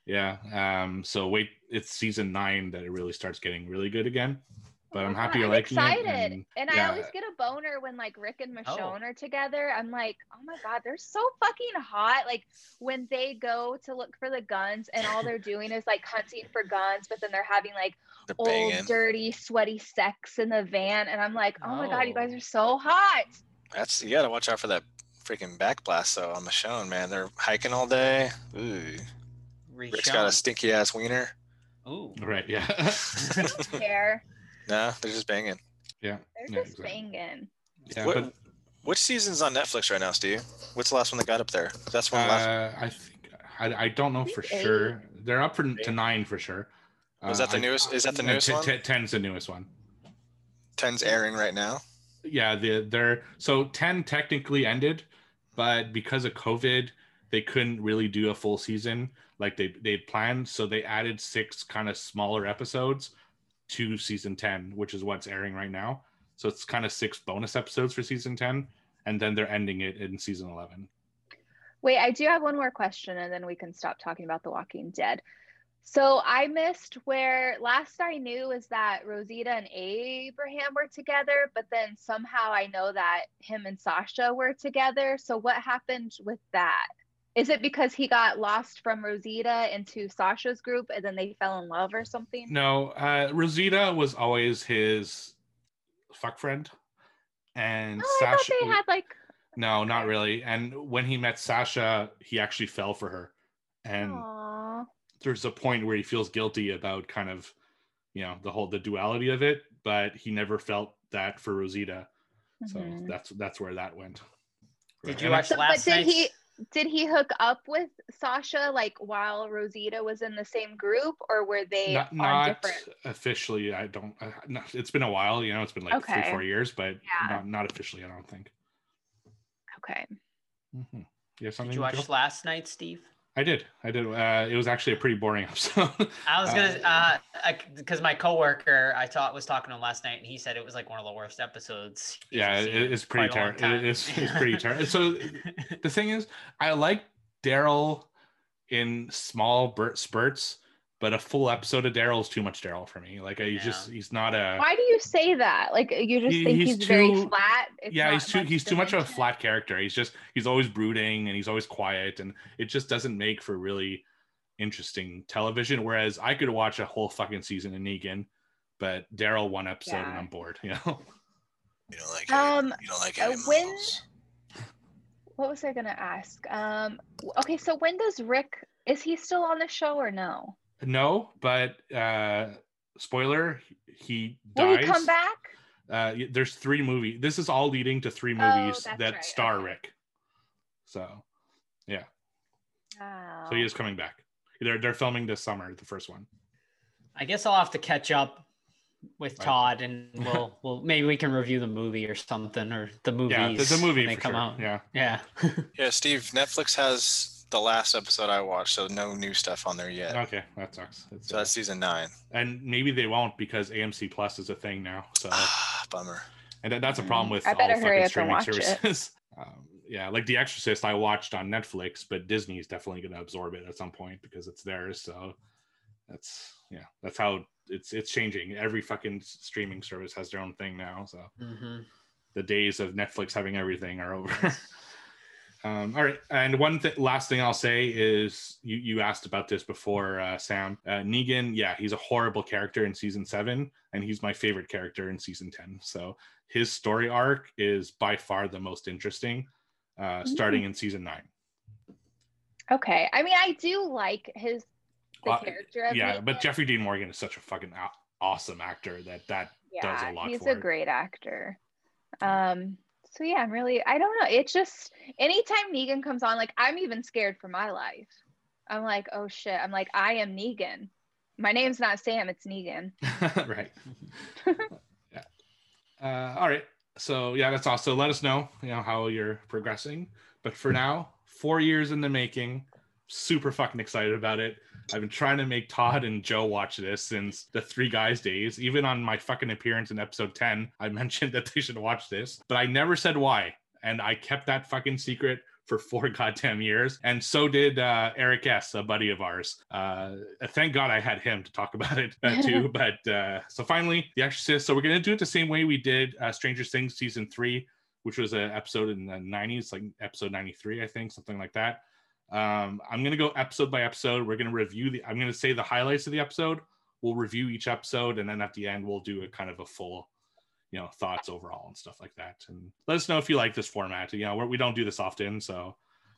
Speaker 3: yeah, um, so wait, it's season nine that it really starts getting really good again. But
Speaker 4: Oh
Speaker 3: I'm happy
Speaker 4: God,
Speaker 3: you're
Speaker 4: I'm
Speaker 3: liking
Speaker 4: excited.
Speaker 3: it. And,
Speaker 4: And I always get a boner when like Rick and
Speaker 5: Oh.
Speaker 4: Michonne are together. I'm like, oh my god, they're so fucking hot. Like when they go to look for the guns and all they're doing is like hunting for guns, but then they're having like
Speaker 2: They're
Speaker 4: old,
Speaker 2: banging.
Speaker 4: dirty, sweaty sex in the van, and I'm like, oh my god, you guys
Speaker 5: Oh.
Speaker 4: are so hot.
Speaker 2: That's you gotta watch out for that freaking back blast though on Michonne, man. They're hiking all day. Ooh. Rick's got a stinky ass wiener.
Speaker 5: Ooh.
Speaker 3: right, yeah,
Speaker 4: I don't care.
Speaker 2: no, they're just banging.
Speaker 3: yeah,
Speaker 4: They're
Speaker 3: Yeah,
Speaker 4: just
Speaker 3: exactly.
Speaker 4: banging.
Speaker 3: yeah.
Speaker 2: What-
Speaker 3: but
Speaker 2: Which season's on Netflix right now, Steve? What's the last one that got up there? That's one last.
Speaker 3: uh, I think I, I don't know for
Speaker 4: eight.
Speaker 3: sure. They're up for to nine for sure.
Speaker 2: Was
Speaker 3: Uh,
Speaker 2: that the
Speaker 3: I-
Speaker 2: newest- is that the
Speaker 3: uh,
Speaker 2: newest
Speaker 3: ten-
Speaker 2: one?
Speaker 3: ten- Ten's the newest one.
Speaker 2: 10's airing right now.
Speaker 3: yeah the they're so 10 technically ended but because of covid they couldn't really do a full season like they they planned, so they added six kind of smaller episodes to season 10, which is what's airing right now. So it's kind of six bonus episodes for season 10, and then they're ending it in season 11.
Speaker 4: Wait, I do have one more question and then we can stop talking about The Walking Dead. So I missed where last I knew is that Rosita and Abraham were together, but then somehow I know that him and Sasha were together. So what happened with that? Is it because he got lost from Rosita into Sasha's group and then they fell in love or something?
Speaker 3: No, uh, Rosita was always his fuck friend, and
Speaker 4: Oh, I thought
Speaker 3: Sasha.
Speaker 4: they had like
Speaker 3: no, not really. And when he met Sasha, he actually fell for her, and
Speaker 4: Aw.
Speaker 3: There's a point where he feels guilty about kind of, you know, the whole the duality of it, but he never felt that for Rosita. So
Speaker 4: Mhm.
Speaker 3: that's that's where that went.
Speaker 5: Did you
Speaker 3: And
Speaker 5: watch
Speaker 4: So, but did
Speaker 5: night's?
Speaker 4: he did he hook up with Sasha like while Rosita was in the same group, or were they
Speaker 3: not,
Speaker 4: on
Speaker 3: not
Speaker 4: different?
Speaker 3: officially i don't uh, no, it's been a while you know it's been like three four years but
Speaker 4: Yeah.
Speaker 3: not, not officially i don't think
Speaker 4: Okay.
Speaker 3: Mhm. you have something
Speaker 5: Did you watch last night, Steve?
Speaker 3: I did. I did. Uh it was actually a pretty boring episode.
Speaker 5: I was gonna,
Speaker 3: Uh,
Speaker 5: uh, because my coworker I thought was talking to him last night, and he said it was like one of the worst episodes.
Speaker 3: yeah it, it's pretty
Speaker 5: quite a long
Speaker 3: terrible it's, it's pretty terrible so the thing is i like daryl in small spurts but a full episode of daryl is too much daryl for me like i just he's not a
Speaker 4: Why do you say that? Like you just
Speaker 3: He-
Speaker 4: think
Speaker 3: he's
Speaker 4: he's, very
Speaker 3: too-
Speaker 4: flat? It's
Speaker 3: yeah he's too
Speaker 4: much
Speaker 3: he's too much of a flat character he's just he's always brooding and he's always quiet and it just doesn't make for really interesting television whereas i could watch a whole fucking season of negan but daryl one episode and i'm bored you know
Speaker 2: You don't like
Speaker 4: Um,
Speaker 2: you don't like
Speaker 4: uh,
Speaker 2: animals.
Speaker 4: when- What was I gonna ask? Um. Okay, so when does Rick? Is he still on the show or no?
Speaker 3: No but uh spoiler he
Speaker 4: Will
Speaker 3: dies
Speaker 4: he come back?
Speaker 3: uh there's three movies this is all leading to three movies
Speaker 4: that's
Speaker 3: that
Speaker 4: right,
Speaker 3: star
Speaker 4: okay.
Speaker 3: rick so
Speaker 4: Wow.
Speaker 3: so he is coming back they're, they're filming this summer the first one
Speaker 5: I guess I'll have to catch up with
Speaker 3: Right.
Speaker 5: Todd, and we'll, we'll maybe we can review the movie or something, or the movies.
Speaker 3: yeah the, the movie
Speaker 5: when they come
Speaker 3: sure.
Speaker 5: out.
Speaker 3: yeah
Speaker 5: Yeah.
Speaker 2: Yeah, Steve. Netflix has the last episode I watched, so no new stuff on there yet.
Speaker 3: Okay, that sucks. It's,
Speaker 2: So
Speaker 3: uh,
Speaker 2: that's season nine.
Speaker 3: and maybe they won't because AMC Plus is a thing now. So,
Speaker 2: Ah, bummer.
Speaker 3: and that, that's a problem
Speaker 4: Mm,
Speaker 3: with
Speaker 4: I
Speaker 3: all
Speaker 4: better
Speaker 3: fucking
Speaker 4: hurry up and
Speaker 3: streaming
Speaker 4: watch it.
Speaker 3: services. um, yeah, like The Exorcist, I watched on Netflix, but Disney is definitely going to absorb it at some point because it's theirs. So that's yeah, that's how it's it's changing. Every fucking streaming service has their own thing now. So
Speaker 5: hmm
Speaker 3: the days of Netflix having everything are over. um, all right, and one th- last thing I'll say is you you asked about this before, uh, Sam. Uh, Negan, yeah, he's a horrible character in season seven, and he's my favorite character in season ten. So his story arc is by far the most interesting, uh, starting in season nine.
Speaker 4: Okay. I mean, I do like his the
Speaker 3: Uh,
Speaker 4: character
Speaker 3: yeah,
Speaker 4: Negan.
Speaker 3: but Jeffrey Dean Morgan is such a fucking awesome actor that that does a lot
Speaker 4: he's a great actor. Um, so yeah, I'm really I don't know. It's just anytime Negan comes on, like I'm even scared for my life. I'm like, oh shit. I'm like, I am Negan. My name's not Sam, it's Negan.
Speaker 3: right. yeah. Uh, all right. So yeah, that's all. So let us know, you know, how you're progressing. But for now, four years in the making, super fucking excited about it. I've been trying to make Todd and Joe watch this since the Three Guys days. Even on my fucking appearance in episode 10, I mentioned that they should watch this, but I never said why. And I kept that fucking secret for four goddamn years. And so did uh, Eric S., a buddy of ours. Uh, thank God I had him to talk about it uh, too. but uh, so finally, The Exorcist. So we're going to do it the same way we did uh, Stranger Things season three, which was an episode in the 90s, like episode 93, I think, something like that. Um, I'm going to go episode by episode. We're going to review the, I'm going to say the highlights of the episode. We'll review each episode. And then at the end, we'll do a kind of a full you know thoughts overall and stuff like that and let us know if you like this format you know we're, we don't do this often so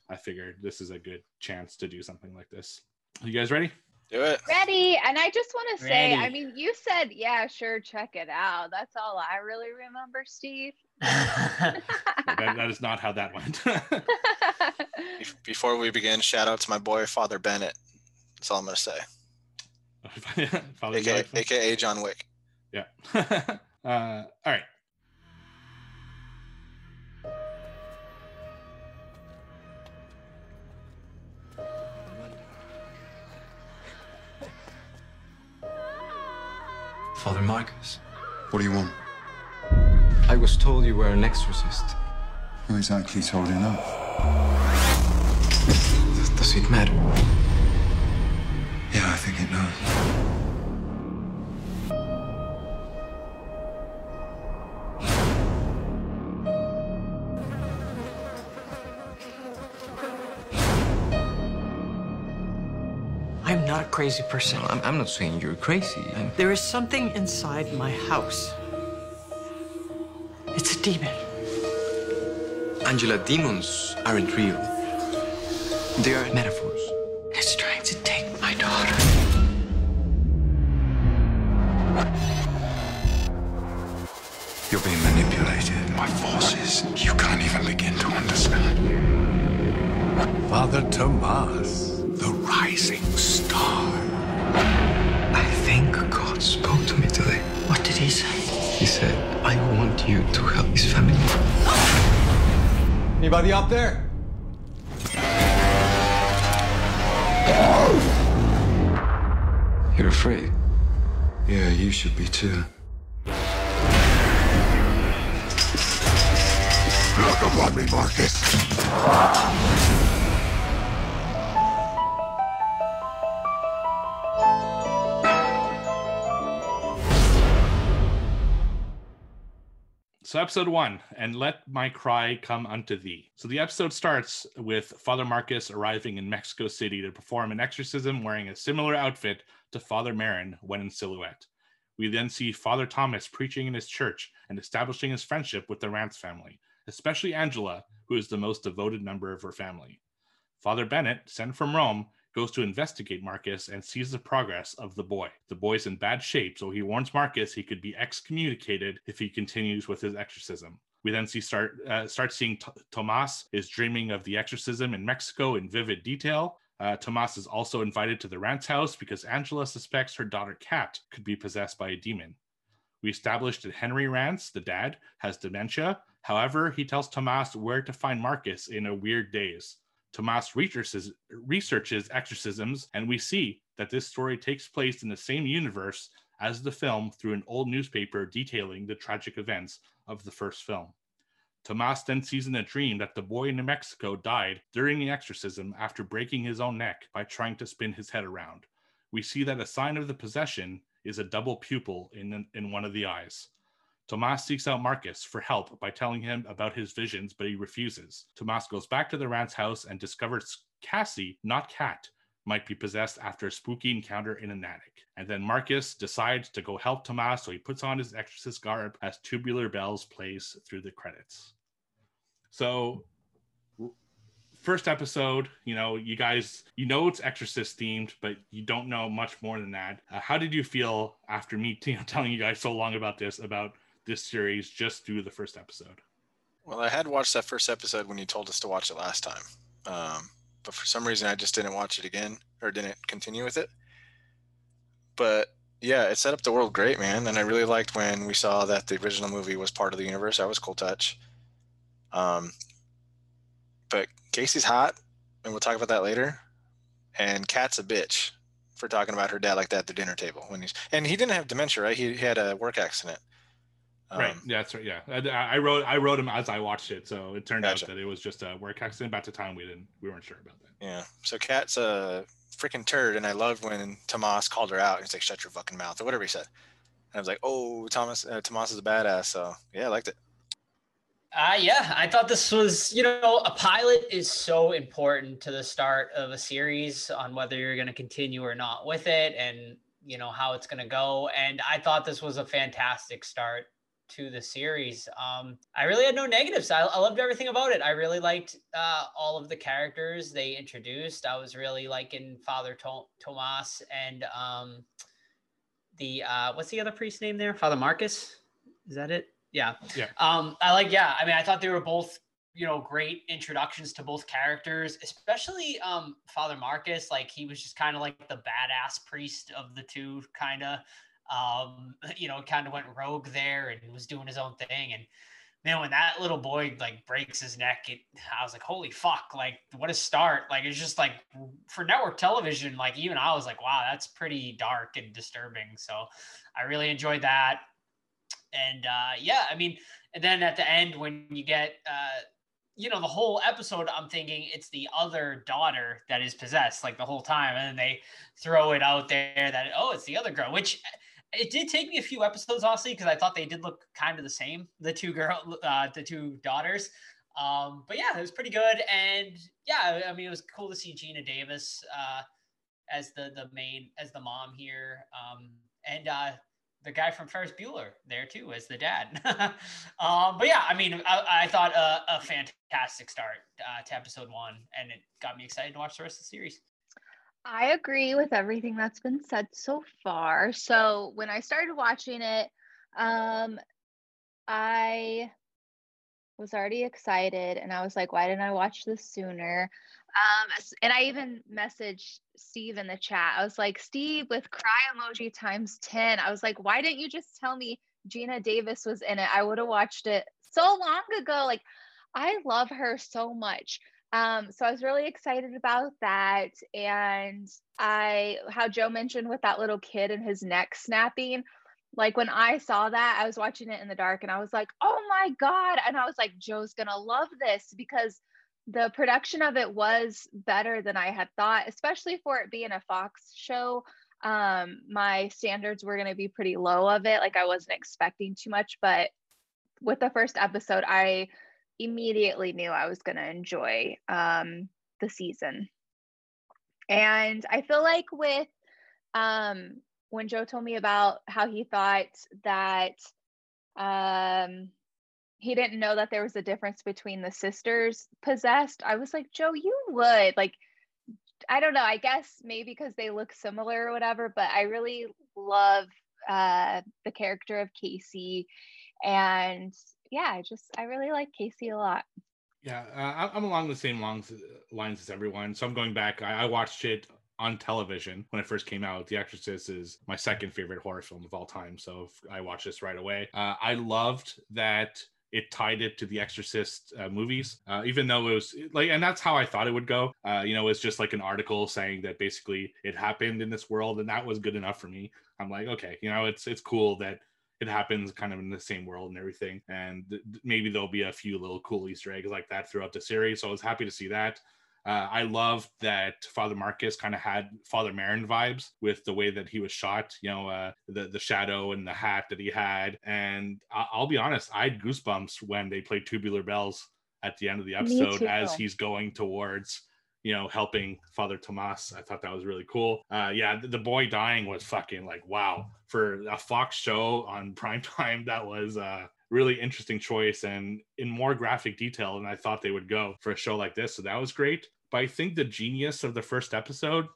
Speaker 3: i figured this is a good chance to do something like this Are you guys ready
Speaker 2: Do it.
Speaker 4: Ready. And I just want to say, I mean, you said, yeah, sure, check it out. That's all I really remember, Steve.
Speaker 3: that, that is not how that went
Speaker 2: Bef- Before we begin, shout out to my boy Father Bennett. That's all I'm gonna say. AKA, AKA, John Wick.
Speaker 3: Yeah. uh, all right.
Speaker 7: Father Marcus.
Speaker 8: What do you want?
Speaker 7: I was told you were an exorcist.
Speaker 8: Who exactly told you that?
Speaker 7: Does, does it matter?
Speaker 8: Yeah, I think it does.
Speaker 9: I'm not a crazy person.
Speaker 7: No, I'm, I'm not saying you're crazy. I'm...
Speaker 9: There is something inside my house. It's a demon.
Speaker 7: Angela, demons aren't real. They are metaphors.
Speaker 9: It's trying to take my daughter.
Speaker 8: You're being manipulated by forces you can't even begin to understand. Father Tomas, the rising star.
Speaker 7: I think God spoke to me today.
Speaker 9: What did he say?
Speaker 7: He said, I want you to help his family.
Speaker 10: Anybody up there?
Speaker 7: You're?
Speaker 8: Yeah, you should be too. Look upon me, Marcus.
Speaker 3: So, episode one, and let my cry come unto thee. So, the episode starts with Father Marcus arriving in Mexico City to perform an exorcism wearing a similar outfit to Father Merrin when in silhouette. We then see Father Thomas preaching in his church and establishing his friendship with the Rance family, especially Angela, who is the most devoted member of her family. Father Bennett, sent from Rome, goes to investigate Marcus and sees the progress of the boy. The boy's in bad shape, so he warns Marcus he could be excommunicated if he continues with his exorcism. We then see start uh, start seeing T- Tomas is dreaming of the exorcism in Mexico in vivid detail. Uh, Tomas is also invited to the Rance house because Angela suspects her daughter Kat could be possessed by a demon. We established that Henry Rance, the dad, has dementia. However, he tells Tomas where to find Marcus in a weird daze. Tomas researches, researches exorcisms, and we see that this story takes place in the same universe as the film through an old newspaper detailing the tragic events of the first film. Tomas then sees in a dream that the boy in New Mexico died during the exorcism after breaking his own neck by trying to spin his head around. We see that a sign of the possession is a double pupil in, in one of the eyes. Tomas seeks out Marcus for help by telling him about his visions, but he refuses. Tomas goes back to the Rance house and discovers Cassie, not Kat, might be possessed after a spooky encounter in an attic. And then Marcus decides to go help Tomas, so he puts on his exorcist garb as Tubular Bells plays through the credits. So, first episode, you know, you guys, you know it's exorcist themed, but you don't know much more than that. Uh, how did you feel after me telling you guys so long about this, about this series just through the first episode?
Speaker 2: Well, I had watched that first episode when you told us to watch it last time. Um, but for some reason, I just didn't watch it again or didn't continue with it. But yeah, it set up the world great, man. And I really liked when we saw that the original movie was part of the universe. That was cool touch. Um, but Casey's hot, and we'll talk about that later. And Kat's a bitch for talking about her dad like that at the dinner table when he's and he didn't have dementia, right? He, he had a work accident.
Speaker 3: Right.
Speaker 2: Um,
Speaker 3: Yeah, that's right. Yeah, I, I wrote I wrote him as I watched it, so it turned
Speaker 2: Gotcha.
Speaker 3: out that it was just a work accident. But at the time, we didn't we weren't sure about that.
Speaker 2: Yeah. So Kat's a freaking turd, and I loved when Tomas called her out. and He's like, "Shut your fucking mouth," or whatever he said. And I was like, "Oh, Thomas, uh, Tomas is a badass." So yeah, I liked it.
Speaker 5: Uh, yeah, I thought this was, you know, a pilot is so important to the start of a series on whether you're going to continue or not with it and, you know, how it's going to go. And I thought this was a fantastic start to the series. Um, I really had no negatives. I, I loved everything about it. I really liked uh, all of the characters they introduced. I was really liking Father to- Tomas and um, the, uh, what's the other priest name there? Father Marcus? Is that it? Yeah.
Speaker 3: Yeah.
Speaker 5: Um, I like, yeah. I mean, I thought they were both, you know, great introductions to both characters, especially um Father Marcus. Like he was just kind of like the badass priest of the two, kind of. Um, you know, kind of went rogue there and was doing his own thing. And man, when that little boy like breaks his neck, it, I was like, holy fuck, like what a start. Like it's just like for network television, like even I was like, wow, that's pretty dark and disturbing. So I really enjoyed that. And uh, yeah, I mean, and then at the end when you get uh, you know the whole episode i'm thinking it's the other daughter that is possessed like the whole time and then they throw it out there that oh it's the other girl which it did take me a few episodes honestly because i thought they did look kind of the same the two girl uh, the two daughters um, but yeah it was pretty good and yeah i mean it was cool to see Geena davis uh, as the the main as the mom here um, and uh, the guy from Ferris Bueller there too as the dad. um, but yeah, I mean, I, I thought a, a, fantastic start uh, to episode one, and it got me excited to watch the rest of the series.
Speaker 4: I agree with everything that's been said so far. So when I started watching it, um, I was already excited, and I was like, "Why didn't I watch this sooner?" Um, and I even messaged Steve in the chat. I was like, Steve, with cry emoji times 10. I was like, why didn't you just tell me Geena Davis was in it? I would have watched it so long ago. Like, I love her so much. Um, so I was really excited about that. And I, how Joe mentioned with that little kid and his neck snapping, like when I saw that, I was watching it in the dark and I was like, oh my God. And I was like, Joe's gonna love this because the production of it was better than I had thought, especially for it being a Fox show. Um, my standards were going to be pretty low of it. Like I wasn't expecting too much, but with the first episode, I immediately knew I was going to enjoy um, the season. And I feel like with um, when Joe told me about how he thought that um, he didn't know that there was a difference between the sisters possessed. I was like, Joe, you would like, I don't know. I guess maybe because they look similar or whatever, but I really love uh, the character of Casey. And yeah, I just, I really like Casey a lot.
Speaker 3: Yeah, uh, I'm along the same lines, lines as everyone. So I'm going back. I, I watched it on television when it first came out. The Exorcist is my second favorite horror film of all time. So I watched this right away. Uh, I loved that it tied it to the Exorcist uh, movies, uh, even though it was like, and that's how I thought it would go. Uh, you know, it's just like an article saying that basically it happened in this world, and that was good enough for me. I'm like, okay, you know, it's it's cool that it happens kind of in the same world and everything, and th- maybe there'll be a few little cool Easter eggs like that throughout the series. So I was happy to see that. Uh, I love that Father Marcus kind of had Father Merrin vibes with the way that he was shot. You know, uh, the the shadow and the hat that he had. And I- will be honest, I had goosebumps when they played Tubular Bells at the end of the episode as he's going towards you know, helping Father Tomas. I thought that was really cool. Uh, yeah, the, the, boy dying was fucking like wow for a Fox show on prime time. That was uh, really interesting choice and in more graphic detail than I thought they would go for a show like this. So that was great. But I think the genius of the first episode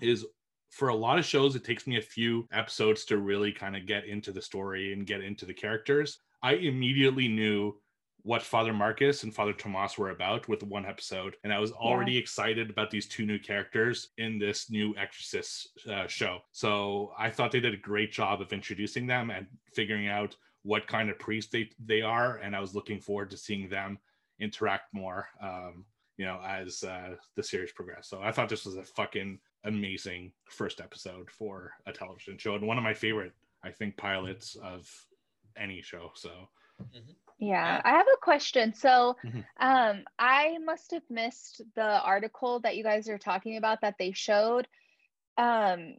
Speaker 3: is for a lot of shows, it takes me a few episodes to really kind of get into the story and get into the characters. I immediately knew what Father Marcus and Father Tomas were about with one episode. And I was already yeah. excited about these two new characters in this new Exorcist uh, show. So I thought they did a great job of introducing them and figuring out what kind of priest they they are, and I was looking forward to seeing them interact more. Um, you know, as uh, the series progressed. So I thought this was a fucking amazing first episode for a television show and one of my favorite, I think, pilots of any show. So.
Speaker 4: Mm-hmm. Yeah, I have a question. So, mm-hmm. um, I must have missed the article that you guys are talking about that they showed. Um,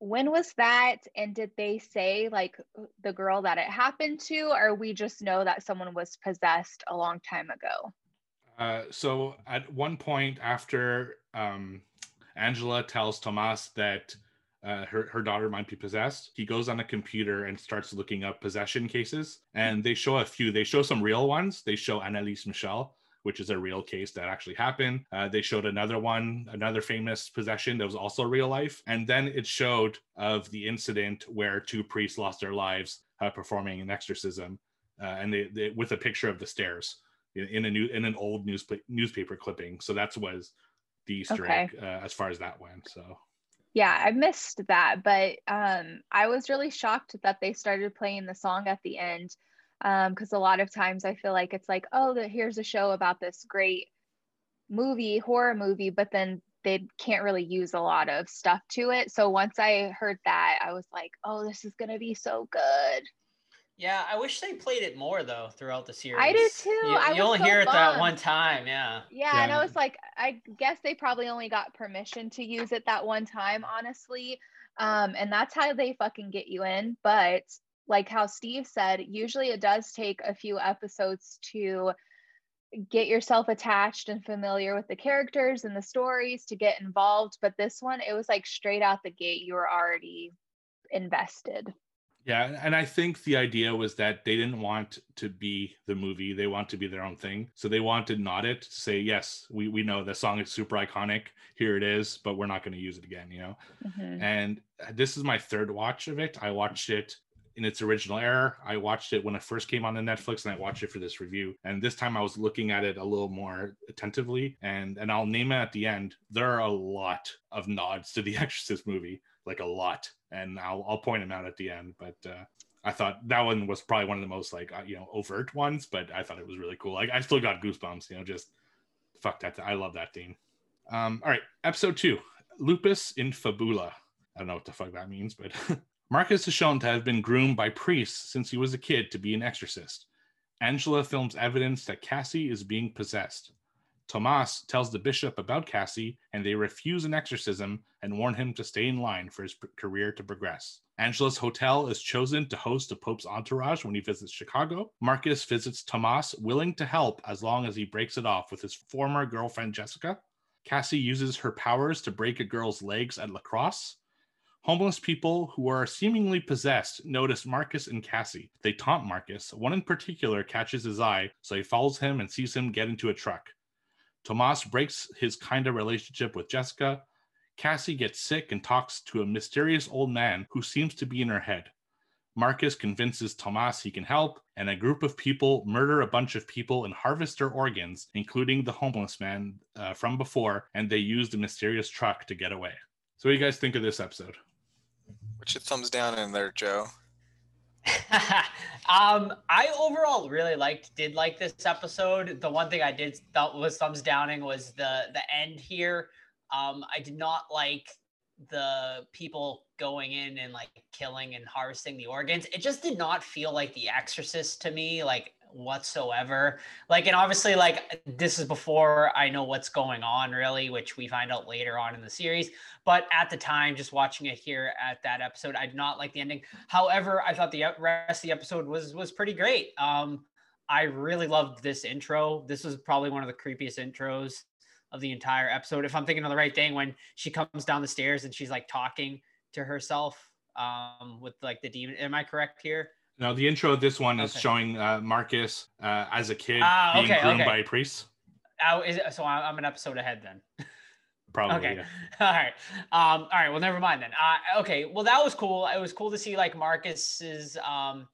Speaker 4: when was that and did they say like the girl that it happened to or we just know that someone was possessed a long time ago
Speaker 3: uh, so at one point after um, angela tells tomas that uh, her, her daughter might be possessed he goes on a computer and starts looking up possession cases and they show a few they show some real ones they show Anneliese michel which is a real case that actually happened. Uh, they showed another one, another famous possession that was also real life. And then it showed of the incident where two priests lost their lives uh, performing an exorcism. Uh, and they, they, with a picture of the stairs in, in a new in an old newspaper newspaper clipping. So that was the Easter okay. egg uh, as far as that went. So
Speaker 4: yeah, I missed that, but um, I was really shocked that they started playing the song at the end because a lot of times I feel like it's like, oh, the, here's a show about this great movie, horror movie, but then they can't really use a lot of stuff to it. So once I heard that, I was like, oh, this is gonna be so good.
Speaker 5: Yeah, I wish they played it more though throughout the series.
Speaker 4: I do too.
Speaker 5: You,
Speaker 4: I
Speaker 5: you
Speaker 4: was
Speaker 5: only
Speaker 4: so
Speaker 5: hear it that one time. Yeah.
Speaker 4: Yeah, and
Speaker 3: Yeah.
Speaker 4: I was like, I guess they probably only got permission to use it that one time, honestly. Um, and that's how they fucking get you in. But like how Steve said, usually it does take a few episodes to get yourself attached and familiar with the characters and the stories to get involved. But this one, it was like straight out the gate, you were already invested.
Speaker 3: Yeah, and I think the idea was that they didn't want to be the movie; they want to be their own thing. So they wanted not it to say, "Yes, we we know the song is super iconic. Here it is, but we're not going to use it again." You know.
Speaker 4: Mhm.
Speaker 3: And this is my third watch of it. I watched it in its original era. I watched it when it first came on the Netflix, and I watched it for this review. And this time, I was looking at it a little more attentively. And and I'll name it at the end. There are a lot of nods to the Exorcist movie, like a lot. And I'll I'll point them out at the end. But uh, I thought that one was probably one of the most like uh, you know overt ones. But I thought it was really cool. Like I still got goosebumps. You know, just fuck that. I love that theme. Um, all right, episode two, lupus in fabula. I don't know what the fuck that means, but Marcus is shown to have been groomed by priests since he was a kid to be an exorcist. Angela films evidence that Cassie is being possessed. Tomas tells the bishop about Cassie, and they refuse an exorcism and warn him to stay in line for his career to progress. Angela's hotel is chosen to host the Pope's entourage when he visits Chicago. Marcus visits Tomas, willing to help as long as he breaks it off with his former girlfriend Jessica. Cassie uses her powers to break a girl's legs at lacrosse. Homeless people who are seemingly possessed notice Marcus and Cassie. They taunt Marcus. One in particular catches his eye, so he follows him and sees him get into a truck. Tomas breaks his kind of relationship with Jessica. Cassie gets sick and talks to a mysterious old man who seems to be in her head. Marcus convinces Tomas he can help, and a group of people murder a bunch of people and harvest their organs, including the homeless man uh, from before, and they use the mysterious truck to get away. So, what do you guys think of this episode?
Speaker 2: What's your thumbs down in there, Joe?
Speaker 5: um, I overall really liked, did like this episode. The one thing I did thought was thumbs downing was the the end here. Um, I did not like the people going in and like killing and harvesting the organs. It just did not feel like The Exorcist to me, like whatsoever. Like, and obviously, like this is before I know what's going on, really, which we find out later on in the series. But at the time, just watching it here at that episode, I did not like the ending. However, I thought the rest of the episode was was pretty great. Um, I really loved this intro. This was probably one of the creepiest intros of the entire episode. If I'm thinking of the right thing, when she comes down the stairs and she's like talking to herself um, with like the demon. Am I correct here?
Speaker 3: Now, the intro of this one is
Speaker 5: Okay.
Speaker 3: showing uh, Marcus uh, as a kid
Speaker 5: Ah,
Speaker 3: being
Speaker 5: okay,
Speaker 3: groomed
Speaker 5: okay.
Speaker 3: by priests.
Speaker 5: Oh, is it, so I'm I'm an episode ahead then.
Speaker 3: Probably.
Speaker 5: okay.
Speaker 3: yeah.
Speaker 5: All right. Um, all right. Well, never mind then. Uh, okay. Well, that was cool. It was cool to see like Marcus's um,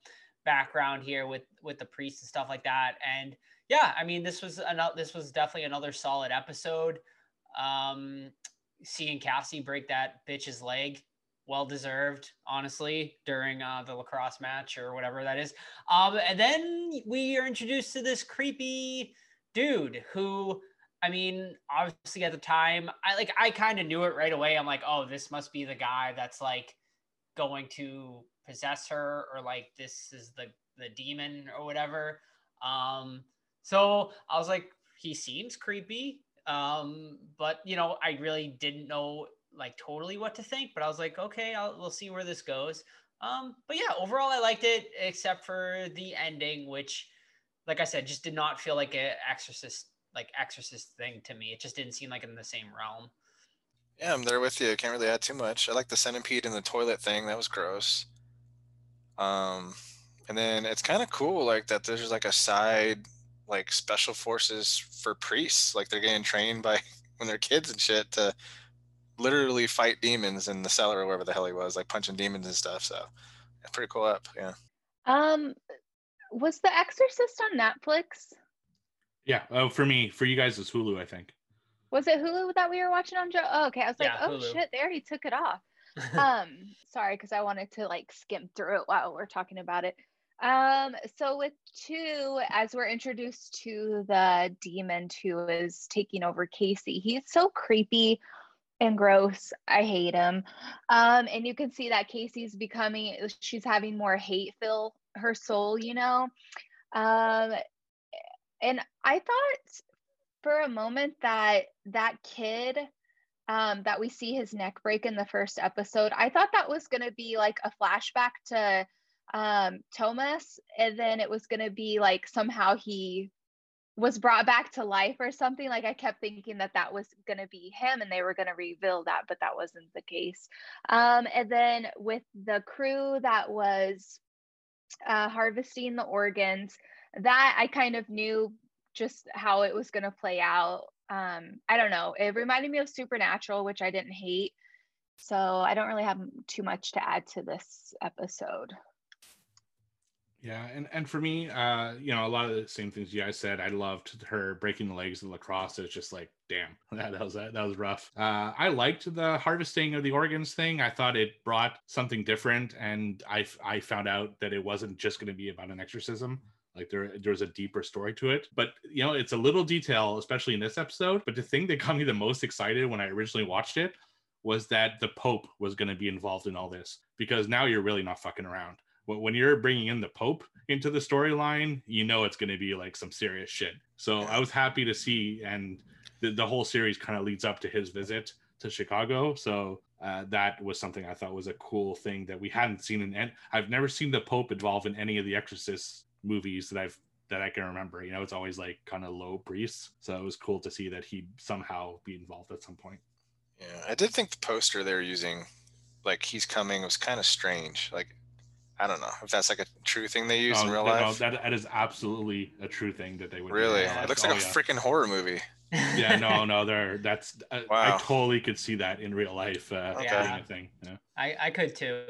Speaker 5: background here with with the priest and stuff like that. And yeah, I mean, this was another. This was definitely another solid episode. Um, seeing Cassie break that bitch's leg, well deserved, honestly, during uh, the lacrosse match or whatever that is. Um, and then we are introduced to this creepy dude who I mean, obviously at the time, I like I kind of knew it right away. I'm like, oh, this must be the guy that's like going to possess her, or like this is the the demon or whatever. Um, so I was like, he seems creepy. Um, but you know, I really didn't know like totally what to think. But I was like, okay, I'll, we'll see where this goes. Um, but yeah, overall, I liked it, except for the ending, which, like I said, just did not feel like a Exorcist like Exorcist thing to me. It just didn't seem like in the same realm.
Speaker 2: Yeah, I'm there with you. I Can't really add too much. I like the centipede in the toilet thing. That was gross. Um, and then it's kind of cool, like that. There's like a side, like special forces for priests. Like they're getting trained by when they're kids and shit to literally fight demons in the cellar or wherever the hell he was, like punching demons and stuff. So, yeah, pretty cool up. Yeah.
Speaker 4: Um, was The Exorcist on Netflix?
Speaker 3: Yeah. Oh, for me, for you guys, it's Hulu, I think.
Speaker 4: Was it Hulu that we were watching on Joe? Oh, okay. I was like,
Speaker 5: Yeah,
Speaker 4: oh
Speaker 5: Hulu.
Speaker 4: shit, they already took it off. um, sorry, because I wanted to like skim through it while we're talking about it. Um, so with two, as we're introduced to the demon who is taking over Casey, he's so creepy and gross. I hate him. Um, and you can see that Casey's becoming, she's having more hate fill her soul, you know. Um, and I thought for a moment that that kid um, that we see his neck break in the first episode, I thought that was going to be like a flashback to um, Thomas, and then it was going to be like somehow he was brought back to life or something. Like I kept thinking that that was going to be him and they were going to reveal that, but that wasn't the case. Um, and then with the crew that was uh, harvesting the organs, that I kind of knew just how it was going to play out. Um, I don't know. It reminded me of Supernatural, which I didn't hate. So I don't really have too much to add to this episode.
Speaker 3: Yeah, and, and for me, uh, you know, a lot of the same things you guys said. I loved her breaking the legs of lacrosse. It's just like, damn, that, that was that was rough. Uh, I liked the harvesting of the organs thing. I thought it brought something different, and I I found out that it wasn't just going to be about an exorcism. Like there, there was a deeper story to it. But you know, it's a little detail, especially in this episode. But the thing that got me the most excited when I originally watched it was that the Pope was going to be involved in all this because now you're really not fucking around when you're bringing in the Pope into the storyline, you know it's going to be like some serious shit. So I was happy to see, and the, the whole series kind of leads up to his visit to Chicago. So uh, that was something I thought was a cool thing that we hadn't seen in. And I've never seen the Pope involved in any of the Exorcist movies that I've that I can remember. You know, it's always like kind of low priests. So it was cool to see that he'd somehow be involved at some point.
Speaker 2: Yeah, I did think the poster they were using, like he's coming, was kind of strange. Like I don't know if that's like a true thing they use
Speaker 3: oh,
Speaker 2: in real
Speaker 3: no,
Speaker 2: life.
Speaker 3: that, that is absolutely a true thing that they would.
Speaker 2: Really, it looks like oh, a yeah. freaking horror movie.
Speaker 3: yeah, no, no, there. That's uh, wow. I totally could see that in real life. Uh,
Speaker 5: okay.
Speaker 3: yeah. thing. Yeah.
Speaker 5: I I could too.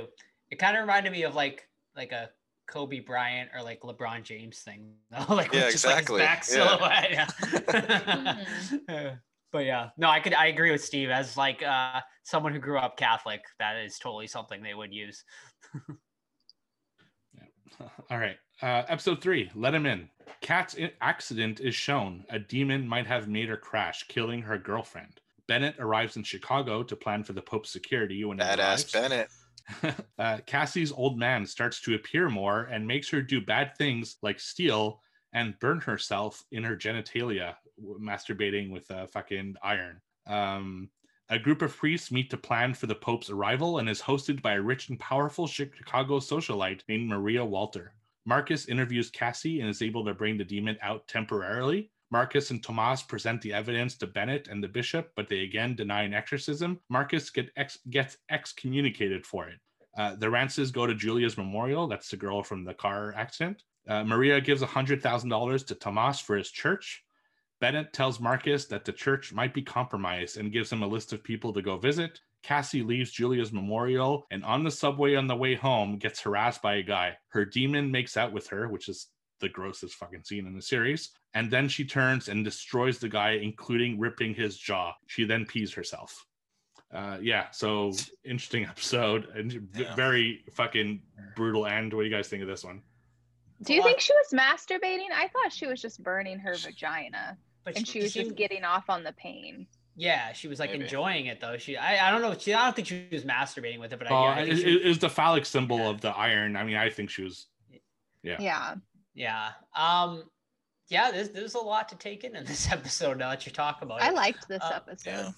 Speaker 5: It kind of reminded me of like like a Kobe Bryant or like LeBron James thing. like
Speaker 2: yeah, exactly. Like back silhouette.
Speaker 5: Yeah. mm-hmm. but yeah, no, I could I agree with Steve as like uh someone who grew up Catholic. That is totally something they would use.
Speaker 3: All right. Uh, episode three. Let him in. Kat's accident is shown. A demon might have made her crash, killing her girlfriend. Bennett arrives in Chicago to plan for the Pope's security when
Speaker 2: badass Bennett.
Speaker 3: uh, Cassie's old man starts to appear more and makes her do bad things like steal and burn herself in her genitalia, masturbating with a fucking iron. Um, a group of priests meet to plan for the Pope's arrival and is hosted by a rich and powerful Chicago socialite named Maria Walter. Marcus interviews Cassie and is able to bring the demon out temporarily. Marcus and Tomas present the evidence to Bennett and the bishop, but they again deny an exorcism. Marcus get ex- gets excommunicated for it. Uh, the Rances go to Julia's memorial. That's the girl from the car accident. Uh, Maria gives $100,000 to Tomas for his church. Bennett tells Marcus that the church might be compromised and gives him a list of people to go visit. Cassie leaves Julia's memorial and on the subway on the way home gets harassed by a guy. Her demon makes out with her, which is the grossest fucking scene in the series. And then she turns and destroys the guy, including ripping his jaw. She then pees herself. Uh, yeah, so interesting episode and yeah. very fucking brutal end. What do you guys think of this one?
Speaker 4: Do you think she was masturbating? I thought she was just burning her vagina. But and she, she was just getting off on the pain.
Speaker 5: Yeah, she was like Maybe. enjoying it though. She, I, I don't know. She, I don't think she was masturbating with it, but
Speaker 3: I,
Speaker 5: uh,
Speaker 3: yeah, I it, she, it, was the phallic symbol yeah. of the iron. I mean, I think she was. Yeah.
Speaker 4: Yeah.
Speaker 5: Yeah. Um. Yeah. There's there's a lot to take in in this episode. Now that you talk about it,
Speaker 4: I liked this uh, episode.
Speaker 2: Yeah.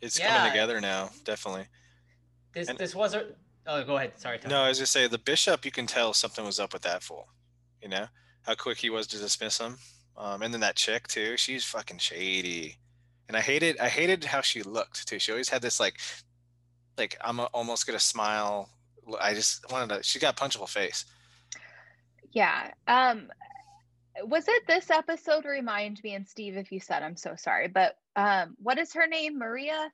Speaker 2: It's yeah. coming together now, definitely.
Speaker 5: This and, this was a. Oh, go ahead. Sorry.
Speaker 2: Tom. No, I was gonna say the bishop. You can tell something was up with that fool. You know how quick he was to dismiss him. Um, and then that chick too, she's fucking shady. And I hated, I hated how she looked too. She always had this like, like I'm a, almost gonna smile. I just wanted to. She got a punchable face.
Speaker 4: Yeah. Um, was it this episode? Remind me, and Steve, if you said, I'm so sorry. But um, what is her name? Maria.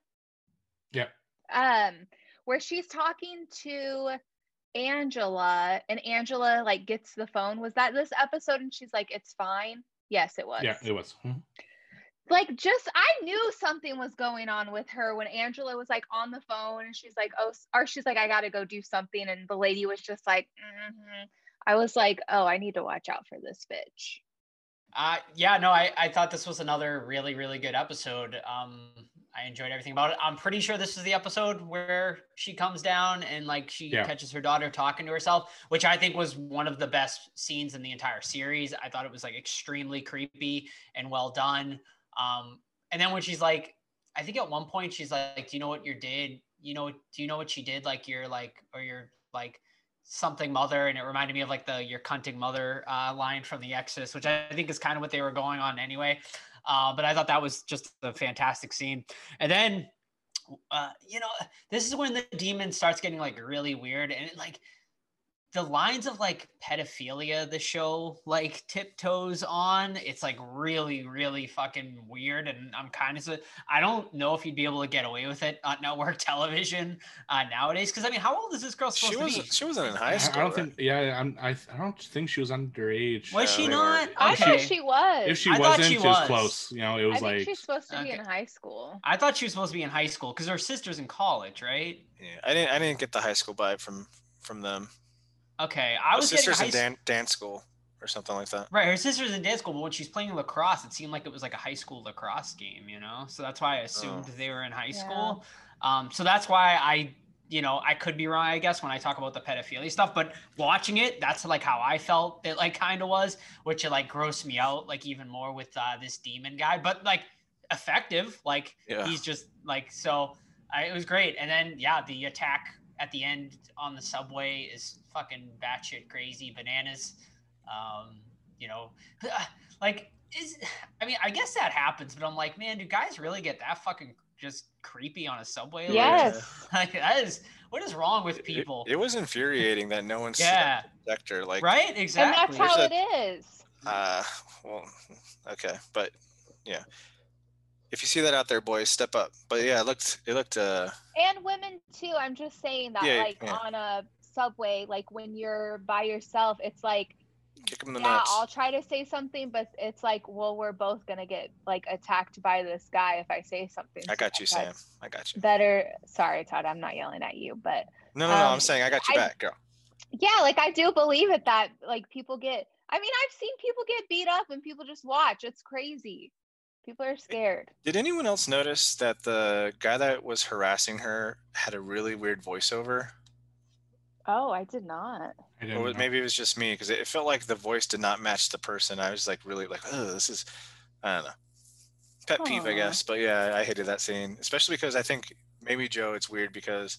Speaker 3: Yeah.
Speaker 4: Um, where she's talking to Angela, and Angela like gets the phone. Was that this episode? And she's like, "It's fine." Yes, it was.
Speaker 3: Yeah, it was. Mm-hmm.
Speaker 4: Like, just I knew something was going on with her when Angela was like on the phone and she's like, oh, or she's like, I gotta go do something, and the lady was just like, mm-hmm. I was like, oh, I need to watch out for this bitch.
Speaker 5: Uh, yeah, no, I, I thought this was another really, really good episode. Um, I enjoyed everything about it. I'm pretty sure this is the episode where she comes down and like she
Speaker 3: Yeah.
Speaker 5: catches her daughter talking to herself, which I think was one of the best scenes in the entire series. I thought it was like extremely creepy and well done. Um, and then when she's like, I think at one point she's like, "Do you know what you did? You know, do you know what she did? Like you're like, or you're like." something mother and it reminded me of like the your cunting mother uh, line from the exorcist which i think is kind of what they were going on anyway uh, but i thought that was just a fantastic scene. And then uh, you know this is when the demon starts getting like really weird. And it, like the lines of like pedophilia the show like tiptoes on it's like really really fucking weird and i'm kind of i don't know if you'd be able to get away with it on network television uh, nowadays because i mean how old is this girl supposed
Speaker 2: She
Speaker 5: to
Speaker 2: was
Speaker 5: be
Speaker 2: she wasn't in high school I
Speaker 3: don't
Speaker 2: right?
Speaker 3: think. Yeah, I'm. I, I don't think she was underage.
Speaker 5: was she
Speaker 2: Yeah,
Speaker 5: not
Speaker 4: I
Speaker 5: okay
Speaker 4: thought she was.
Speaker 3: If she
Speaker 5: I
Speaker 3: wasn't,
Speaker 5: she
Speaker 3: it was
Speaker 5: was.
Speaker 3: close. You know, it
Speaker 4: I
Speaker 3: was
Speaker 4: think
Speaker 3: like
Speaker 4: she's supposed to be in high school.
Speaker 5: I thought she was supposed to be in high school because her sister's in college, right?
Speaker 2: Yeah, I didn't I didn't get the high school vibe from from them.
Speaker 5: Okay, I was getting
Speaker 2: sister's
Speaker 5: high
Speaker 2: in dan- dance school or something like that.
Speaker 5: Right, her sister's in dance school, but when she's playing lacrosse, it seemed like it was like a high school lacrosse game, you know. So that's why I assumed
Speaker 2: Oh.
Speaker 5: they were in high
Speaker 4: Yeah.
Speaker 5: school. Um, so that's why I, you know, I could be wrong, I guess, when I talk about the pedophilia stuff. But watching it, that's like how I felt it like kind of was, which it like grossed me out like even more with uh, this demon guy. But like effective, like
Speaker 2: Yeah.
Speaker 5: he's just like so. I, it was great, and then yeah, the attack at the end on the subway is fucking batshit crazy bananas. Um, you know, like is I mean, I guess that happens, but I'm like, man, do guys really get that fucking just creepy on a subway? Like,
Speaker 4: Yes.
Speaker 5: like that is what is wrong with people?
Speaker 2: It, was infuriating that no one
Speaker 5: yeah,
Speaker 2: sector like
Speaker 5: right, exactly.
Speaker 4: And
Speaker 5: exactly.
Speaker 4: that's how
Speaker 2: There's
Speaker 4: it is.
Speaker 2: uh well okay but yeah if you see that out there boys step up but yeah it looked it looked uh
Speaker 4: And women too. I'm just saying that
Speaker 2: Yeah,
Speaker 4: like
Speaker 2: yeah.
Speaker 4: on a subway, like when you're by yourself, it's like
Speaker 2: kick them the
Speaker 4: yeah,
Speaker 2: nuts
Speaker 4: I'll try to say something, but it's like, well, we're both gonna get like attacked by this guy if I say something.
Speaker 2: i
Speaker 4: so
Speaker 2: got you sam i got you
Speaker 4: Better. Sorry, Todd. I'm not yelling at you, but
Speaker 2: no no no i'm
Speaker 4: um,
Speaker 2: saying i got you
Speaker 4: I-
Speaker 2: back girl
Speaker 4: yeah, like I do believe it that like people get. I mean, I've seen people get beat up and people just watch. It's crazy. People are scared.
Speaker 2: did anyone else notice that the guy that was harassing her had a really weird voiceover?
Speaker 4: Oh, I did not.
Speaker 3: I
Speaker 2: or was- maybe it was just me because it, it felt like the voice did not match the person. I was like really like oh this is i don't know. Pet peeve i guess but yeah i hated that scene especially because i think maybe joe it's weird because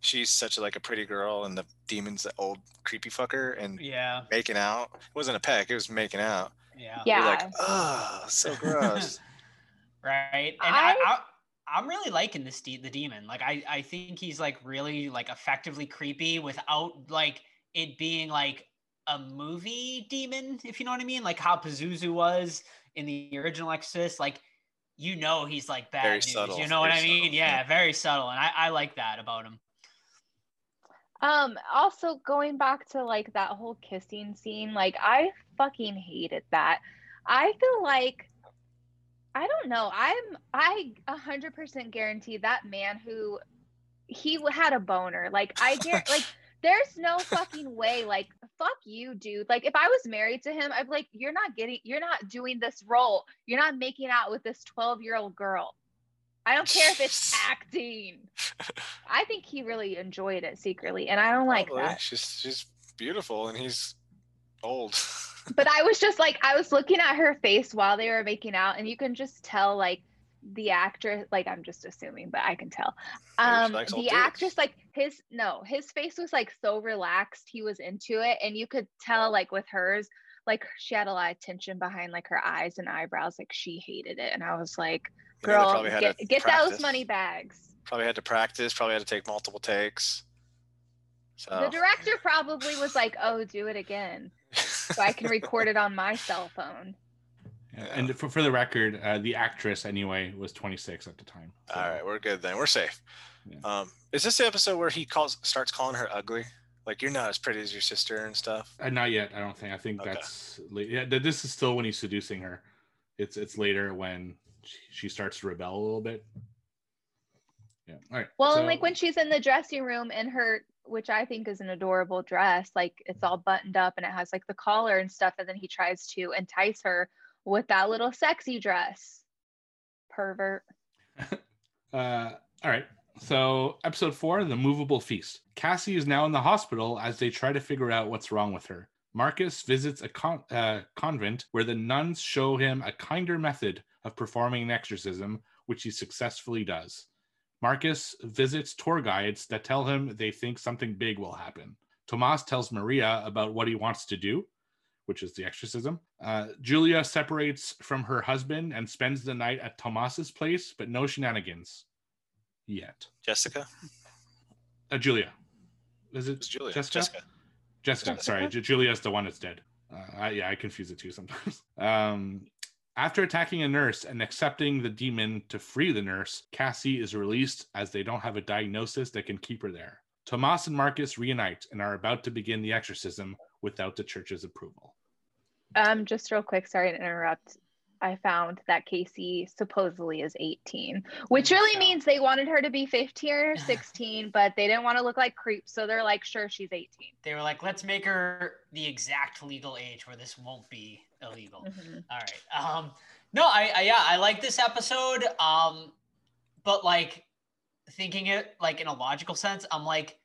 Speaker 2: she's such a, like a pretty girl and the demon's the old creepy fucker and
Speaker 5: yeah,
Speaker 2: making out. It wasn't a peck it was making out
Speaker 5: yeah,
Speaker 4: Yeah.
Speaker 2: you're like oh so gross
Speaker 5: right. And I,
Speaker 4: I-
Speaker 5: I, I'm really liking this de- the demon. Like I, I think he's like really like effectively creepy without like it being like a movie demon, if you know what I mean. Like how Pazuzu was in the original Exorcist. Like you know he's like bad
Speaker 2: Very
Speaker 5: news.
Speaker 2: subtle,
Speaker 5: You know what I mean?
Speaker 2: subtle,
Speaker 5: Yeah,
Speaker 2: yeah.
Speaker 5: very subtle, and I, I like that about him.
Speaker 4: Um, also going back to like that whole kissing scene, like I fucking hated that. I feel like I don't know. I'm I a hundred percent guarantee that man who he had a boner. Like I get like there's no fucking way. Like fuck you, dude. Like if I was married to him, I'd be like, you're not getting, you're not doing this role. You're not making out with this twelve year old girl. I don't care if it's acting. I think he really enjoyed it secretly, and I don't like
Speaker 2: Probably.
Speaker 4: that.
Speaker 2: she's she's beautiful and he's old
Speaker 4: But I was just like, I was looking at her face while they were making out, and you can just tell, like, the actress, like, I'm just assuming, but I can tell. Um, the actress, like, his no, his face was like so relaxed, he was into it, and you could tell, like, with hers, like, she had a lot of tension behind like her eyes and eyebrows, like, she hated it, and I was like,
Speaker 2: You know, they
Speaker 4: girl,
Speaker 2: probably had
Speaker 4: get
Speaker 2: to
Speaker 4: get those money bags.
Speaker 2: probably had to practice probably had to take multiple takes so
Speaker 4: The director probably was like, "Oh, do it again, so I can record it on my cell phone."
Speaker 3: Yeah, And for, for the record, uh, the actress anyway was 26 at the time. so-
Speaker 2: all right we're good then we're safe
Speaker 3: Yeah.
Speaker 2: um is this the episode where he calls starts calling her ugly like you're not as pretty as your sister and stuff
Speaker 3: Uh, not yet. I don't think. I think
Speaker 2: Okay.
Speaker 3: that's late. Yeah, th- this is still when he's seducing her. It's it's later when she, starts to rebel a little bit. Yeah. All right.
Speaker 4: Well,
Speaker 3: so-
Speaker 4: and like when she's in the dressing room in her which I think is an adorable dress. Like it's all buttoned up and it has like the collar and stuff. And then he tries to entice her with that little sexy dress. Pervert.
Speaker 3: Uh, all right. So, episode four, The Movable Feast. Cassie is now in the hospital as they try to figure out what's wrong with her. Marcus visits a con- uh, convent where the nuns show him a kinder method of performing an exorcism, which he successfully does. Marcus visits tour guides that tell him they think something big will happen. Tomas tells Maria about what he wants to do, which is the exorcism. Uh, Julia separates from her husband and spends the night at Tomas's place, but no shenanigans yet.
Speaker 2: Jessica?
Speaker 3: Uh, Julia. Is it
Speaker 2: Julia.
Speaker 3: Jessica?
Speaker 2: Jessica.
Speaker 3: Jessica,
Speaker 4: Jessica?
Speaker 3: sorry. Ju- Julia's the one that's dead. Uh, I, yeah, I confuse the two sometimes. Um, after attacking a nurse and accepting the demon to free the nurse, Cassie is released as they don't have a diagnosis that can keep her there. Tomas and Marcus reunite and are about to begin the exorcism without the church's approval.
Speaker 4: Um, just real quick, sorry to interrupt. I found that Casey supposedly is 18, which really
Speaker 5: So-
Speaker 4: means they wanted her to be 15 or 16, but they didn't want to look like creeps, so they're like, sure, she's 18.
Speaker 5: They were like, let's make her the exact legal age where this won't be illegal.
Speaker 4: Mhm.
Speaker 5: All right. Um, no, I, I yeah, I like this episode. Um, but like thinking it like in a logical sense, I'm like,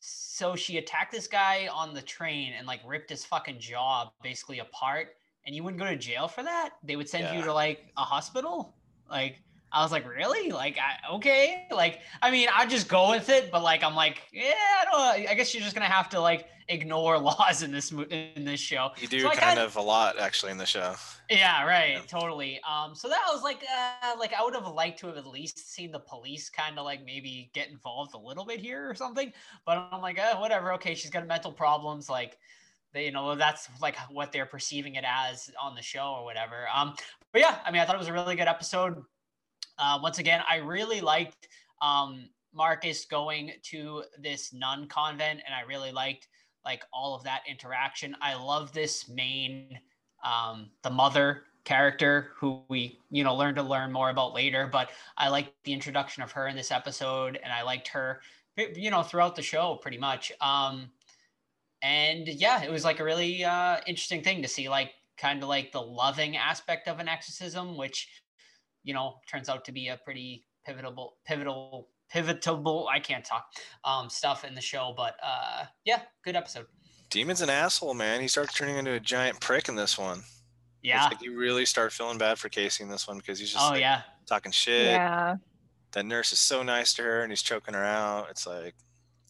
Speaker 5: so she attacked this guy on the train and like ripped his fucking jaw basically apart, and you wouldn't go to jail for that? They would send you to like a hospital? Like I was like, really? Like, I, okay. Like, I mean, I just go with it, but like, I'm like, yeah, I don't. Know. I guess you're just gonna have to like ignore laws in this in this show.
Speaker 2: You do
Speaker 5: So
Speaker 2: kind
Speaker 5: kinda-
Speaker 2: of a lot actually in the show.
Speaker 5: yeah, right,
Speaker 2: Yeah.
Speaker 5: totally. Um, so that was like, uh, like I would have liked to have at least seen the police kind of like maybe get involved a little bit here or something. But I'm like, uh, whatever. Okay, she's got mental problems. Like, they, you know, that's like what they're perceiving it as on the show or whatever. Um, but yeah, I mean, I thought it was a really good episode. Uh, once again, I really liked um Marcus going to this nun convent, and I really liked like all of that interaction. I love this main um, the mother character who we you know learn to learn more about later but i liked the introduction of her in this episode and i liked her you know throughout the show pretty much um and yeah it was like a really uh interesting thing to see like kind of like the loving aspect of an exorcism which you know turns out to be a pretty pivotal pivotal pivotable i can't talk um stuff in the show but uh yeah good episode
Speaker 2: Demon's an asshole, man. He starts turning into a giant prick in this one. It's
Speaker 5: yeah
Speaker 2: like you really start feeling bad for Casey in this one because he's just
Speaker 5: oh
Speaker 2: like,
Speaker 5: yeah
Speaker 2: talking shit.
Speaker 4: Yeah.
Speaker 2: That nurse is so nice to her and he's choking her out. It's like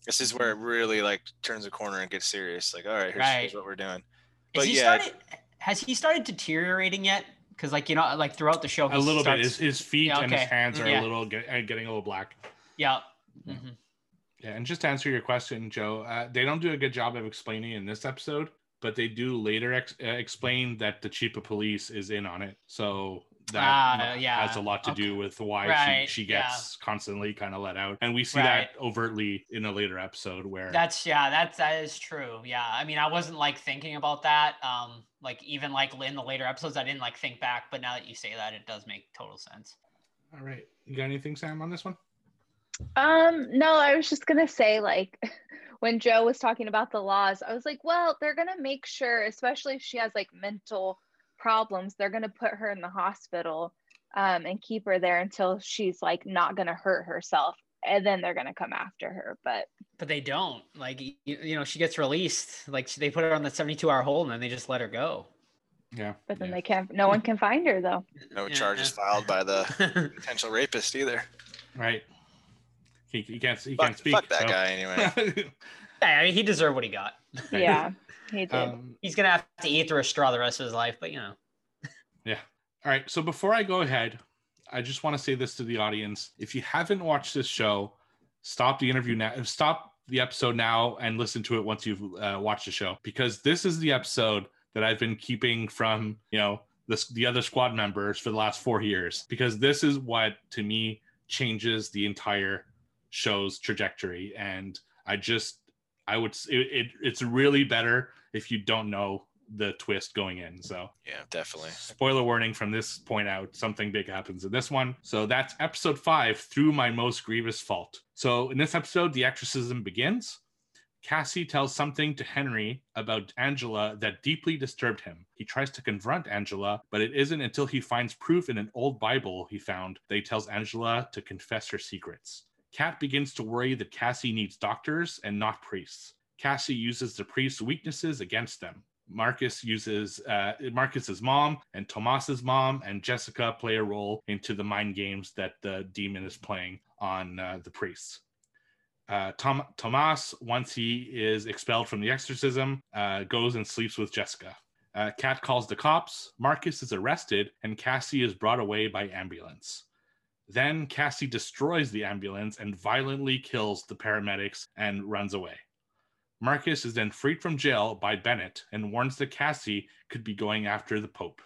Speaker 2: this is where it really like turns a corner and gets serious. Like, all right, here's, here's what we're doing. But
Speaker 5: he
Speaker 2: yeah,
Speaker 5: started? Has he started deteriorating yet? Because like you know, like throughout the show,
Speaker 3: A little
Speaker 5: starts,
Speaker 3: bit. His, his feet
Speaker 5: Yeah,
Speaker 3: and his hands are
Speaker 5: Yeah.
Speaker 3: a little get, uh, getting a little black.
Speaker 5: Yeah.
Speaker 3: Yeah.
Speaker 5: Mhm.
Speaker 3: Yeah, and just to answer your question, Joe, uh, they don't do a good job of explaining in this episode, but they do later ex- uh, explain that the chief of police is in on it. So that m-
Speaker 5: yeah,
Speaker 3: has a lot to do with why
Speaker 5: Right,
Speaker 3: she, she
Speaker 5: yeah.
Speaker 3: gets constantly kind of let out. And we see
Speaker 5: Right.
Speaker 3: that overtly in a later episode where
Speaker 5: That's yeah, that's that is true. Yeah, I mean, I wasn't like thinking about that. Um, like even like in the later episodes, I didn't like think back, but now that you say that, it does make total sense.
Speaker 3: All right. You got anything, Sam, on this one?
Speaker 4: Um, no, I was just gonna say, like, when Joe was talking about the laws, I was like, well, they're gonna make sure, especially if she has like mental problems, they're gonna put her in the hospital um, and keep her there until she's like not gonna hurt herself, and then they're gonna come after her. But
Speaker 5: But they don't. Like you, you know, she gets released. Like they put her on the seventy-two hour hold, and then they just let her go.
Speaker 3: Yeah.
Speaker 4: but then
Speaker 3: yeah.
Speaker 4: they can't. No one can find her though.
Speaker 2: no
Speaker 5: Yeah,
Speaker 2: charges filed by the potential rapist either.
Speaker 3: Right. He, he can't he
Speaker 2: Fuck,
Speaker 3: can't speak.
Speaker 2: fuck that
Speaker 3: so-
Speaker 2: guy anyway.
Speaker 5: yeah, I mean, he deserved what he got.
Speaker 4: Yeah, he did.
Speaker 3: um,
Speaker 5: He's gonna have to eat through a straw the rest of his life, but you know. Yeah.
Speaker 3: All right. So before I go ahead, I just want to say this to the audience. If you haven't watched this show, stop the interview now. Stop the episode now and listen to it once you've uh, watched the show because this is the episode that I've been keeping from, you know, this, the other squad members for the last four years because this is what to me changes the entire show's trajectory. And I just, I would, it, it it's really better if you don't know the twist going in. So
Speaker 2: yeah, definitely.
Speaker 3: spoiler warning from this point out something big happens in this one so that's episode five through my most grievous fault so in this episode the exorcism begins Cassie tells something to Henry about Angela that deeply disturbed him. He tries to confront Angela, but it isn't until he finds proof in an old Bible he found that he tells Angela to confess her secrets. Kat begins to worry that Cassie needs doctors and not priests. Cassie uses the priest's weaknesses against them. Marcus uses uh, Marcus's mom and Tomas's mom and Jessica play a role into the mind games that the demon is playing on uh, the priests. Uh, Tom, Tomas, once he is expelled from the exorcism, uh, goes and sleeps with Jessica. Uh, Kat calls the cops. Marcus is arrested, and Cassie is brought away by ambulance. Then Cassie destroys the ambulance and violently kills the paramedics and runs away. Marcus is then freed from jail by Bennett and warns that Cassie could be going after the Pope.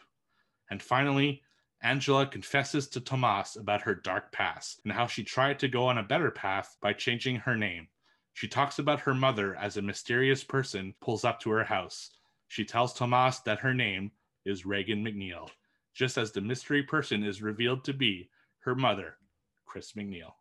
Speaker 3: And finally, Angela confesses to Tomas about her dark past and how she tried to go on a better path by changing her name. She talks about her mother as a mysterious person pulls up to her house. She tells Tomas that her name is Regan MacNeil, just as the mystery person is revealed to be her mother, Chris MacNeil.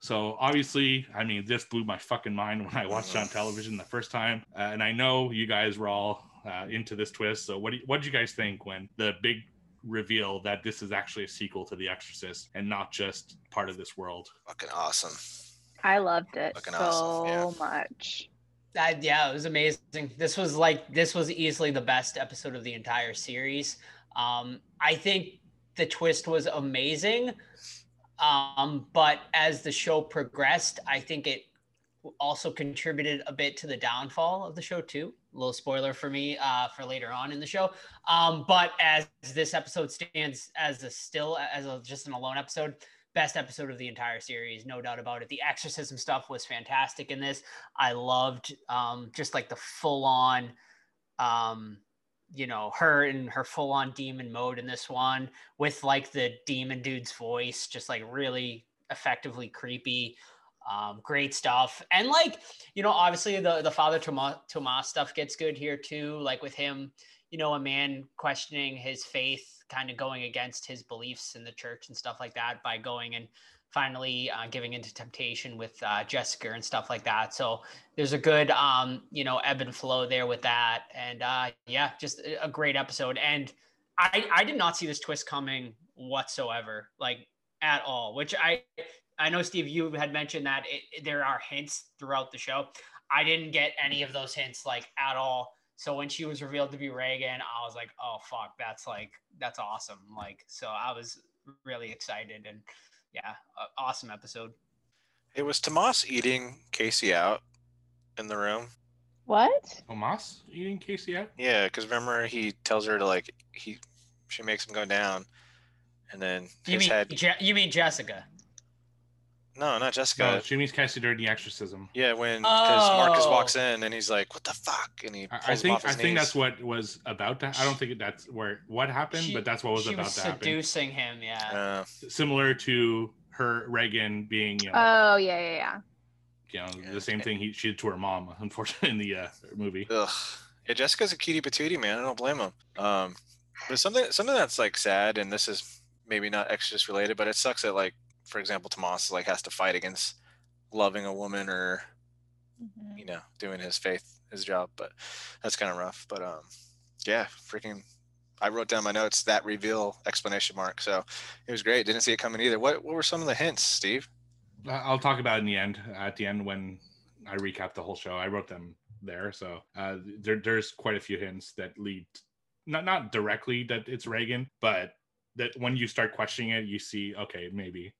Speaker 3: So obviously, I mean, this blew my fucking mind when I watched it on television the first time, uh, and I know you guys were all uh, into this twist. So what do you, what did you guys think when the big reveal that this is actually a sequel to The Exorcist and not just part of this world?
Speaker 2: Fucking awesome.
Speaker 4: I loved it
Speaker 2: Fucking
Speaker 4: so
Speaker 2: awesome, yeah.
Speaker 4: much.
Speaker 5: Uh, yeah, it was amazing. This was like this was easily the best episode of the entire series. Um, I think the twist was amazing. Um, but as the show progressed, I think it also contributed a bit to the downfall of the show too. A little spoiler for me uh, for later on in the show. Um, but as this episode stands as a still as a just an alone episode, best episode of the entire series, no doubt about it. The exorcism stuff was fantastic in this. I loved um, just like the full on um, you know her in her full on demon mode in this one with like the demon dude's voice just like really effectively creepy um, great stuff. And like you know obviously the the father tomas, tomas stuff gets good here too like with him you know a man questioning his faith kind of going against his beliefs in the church and stuff like that by going and finally uh, giving into temptation with uh, Jessica and stuff like that. So there's a good, um, you know, ebb and flow there with that. And uh, yeah, just a great episode. And I, I did not see this twist coming whatsoever, like at all, which I, I know Steve, you had mentioned that it, there are hints throughout the show. I didn't get any of those hints like at all. So when she was revealed to be Regan, I was like, oh fuck, that's like that's awesome. Like so I was really excited and yeah, awesome episode.
Speaker 2: It was Tomas eating Casey out in the room.
Speaker 4: What?
Speaker 3: Tomas eating Casey out?
Speaker 2: Yeah, because remember he tells her to like he she makes him go down, and then
Speaker 5: You
Speaker 2: his
Speaker 5: mean
Speaker 2: head.
Speaker 5: Je- you mean Jessica?
Speaker 2: No, not Jessica.
Speaker 3: No, she means Cassie during the exorcism.
Speaker 2: Yeah, when because Marcus
Speaker 5: Oh.
Speaker 2: walks in and he's like, "What the fuck?" and he
Speaker 3: I,
Speaker 2: pulls
Speaker 3: I think
Speaker 2: off
Speaker 3: I
Speaker 2: his
Speaker 3: think that's what was about to. I don't think that's where what happened,
Speaker 5: She-
Speaker 3: but that's what was about
Speaker 5: was
Speaker 3: to happen.
Speaker 5: seducing him. Yeah.
Speaker 2: Uh,
Speaker 3: Similar to her Regan being, you know,
Speaker 4: Oh yeah, yeah, yeah.
Speaker 3: you know
Speaker 2: yeah.
Speaker 3: the same thing he she did to her mom, unfortunately, in the uh, movie.
Speaker 2: ugh. Yeah, Jessica's a cutie patootie, man. I don't blame him. Um, but something something that's like sad, and this is maybe not Exorcist related, but it sucks that like, for example, Tomas like has to fight against loving a woman or
Speaker 4: Mhm.
Speaker 2: you know doing his faith his job but that's kind of rough but um yeah freaking i wrote down my notes that reveal explanation mark so it was great didn't see it coming either what what were some of the hints steve
Speaker 3: I- I'll talk about it in the end. At the end, when I recap the whole show, I wrote them there. So uh, there, there's quite a few hints that lead, not not directly that it's Regan, but that when you start questioning it, you see, okay, maybe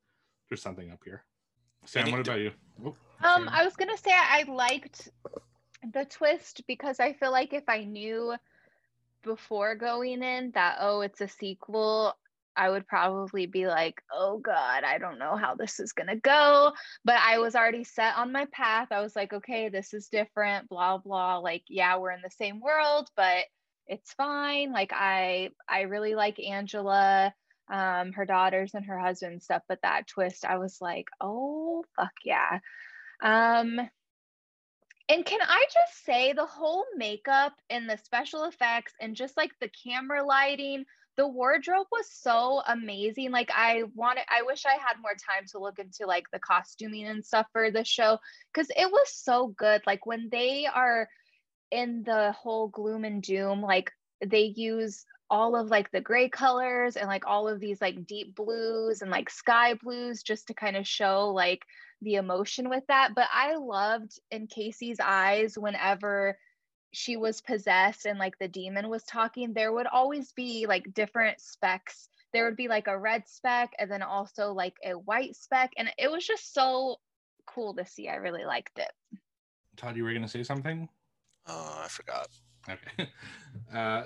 Speaker 3: there's something up here. Sam, what about you? Oh,
Speaker 4: Um, I was gonna say I liked the twist because I feel like if I knew before going in that oh it's a sequel, I would probably be like, oh god, I don't know how this is gonna go. But I was already set on my path. I was like, okay, this is different, blah blah. Like, yeah, we're in the same world, but it's fine. Like I I really like Angela um her daughters and her husband and stuff but that twist i was like oh fuck yeah um and can i just say the whole makeup and the special effects and just like the camera lighting the wardrobe was so amazing. Like I wanted I wish I had more time to look into like the costuming and stuff for the show cuz it was so good. Like when they are in the whole gloom and doom, like they use all of like the gray colors and like all of these like deep blues and like sky blues just to kind of show like the emotion with that. But I loved in Casey's eyes whenever she was possessed and like the demon was talking, there would always be like different specks. There would be like a red speck and then also like a white speck. And it was just so cool to see. I really liked it.
Speaker 3: Todd, you were going to say something?
Speaker 2: Oh, I forgot.
Speaker 3: Okay. Uh,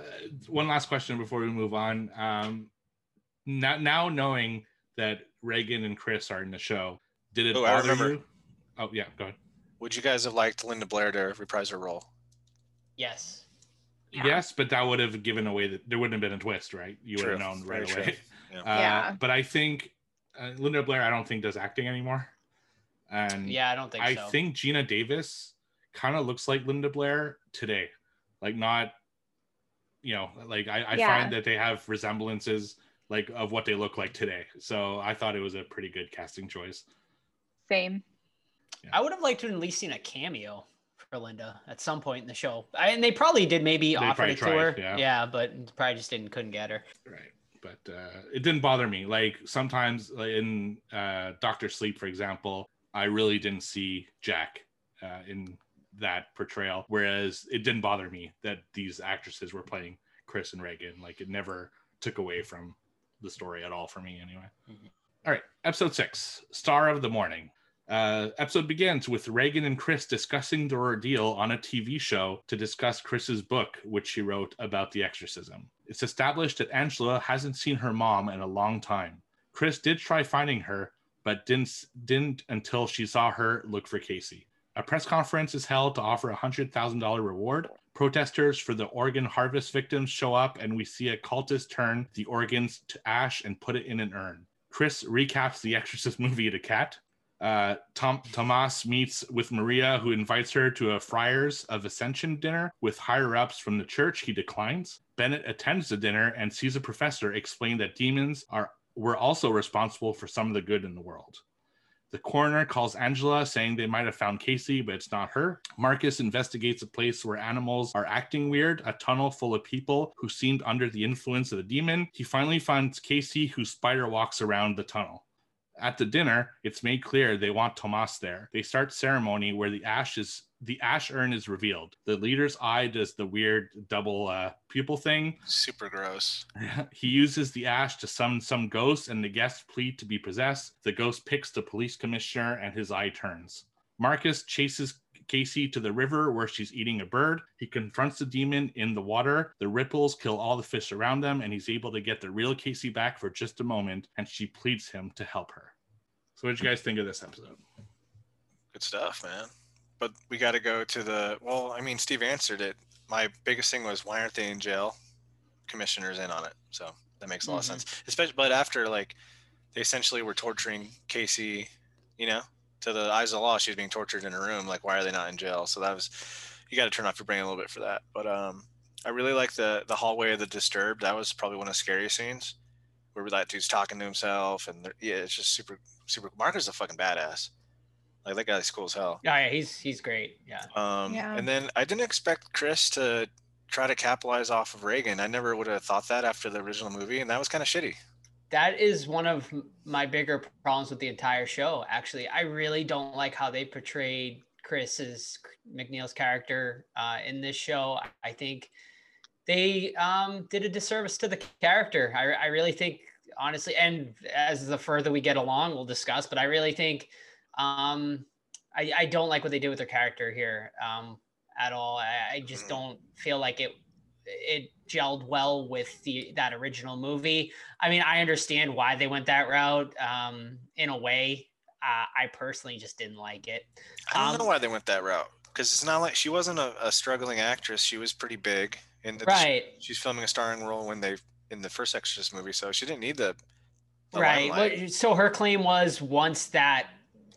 Speaker 3: one last question before we move on. Um, now, now knowing that Regan and Chris are in the show, did it
Speaker 2: Oh,
Speaker 3: bother
Speaker 2: remember.
Speaker 3: you? Oh yeah, go ahead.
Speaker 2: Would you guys have liked Linda Blair to reprise her role?
Speaker 5: Yes.
Speaker 3: Yes, but that would have given away that there wouldn't have been a twist, right? You would have known right
Speaker 2: true.
Speaker 3: away.
Speaker 2: Yeah.
Speaker 3: Uh,
Speaker 4: Yeah.
Speaker 3: But I think uh, Linda Blair, I don't think does acting anymore. And
Speaker 5: Yeah, I don't think so.
Speaker 3: I
Speaker 5: so.
Speaker 3: think Geena Davis kind of looks like Linda Blair today. Like not, you know, like I, I
Speaker 4: Yeah.
Speaker 3: find that they have resemblances like of what they look like today. So I thought it was a pretty good casting choice.
Speaker 4: Same.
Speaker 5: I would have liked to at least seen a cameo for Linda at some point in the show. I, and they probably did maybe
Speaker 3: They
Speaker 5: offer
Speaker 3: probably
Speaker 5: it to
Speaker 3: tried,
Speaker 5: her.
Speaker 3: yeah.
Speaker 5: but probably just didn't couldn't get her.
Speaker 3: Right. But uh, it didn't bother me. Like sometimes in uh, Doctor Sleep, for example, I really didn't see Jack uh, in that portrayal. Whereas it didn't bother me that these actresses were playing Chris and Regan. Like it never took away from the story at all for me, anyway.
Speaker 5: Mhm.
Speaker 3: All right. Episode six Star of the Morning. Uh, episode begins with Regan and Chris discussing their ordeal on a TV show to discuss Chris's book, which she wrote about the exorcism. It's established that Angela hasn't seen her mom in a long time. Chris did try finding her, but didn't didn't until she saw her look for Casey. A press conference is held to offer a hundred thousand dollar reward. Protesters for the organ harvest victims show up, and we see a cultist turn the organs to ash and put it in an urn. Chris recaps the Exorcist movie to Kat. Uh, Tom Tomas meets with Maria, who invites her to a Friars of Ascension dinner with higher ups from the church. He declines. Bennett attends the dinner and sees a professor explain that demons are were also responsible for some of the good in the world. The coroner calls Angela, saying they might have found Casey, but it's not her. Marcus investigates a place where animals are acting weird, a tunnel full of people who seemed under the influence of the demon. He finally finds Casey, whose spider walks around the tunnel. At the dinner, it's made clear they want Tomas there. They start ceremony where the ash is the ash urn is revealed. The leader's eye does the weird double uh, pupil thing.
Speaker 2: Super gross.
Speaker 3: he uses the ash to summon some ghosts, and the guests plead to be possessed. The ghost picks the police commissioner, and his eye turns. Marcus chases Casey to the river where she's eating a bird. He confronts the demon in the water. The ripples kill all the fish around them, and he's able to get the real Casey back for just a moment. And she pleads him to help her. So, what did you guys think of this episode?
Speaker 2: Good stuff, man. But we got to go to the. Well, I mean, Steve answered it. My biggest thing was why aren't they in jail? Commissioners in on it, so that makes a lot
Speaker 5: Mhm.
Speaker 2: of sense. Especially, but after like they essentially were torturing Casey, you know, to the eyes of the law, she's being tortured in her room. Like, why are they not in jail? So that was you got to turn off your brain a little bit for that. But um, I really like the the hallway of the disturbed. That was probably one of the scariest scenes where that dude's talking to himself, and yeah, it's just super super. Marcus is a fucking badass. Like that guy's cool as hell.
Speaker 5: Yeah, yeah, he's he's great. Yeah.
Speaker 2: Um,
Speaker 4: Yeah.
Speaker 2: And then I didn't expect Chris to try to capitalize off of Regan. I never would have thought that after the original movie, and that was kind of shitty.
Speaker 5: That is one of my bigger problems with the entire show. Actually, I really don't like how they portrayed Chris's MacNeil's character uh, in this show. I think they um, did a disservice to the character. I, I really think, honestly, and as the further we get along, we'll discuss. But I really think um, I, I don't like what they did with their character here um, at all. I, I just don't feel like it it gelled well with the that original movie. I mean, I understand why they went that route. Um, in a way, uh, I personally just didn't like it.
Speaker 2: I don't
Speaker 5: Um,
Speaker 2: know why they went that route because it's not like she wasn't a, a struggling actress. She was pretty big, and
Speaker 5: Right.
Speaker 2: she's filming a starring role when they in the first Exorcist movie, so she didn't need the, the
Speaker 5: right.
Speaker 2: limelight.
Speaker 5: So her claim was once that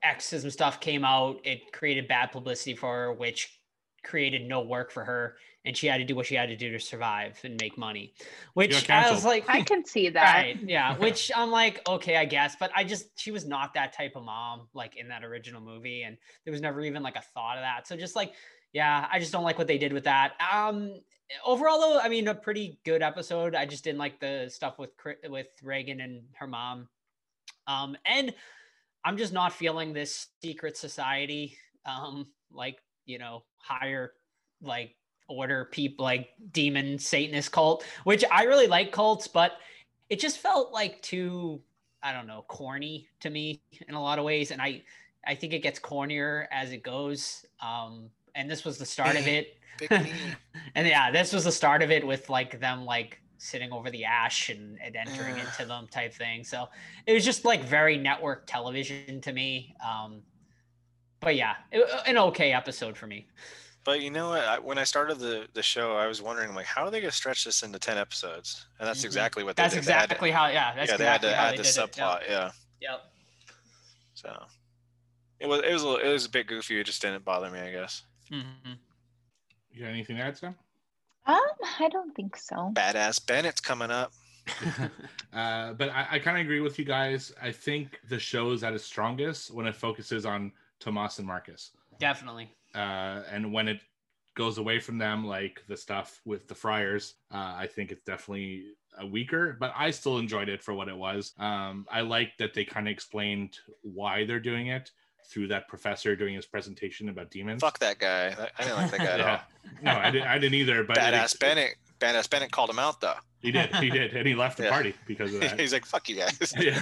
Speaker 5: exorcism stuff came out, it created bad publicity for her, which created no work for her and she had to do what she had to do to survive and make money. Which I was like,
Speaker 4: I can see that.
Speaker 5: Right. Yeah. Which I'm like, okay, I guess. But I just, she was not that type of mom, like in that original movie. And there was never even like a thought of that. So just like, yeah, I just don't like what they did with that. Um, overall though, I mean, a pretty good episode. I just didn't like the stuff with, with Regan and her mom. Um, and I'm just not feeling this secret society, um, like, you know, higher, like, order people like demon satanist cult which i really like cults but it just felt like too i don't know corny to me in a lot of ways and i i think it gets cornier as it goes um and this was the start of it. And yeah this was the start of it with like them like sitting over the ash and, and entering
Speaker 2: Ugh.
Speaker 5: into them type thing so it was just like very network television to me um but yeah it, an okay episode for me
Speaker 2: But you know what? I, when I started the the show, I was wondering like, how are they gonna stretch this into ten episodes? And that's
Speaker 5: Mhm.
Speaker 2: exactly what they
Speaker 5: that's
Speaker 2: did. They had
Speaker 5: exactly how yeah that's
Speaker 2: yeah, they had to add the
Speaker 5: did it. Yep.
Speaker 2: subplot. Yeah.
Speaker 5: Yep.
Speaker 2: So it was it was a little, it was a bit goofy. It just didn't bother me, I guess.
Speaker 5: Mm-hmm.
Speaker 3: You got anything to add, Sam?
Speaker 4: Um, I don't think so.
Speaker 2: Badass Bennett's coming up.
Speaker 3: uh, but I, I kind of agree with you guys. I think the show is at its strongest when it focuses on Tomas and Marcus.
Speaker 5: Definitely.
Speaker 3: Uh, and when it goes away from them, like the stuff with the Friars, uh, I think it's definitely uh, weaker. But I still enjoyed it for what it was. Um, I like that they kind of explained why they're doing it through that professor doing his presentation about demons.
Speaker 2: Fuck that guy. I didn't like that guy at all.
Speaker 3: yeah, no, I didn't. I didn't either. But it
Speaker 2: Badass
Speaker 3: ex-
Speaker 2: Bennett. Badass Bennett called him out though.
Speaker 3: He did. He did, and he left the
Speaker 2: Yeah.
Speaker 3: party because of that.
Speaker 2: He's like, "Fuck you guys."
Speaker 3: yeah.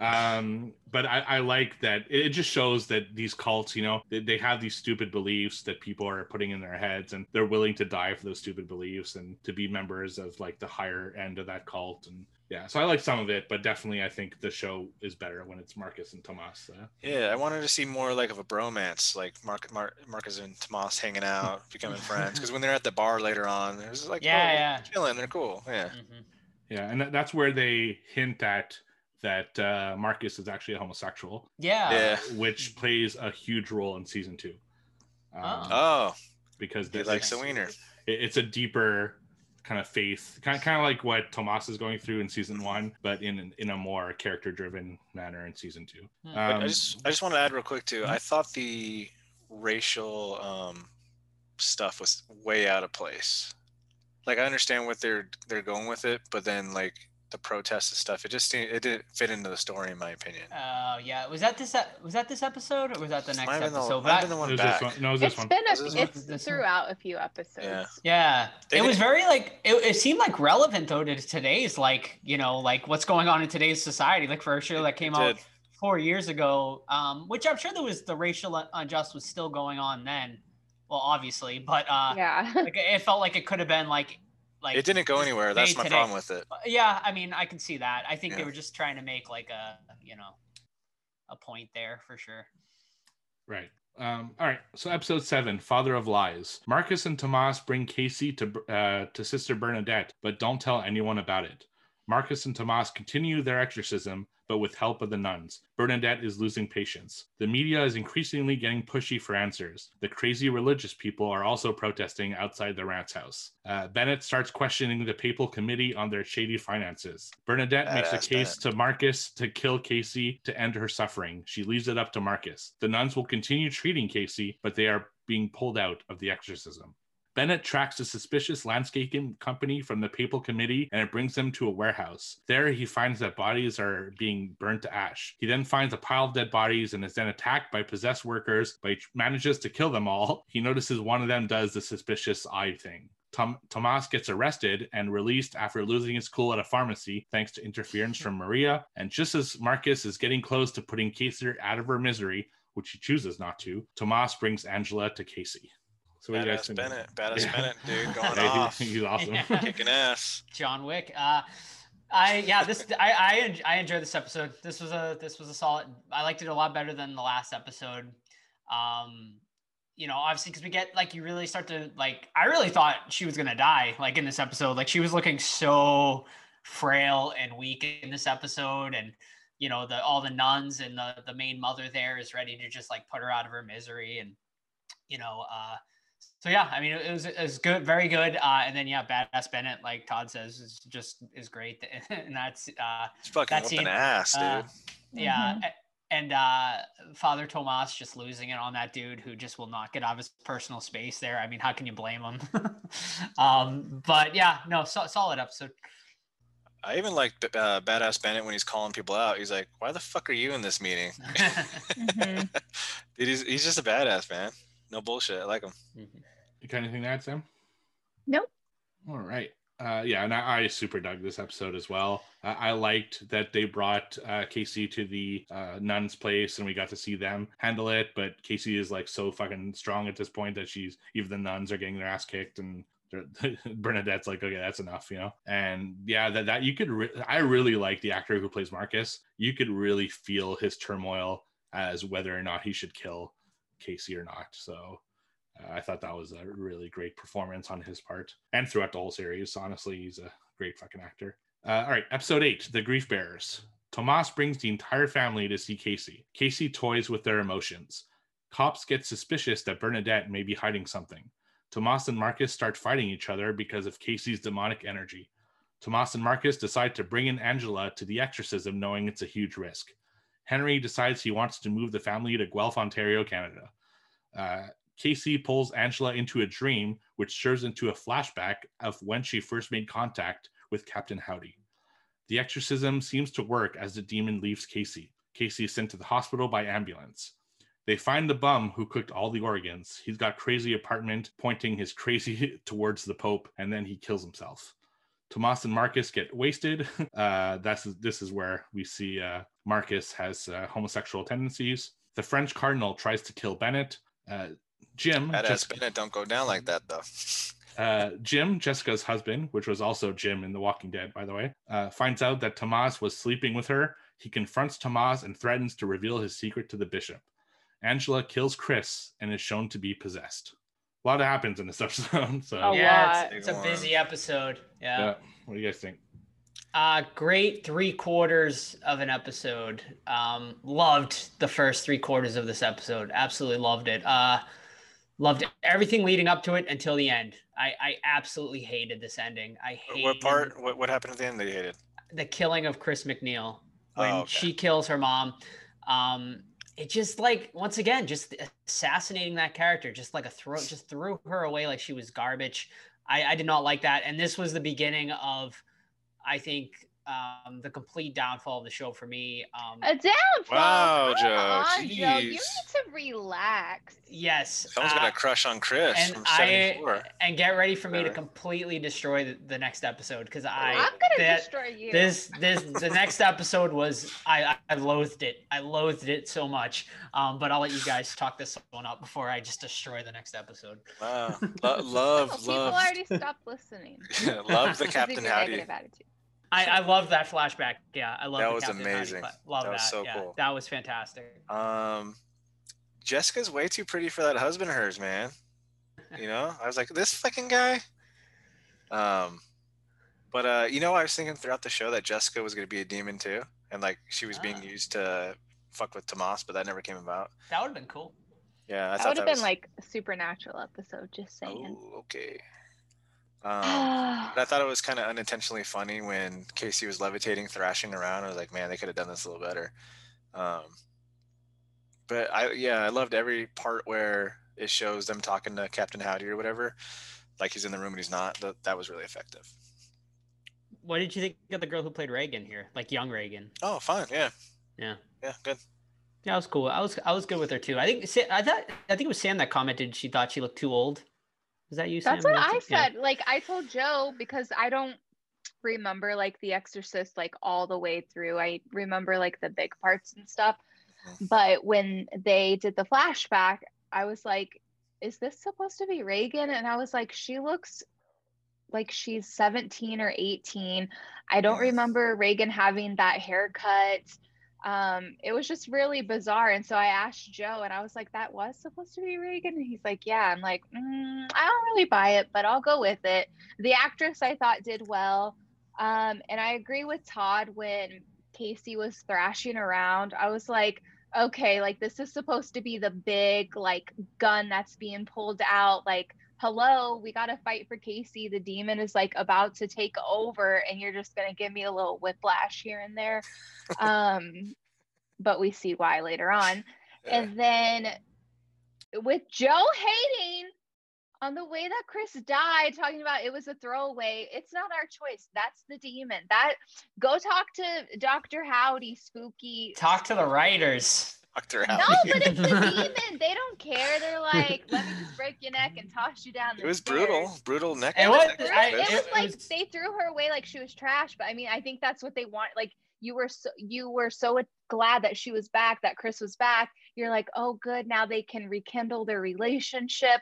Speaker 3: um, but I, I like that it just shows that these cults, you know, they, they have these stupid beliefs that people are putting in their heads and they're willing to die for those stupid beliefs and to be members of like the higher end of that cult. And yeah, so I like some of it, but definitely I think the show is better when it's Marcus and Tomas. Uh,
Speaker 2: Yeah, I wanted to see more like of a bromance, like Mark, Mark Marcus and Tomas hanging out, becoming friends. Because when they're at the bar later on, it was like,
Speaker 5: Yeah,
Speaker 2: oh,
Speaker 5: yeah.
Speaker 2: chilling. They're cool. Yeah.
Speaker 5: Mhm.
Speaker 3: yeah, and that, that's where they hint at that uh, Marcus is actually a homosexual,
Speaker 5: Yeah.
Speaker 2: Yeah.
Speaker 3: which plays a huge role in season two. Um,
Speaker 5: Oh.
Speaker 2: Oh,
Speaker 3: because
Speaker 2: he
Speaker 3: there's-
Speaker 2: likes the wiener.
Speaker 3: it- it's a deeper kind of faith kind, of, kind of like what tomas is going through in season one but in in a more character driven manner in season two
Speaker 5: Hmm.
Speaker 3: Um,
Speaker 2: I just I just want to add real quick too. I thought the racial um, stuff was way out of place. Like I understand what they're they're going with it, but then like the protests and stuff, it just it didn't fit into the story in my opinion.
Speaker 5: Oh yeah. Was that this? Was that this episode or was that the next
Speaker 2: Might have been the,
Speaker 5: episode?
Speaker 2: might have
Speaker 5: But
Speaker 2: been the
Speaker 3: it
Speaker 2: one back.
Speaker 3: this one no it was this
Speaker 4: It's
Speaker 3: one
Speaker 4: been a,
Speaker 2: this
Speaker 5: one?
Speaker 4: it's
Speaker 5: This one?
Speaker 4: throughout a few episodes.
Speaker 2: Yeah.
Speaker 5: I- yeah,
Speaker 2: They
Speaker 5: it was very like it, it seemed like relevant though to today's like you know like what's going on in today's society. Like for a show that came out four years ago, um, which I'm sure there was the racial un- unjust was still going on then. Well, obviously, but uh,
Speaker 4: Yeah.
Speaker 5: like it felt like it could have been like like
Speaker 2: It didn't go anywhere. That's my
Speaker 5: today.
Speaker 2: problem with it.
Speaker 5: Uh, Yeah, I mean, I can see that. I think they were just trying to make like a, you know, a point there for sure.
Speaker 3: right um all right so episode seven father of lies marcus and tomas bring casey to uh to sister bernadette but don't tell anyone about it marcus and tomas continue their exorcism but with help of the nuns bernadette is losing patience the media is increasingly getting pushy for answers the crazy religious people are also protesting outside the ranch house uh, bennett starts questioning the papal committee on their shady finances bernadette makes a case to Marcus to kill Casey to end her suffering. She leaves it up to Marcus. The nuns will continue treating Casey, but they are being pulled out of the exorcism. Bennett tracks a suspicious landscaping company from the papal committee and it brings them to a warehouse. There, he finds that bodies are being burnt to ash. He then finds a pile of dead bodies and is then attacked by possessed workers, but he manages to kill them all. He notices one of them does the suspicious eye thing. Tom- Tomas gets arrested and released after losing his cool at a pharmacy thanks to interference from Maria. And just as Marcus is getting close to putting Casey out of her misery, which he chooses not to, Tomas brings Angela to Casey. So what do you guys
Speaker 2: Badass? Bennett, badass
Speaker 3: Yeah.
Speaker 2: Bennett, dude, going
Speaker 3: Yeah, he-
Speaker 2: off,
Speaker 3: he's awesome.
Speaker 5: Yeah.
Speaker 2: kicking ass.
Speaker 5: John Wick. Uh, I yeah, this I I, I enjoyed this episode. This was a this was a solid. I liked it a lot better than the last episode. Um, you know, obviously because we get like you really start to like. I really thought she was gonna die like in this episode. Like she was looking so frail and weak in this episode, and you know the all the nuns and the the main mother there is ready to just like put her out of her misery and you know uh So yeah, I mean, it was it was good, very good. Uh, and then yeah, badass Bennett, like Todd says, is just is great, and that's uh,
Speaker 2: It's fucking
Speaker 5: that scene,
Speaker 2: ass, dude.
Speaker 5: uh, yeah. a- And uh, Father Tomas just losing it on that dude who just will not get out of his personal space there. I mean, how can you blame him? um, but yeah, no, so, solid episode.
Speaker 2: I even like uh, Badass Bennett when he's calling people out. He's like, "Why the fuck are you in this meeting?"
Speaker 4: Mhm.
Speaker 2: Dude, he's, he's just a badass man. No bullshit. I like him.
Speaker 3: You got anything to add, Sam?
Speaker 4: Nope.
Speaker 3: All right. Uh, yeah, and I, I super dug this episode as well. Uh, I liked that they brought uh, Casey to the uh, nun's place and we got to see them handle it. But Casey is like so fucking strong at this point that she's even the nuns are getting their ass kicked and Bernadette's like, okay, that's enough, you know. And yeah, that that you could. Re- I really like the actor who plays Marcus. You could really feel his turmoil as whether or not he should kill Casey or not. So uh, I thought that was a really great performance on his part and throughout the whole series. Honestly, he's a great fucking actor. Uh, all right, episode eight The Grief Bearers. Tomas brings the entire family to see Casey. Casey toys with their emotions. Cops get suspicious that Bernadette may be hiding something. Tomas and Marcus start fighting each other because of Casey's demonic energy. Tomas and Marcus decide to bring in Angela to the exorcism, knowing it's a huge risk. Henry decides he wants to move the family to Guelph, Ontario, Canada. Uh, Casey pulls Angela into a dream, which turns into a flashback of when she first made contact with Captain Howdy. The exorcism seems to work as the demon leaves Casey. Casey is sent to the hospital by ambulance. They find the bum who cooked all the organs. He's got crazy apartment pointing his crazy towards the Pope, and then he kills himself. Tomas and Marcus get wasted. Uh, that's this is where we see uh, Marcus has uh, homosexual tendencies. The French cardinal tries to kill Bennett. Uh, Jim,
Speaker 2: Badass
Speaker 3: Jessica-
Speaker 2: Bennett don't go down like that though.
Speaker 3: uh, Jim, Jessica's husband, which was also Jim in The Walking Dead, by the way, uh, finds out that Tomas was sleeping with her. He confronts Tomas and threatens to reveal his secret to the bishop. Angela kills Chris and is shown to be possessed. A lot happens in this episode. So,
Speaker 4: A
Speaker 5: yeah,
Speaker 4: lot.
Speaker 5: it's, it's a busy episode. Yeah.
Speaker 3: yeah. What do you guys think?
Speaker 5: Uh, great three quarters of an episode. Um, loved the first three quarters of this episode. Absolutely loved it. Uh, loved everything leading up to it until the end. I, I absolutely hated this ending. I hate
Speaker 2: What part? What, what happened at the end that you hated?
Speaker 5: the killing of Chris MacNeil when
Speaker 2: Oh, okay.
Speaker 5: she kills her mom. Um, it just like once again, just assassinating that character, just like a throw, just threw her away like she was garbage. I, I did not like that, and this was the beginning of, I think, um, the complete downfall of the show for me. Um,
Speaker 4: A downfall.
Speaker 2: Wow, Joe,
Speaker 4: on, Joe. You need to relax.
Speaker 5: yes,
Speaker 2: Someone's got
Speaker 5: uh,
Speaker 2: a crush on Chris
Speaker 5: and
Speaker 2: from
Speaker 5: I
Speaker 2: 74.
Speaker 5: and get ready for me to completely destroy the, the next episode because I
Speaker 4: I'm gonna
Speaker 5: that-
Speaker 4: destroy you.
Speaker 5: this this the next episode was I, I I loathed it. I loathed it so much. Um, but I'll let you guys talk this one up before I just destroy the next episode.
Speaker 2: Wow. Lo-
Speaker 4: Oh,
Speaker 2: love,
Speaker 4: people
Speaker 2: love,
Speaker 4: already stopped listening.
Speaker 2: love the Captain
Speaker 4: your
Speaker 2: Howdy.
Speaker 4: negative attitude.
Speaker 5: I, I love that flashback. Yeah, I love
Speaker 2: That
Speaker 5: the
Speaker 2: was
Speaker 5: Captain
Speaker 2: amazing.
Speaker 5: fla- Love
Speaker 2: That was so
Speaker 5: yeah,
Speaker 2: cool.
Speaker 5: That was fantastic.
Speaker 2: Um, Jessica's way too pretty for that husband of hers, man. You know, I was like, this fucking guy. Um, but uh, you know, I was thinking throughout the show that Jessica was gonna be a demon too, and like she was being
Speaker 5: Ah.
Speaker 2: used to fuck with Tomas, but that never came about.
Speaker 5: That would have been cool.
Speaker 2: Yeah, I
Speaker 4: that would have been
Speaker 2: was...
Speaker 4: like a supernatural episode. Just saying.
Speaker 2: Oh, okay. Um, but I thought it was kind of unintentionally funny when Casey was levitating, thrashing around. I was like, man, they could have done this a little better. Um, but I, yeah, I loved every part where it shows them talking to Captain Howdy or whatever, like he's in the room and he's not. That that was really effective.
Speaker 5: What did you think of the girl who played Regan here, like young Regan?
Speaker 2: Oh, fine, yeah,
Speaker 5: Yeah.
Speaker 2: yeah, good.
Speaker 5: Yeah, I was cool. I was I was good with her too. I think I thought I think it was Sam that commented she thought she looked too old. Is that you? Sam?
Speaker 4: That's what I
Speaker 5: was yeah.
Speaker 4: said. Like I told Joe because I don't remember like The Exorcist like all the way through. I remember like the big parts and stuff. But when they did the flashback, I was like, is this supposed to be Regan? And I was like, she looks like she's 17 or 18. I don't
Speaker 2: Yeah.
Speaker 4: remember Regan having that haircut. Um, it was just really bizarre. And so I asked Joe, and I was like, that was supposed to be Regan? And he's like, yeah. I'm like, mm, I don't really buy it, but I'll go with it. The actress I thought did well. Um, and I agree with Todd when Casey was thrashing around. I was like, okay, like this is supposed to be the big like gun that's being pulled out. Like, hello, we got to fight for Casey. The demon is like about to take over, and you're just gonna give me a little whiplash here and there. um, but we see why later on.
Speaker 2: Yeah.
Speaker 4: And then with Joe hating on the way that Chris died, talking about it was a throwaway. It's not our choice. That's the demon. That go talk to Dr. Howdy, spooky.
Speaker 5: Talk to the writers.
Speaker 2: Dr.
Speaker 4: No, but it's the demon. They don't care. They're like, let me just break your neck and toss you down. The
Speaker 2: It was
Speaker 4: stairs."
Speaker 2: brutal. Brutal neck.
Speaker 5: It
Speaker 4: It
Speaker 5: was-
Speaker 4: was,
Speaker 2: neck-
Speaker 4: brutal.
Speaker 5: I-
Speaker 4: it was
Speaker 5: it
Speaker 4: like
Speaker 5: was-
Speaker 4: they threw her away like she was trash. But I mean, I think that's what they want. Like you were so you were so glad that she was back, that Chris was back. You're like, oh, good. Now they can rekindle their relationship.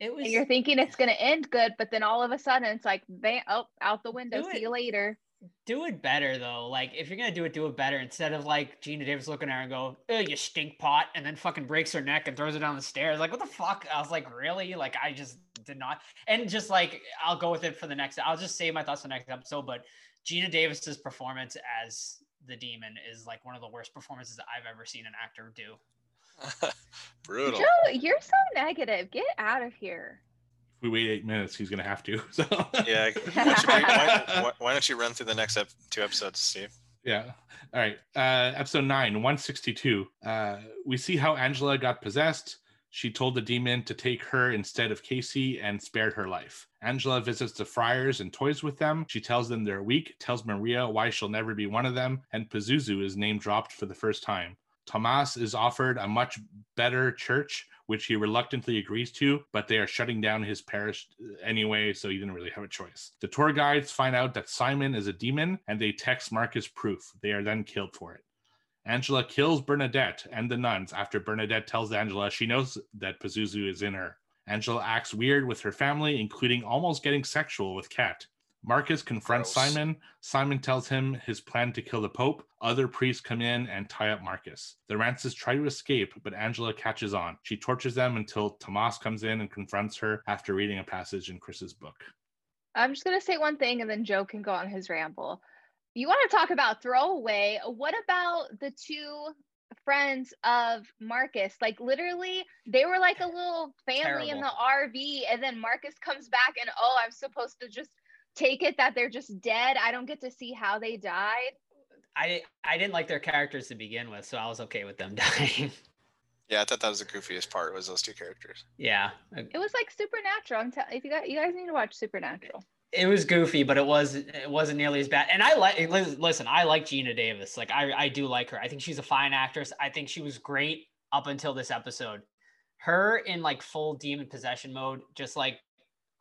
Speaker 5: It was
Speaker 4: And you're thinking it's gonna end good, but then all of a sudden it's like, bam, oh, out the window. See you later.
Speaker 5: Do it better though. Like if you're gonna do it, do it better. Instead of like Geena Davis looking at her and go, "Oh, you stink pot," and then fucking breaks her neck and throws her down the stairs. Like what the fuck? I was like, really? Like I just did not. And just like I'll go with it for the next. I'll just say my thoughts for the next episode. But Geena Davis's performance as the demon is like one of the worst performances I've ever seen an actor do.
Speaker 2: brutal.
Speaker 4: Joe, you're so negative. Get out of here.
Speaker 3: We wait eight minutes, he's gonna have to. So
Speaker 2: Yeah. Why, don't you, why, why don't you run through the next ep- two episodes, Steve?
Speaker 3: Yeah. All right. Uh, episode nine, 162. Uh, we see how Angela got possessed. She told the demon to take her instead of Casey and spared her life. Angela visits the friars and toys with them. She tells them they're weak, tells Maria why she'll never be one of them, and Pazuzu is name dropped for the first time. Tomas is offered a much better church, which he reluctantly agrees to, but they are shutting down his parish uh, anyway, so he didn't really have a choice. The tour guides find out that Simon is a demon and they text Marcus proof. They are then killed for it. Angela kills Bernadette and the nuns after Bernadette tells Angela she knows that Pazuzu is in her. Angela acts weird with her family, including almost getting sexual with Kat. Marcus confronts
Speaker 2: Gross.
Speaker 3: Simon. Simon tells him his plan to kill the Pope. Other priests come in and tie up Marcus. The Rances try to escape, but Angela catches on. She tortures them until Tomas comes in and confronts her after reading a passage in Chris's book.
Speaker 4: I'm just gonna say one thing and then Joe can go on his ramble. You want to talk about throwaway? What about the two friends of Marcus? Like literally, they were like a little family in the RV, and then Marcus comes back and oh, I'm supposed to just take it that they're just dead. I don't get to see how they died.
Speaker 5: I I didn't like their characters to begin with, so I was okay with them dying.
Speaker 2: Yeah, I thought that was the goofiest part was those two characters.
Speaker 5: yeah,
Speaker 4: It was like supernatural. I'm telling if you guys, you guys need to watch Supernatural.
Speaker 5: it was goofy, but it was it wasn't nearly as bad. And I like listen, I like Geena Davis. Like I I do like her. I think she's a fine actress. I think she was great up until this episode. Her in like full demon possession mode, just like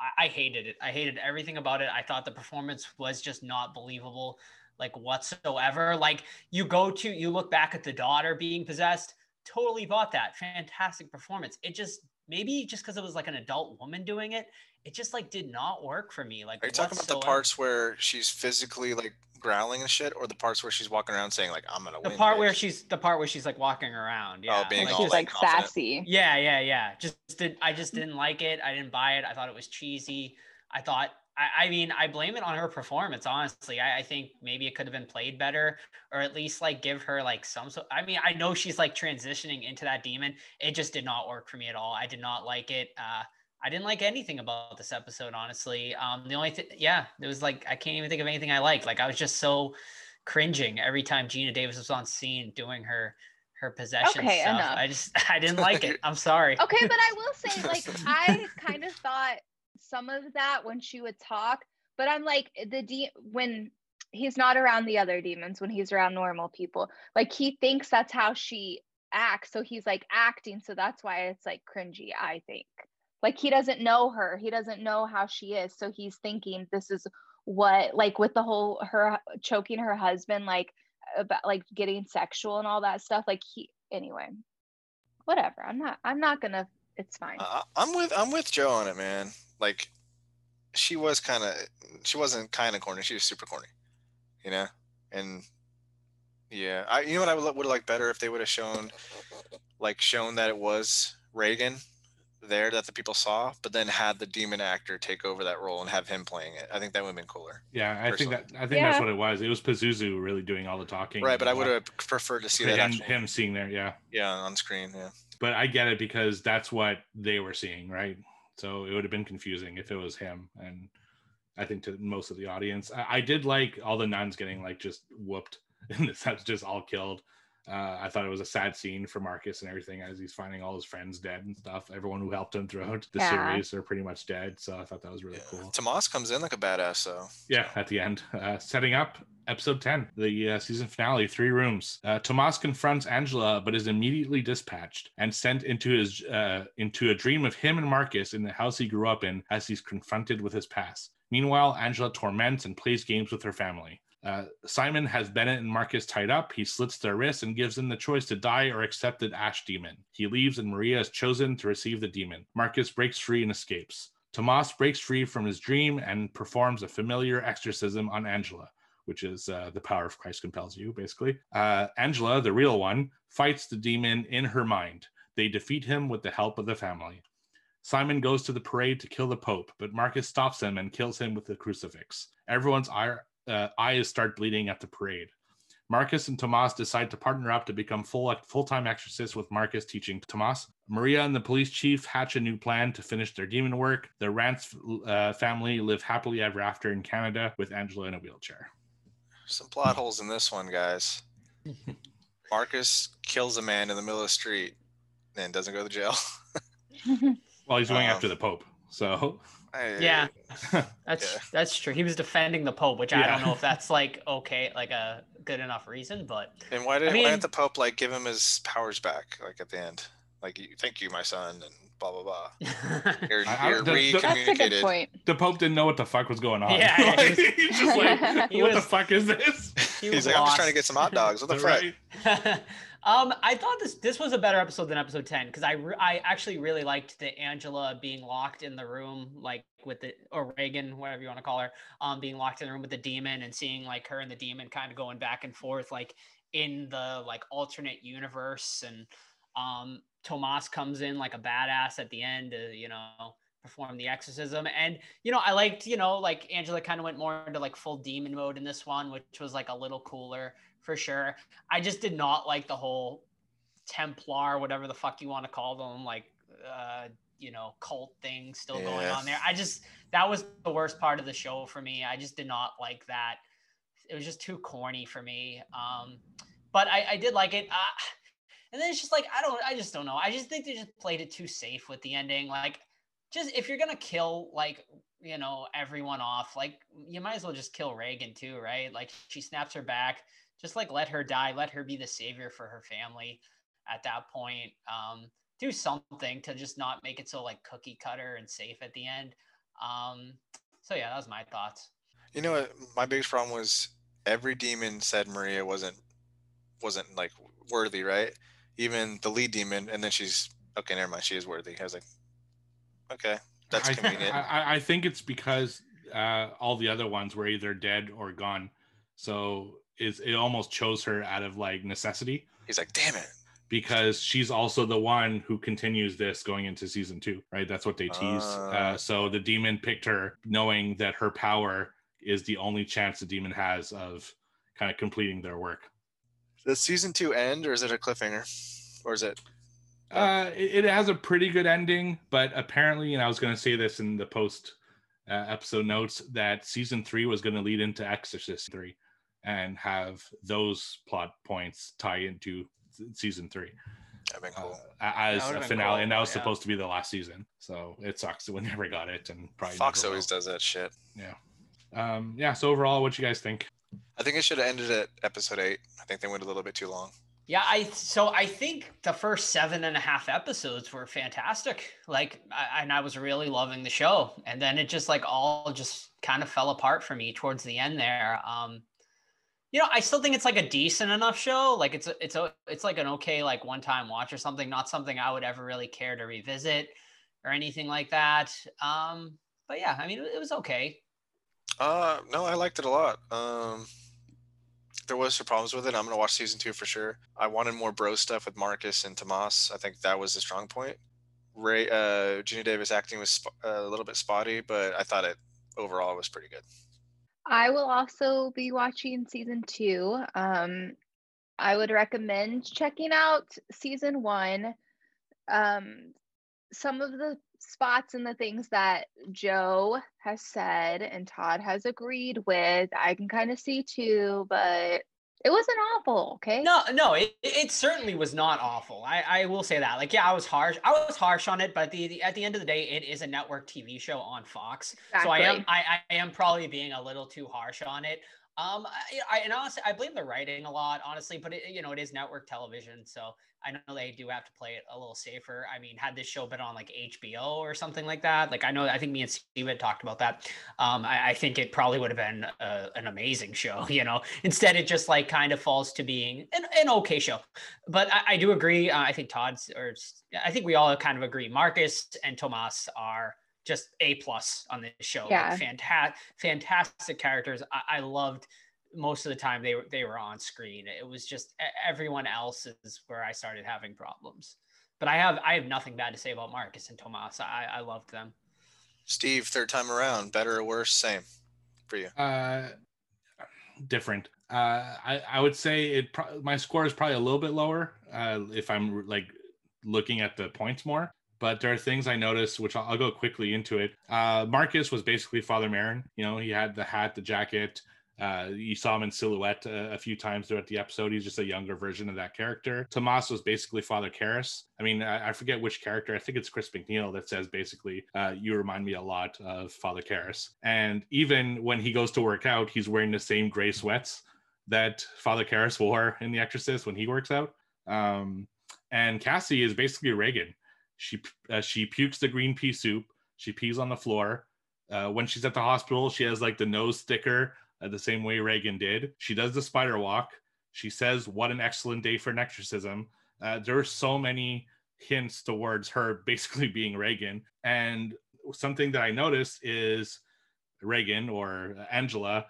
Speaker 5: I, I hated it. I hated everything about it. I thought the performance was just not believable, like whatsoever. Like you go to you look back at the daughter being possessed, totally bought that. Fantastic performance. It just maybe just because it was like an adult woman doing it, it just like did not work for me. Like
Speaker 2: Are you talking about the parts where she's physically like growling and shit, or the parts where she's walking around saying like "I'm gonna
Speaker 5: the
Speaker 2: win"?
Speaker 5: The part where she's the part where she's like walking around yeah.
Speaker 2: Oh, being
Speaker 4: And
Speaker 2: all,
Speaker 4: she's
Speaker 2: like,
Speaker 4: like
Speaker 2: confident.
Speaker 4: sassy.
Speaker 5: yeah yeah yeah. Just did i just didn't like it. I didn't buy it. I thought it was cheesy. I thought i, I mean i blame it on her performance honestly. I, I think maybe it could have been played better or at least like give her like some so i mean i know she's like transitioning into that demon. It just did not work for me at all. I did not like it. Uh I didn't like anything about this episode, honestly. Um, the only thing, yeah, it was like I can't even think of anything I liked. Like I was just so cringing every time Geena Davis was on scene doing her her possession
Speaker 4: Okay,
Speaker 5: stuff.
Speaker 4: enough.
Speaker 5: I just I didn't like it. I'm sorry.
Speaker 4: Okay, but I will say, like, I kind of thought some of that when she would talk, but I'm like the de- when he's not around the other demons, when he's around normal people, like he thinks that's how she acts, so he's like acting, so that's why it's like cringy. I think, like he doesn't know her, he doesn't know how she is, so he's thinking this is what, like, with the whole her choking her husband, like about like getting sexual and all that stuff, like he anyway whatever i'm not i'm not gonna it's fine
Speaker 2: Uh, I'm with I'm with Joe on it, man. Like, she was kind of she wasn't kind of corny. She was super corny, you know. And yeah, I you know what I would would have liked better if they would have shown, like, shown that it was Regan there that the people saw, but then had the demon actor take over that role and have him playing it. I think that would have been cooler.
Speaker 3: Yeah, I think that I think that's what it was. It was Pazuzu really doing all the talking.
Speaker 2: Right, but I would have preferred to see
Speaker 3: that.
Speaker 2: that
Speaker 3: and him seeing there. Yeah,
Speaker 2: yeah on screen. Yeah.
Speaker 3: but I get it because that's what they were seeing, right? So it would have been confusing if it was him, and I think to most of the audience, I, I did like all the nuns getting like just whooped in the sense, just all killed. Uh, I thought it was a sad scene for Marcus and everything as he's finding all his friends dead and stuff. Everyone who helped him throughout the
Speaker 4: Yeah.
Speaker 3: series are pretty much dead. So I thought that was really
Speaker 2: yeah.
Speaker 3: cool.
Speaker 2: Tomas comes in like a badass though.
Speaker 3: Yeah, at the end, uh, setting up episode 10, the uh, season finale, Three Rooms. Uh, Tomas confronts Angela, but is immediately dispatched and sent into his uh, into a dream of him and Marcus in the house he grew up in as he's confronted with his past. Meanwhile, Angela torments and plays games with her family. Uh, Simon has Bennett and Marcus tied up. He slits their wrists and gives them the choice to die or accept the ash demon. He leaves, and Maria is chosen to receive the demon. Marcus breaks free and escapes. Tomas breaks free from his dream and performs a familiar exorcism on Angela, which is uh, the power of Christ compels you, basically. Uh, Angela, the real one, fights the demon in her mind. They defeat him with the help of the family. Simon goes to the parade to kill the Pope, but Marcus stops him and kills him with the crucifix. Everyone's uh, eyes start bleeding at the parade. Marcus and Tomas decide to partner up to become full full-time exorcists with Marcus teaching Tomas. Maria and the police chief hatch a new plan to finish their demon work. The Rance uh, family live happily ever after in Canada with Angela in a wheelchair.
Speaker 2: Some plot holes in this one, guys. Marcus kills a man in the middle of the street and doesn't go to jail.
Speaker 3: Well, he's going
Speaker 2: Um,
Speaker 3: after the Pope, so
Speaker 2: I-
Speaker 5: Yeah. That's
Speaker 2: Yeah.
Speaker 5: that's true. He was defending the Pope, which I don't know if that's like okay, like a good enough reason, but
Speaker 2: And why did
Speaker 5: I
Speaker 2: why
Speaker 5: mean-
Speaker 2: didn't the Pope like give him his powers back like at the end? Like thank you, my son, and blah blah blah. You're,
Speaker 3: I- I-
Speaker 2: you're
Speaker 3: the- the-
Speaker 4: That's a good point.
Speaker 3: the Pope didn't know what the fuck was going on.
Speaker 5: Yeah, yeah,
Speaker 3: Like,
Speaker 5: he's-
Speaker 3: he's just like,
Speaker 5: He
Speaker 3: what the fuck is this?
Speaker 5: he
Speaker 2: He's
Speaker 5: was
Speaker 2: like, I'm just trying to get some hot dogs. What the fuck?
Speaker 5: Um, I thought this this was a better episode than episode ten because I re- I actually really liked the Angela being locked in the room like with the or Regan whatever you want to call her um being locked in the room with the demon and seeing like her and the demon kind of going back and forth like in the like alternate universe. And um Tomas comes in like a badass at the end to you know perform the exorcism. And you know I liked you know like Angela kind of went more into like full demon mode in this one which was like a little cooler for sure. I just did not like the whole Templar, whatever the fuck you want to call them, like uh, you know, cult thing still going on there. I just that was the worst part of the show for me. I just did not like that. It was just too corny for me. Um, but I, I did like it. Uh, and then it's just like I don't, I just don't know. I just think they just played it too safe with the ending. Like, just if you're gonna kill like you know everyone off, like you might as well just kill Regan too, right? Like she snaps her back just like let her die let her be the savior for her family at that point um do something to just not make it so like cookie cutter and safe at the end um so yeah that was my thoughts
Speaker 2: You know what? My biggest problem was every demon said Maria wasn't wasn't like worthy, right? Even the lead demon, and then she's okay. Never mind. She is worthy. I was like, okay, that's
Speaker 3: I,
Speaker 2: convenient.
Speaker 3: I, I think it's because uh, all the other ones were either dead or gone. So it's, it almost chose her out of like necessity
Speaker 2: He's like, damn it.
Speaker 3: because she's also the one who continues this going into season two, right? That's what they tease.
Speaker 2: Ah.
Speaker 3: Uh, so the demon picked her knowing that her power is the only chance the demon has of kind of completing their work.
Speaker 2: Does season two end, or is it a cliffhanger, or is it?
Speaker 3: Uh, it, it has a pretty good ending, but apparently, and I was going to say this in the post uh, episode notes, that season three was going to lead into Exorcist three, and have those plot points tie into season three
Speaker 2: That'd been
Speaker 3: uh,
Speaker 2: cool.
Speaker 3: a- as
Speaker 5: That
Speaker 3: a
Speaker 5: would've
Speaker 3: finale,
Speaker 5: cool,
Speaker 3: and that was
Speaker 5: yeah.
Speaker 3: supposed to be the last season. So it sucks that we never got it, and probably
Speaker 2: Fox
Speaker 3: never
Speaker 2: always does that shit.
Speaker 3: Yeah. Um. Yeah. So overall, what you guys think?
Speaker 2: I think it should have ended at episode eight. I think they went a little bit too long.
Speaker 5: yeah i so i think the first seven and a half episodes were fantastic like I, and i was really loving the show and then it just like all just kind of fell apart for me towards the end there um you know i still think it's like a decent enough show like it's a, it's a it's like an okay like one time watch or something not something i would ever really care to revisit or anything like that um but yeah i mean it, was okay
Speaker 2: Uh, no, I liked it a lot. Um, there was some problems with it. I'm gonna watch season two for sure. I wanted more bro stuff with Marcus and Tomas. I think that was the strong point. Ray, uh, Geena Davis acting was sp- a little bit spotty, but I thought it overall was pretty good.
Speaker 4: I will also be watching season two. Um, I would recommend checking out season one. Um, some of the spots and the things that Joe has said and Todd has agreed with, I can kind of see too, but it wasn't awful. Okay.
Speaker 5: No, no, it, it certainly was not awful. I, I will say that. Like, yeah, I was harsh. I was harsh on it, but the, the at the end of the day, it is a network TV show on Fox. So I am I, I am probably being a little too harsh on it. Um, I, I and honestly, I blame the writing a lot, honestly. But it, you know, it is network television, so I know they do have to play it a little safer. I mean, had this show been on like HBO or something like that, like I know, I think me and Steve had talked about that. Um, I, I think it probably would have been a, an amazing show. You know, instead it just like kind of falls to being an, an okay show. But I, I do agree. Uh, I think Todd's, or I think we all kind of agree. Marcus and Tomas are just a plus on this show.
Speaker 4: Yeah.
Speaker 5: Like fantastic, fantastic characters. I, I loved most of the time they were they were on screen. It was just everyone else is where I started having problems. But I have I have nothing bad to say about Marcus and Tomas. I, I loved them.
Speaker 2: Steve, third time around, better or worse? Same for you.
Speaker 3: Uh, different. Uh, I I would say it. Pro- my score is probably a little bit lower. Uh, if I'm like looking at the points more. But there are things I noticed, which I'll, I'll go quickly into it. Uh, Marcus was basically Father Merrin. You know, he had the hat, the jacket. Uh, you saw him in silhouette uh, a few times throughout the episode. He's just a younger version of that character. Tomas was basically Father Karras. I mean, I, I forget which character. I think it's Chris MacNeil that says basically, uh, "You remind me a lot of Father Karras." And even when he goes to work out, he's wearing the same gray sweats that Father Karras wore in The Exorcist when he works out. Um, and Cassie is basically Regan. She uh, she pukes the green pea soup. She pees on the floor. Uh, when she's at the hospital, she has like the nose sticker uh, the same way Regan did. She does the spider walk. She says, "What an excellent day for an exorcism." Uh, there are so many hints towards her basically being Regan. And something that I noticed is Regan or Angela.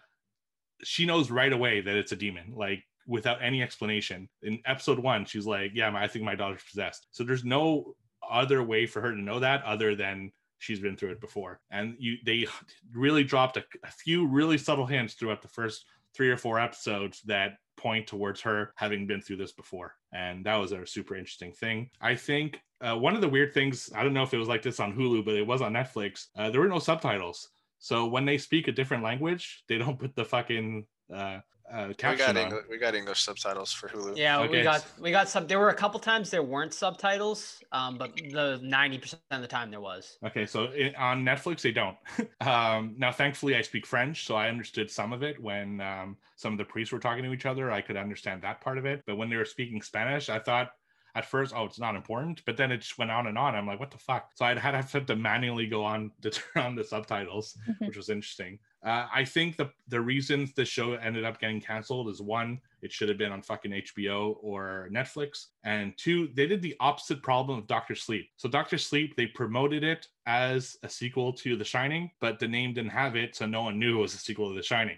Speaker 3: She knows right away that it's a demon, like without any explanation. In episode one, she's like, "Yeah, I think my daughter's possessed." So there's no other way for her to know that other than she's been through it before. And you they really dropped a, a few really subtle hints throughout the first three or four episodes that point towards her having been through this before. And that was a super interesting thing. I think uh, one of the weird things i don't know if it was like this on hulu but it was on netflix uh, there were no subtitles. So when they speak a different language they don't put the fucking uh, uh,
Speaker 2: We got
Speaker 3: on.
Speaker 2: English, we got English subtitles for Hulu.
Speaker 5: Yeah,
Speaker 3: Okay.
Speaker 5: we got we got some. There were a couple times there weren't subtitles, um, but the ninety percent of the time there was.
Speaker 3: Okay, so i on Netflix they don't. um, now, thankfully, I speak French, so I understood some of it. When um, some of the priests were talking to each other, I could understand that part of it. But when they were speaking Spanish, I thought at first, oh, it's not important. But then it just went on and on. I'm like, what the fuck? So I'd had have to manually go on to turn on the subtitles, which was interesting. Uh, I think the the reasons the show ended up getting canceled is one, it should have been on fucking HBO or Netflix, and two, they did the opposite problem of Doctor Sleep. So Doctor Sleep, they promoted it as a sequel to The Shining, but the name didn't have it, so no one knew it was a sequel to The Shining.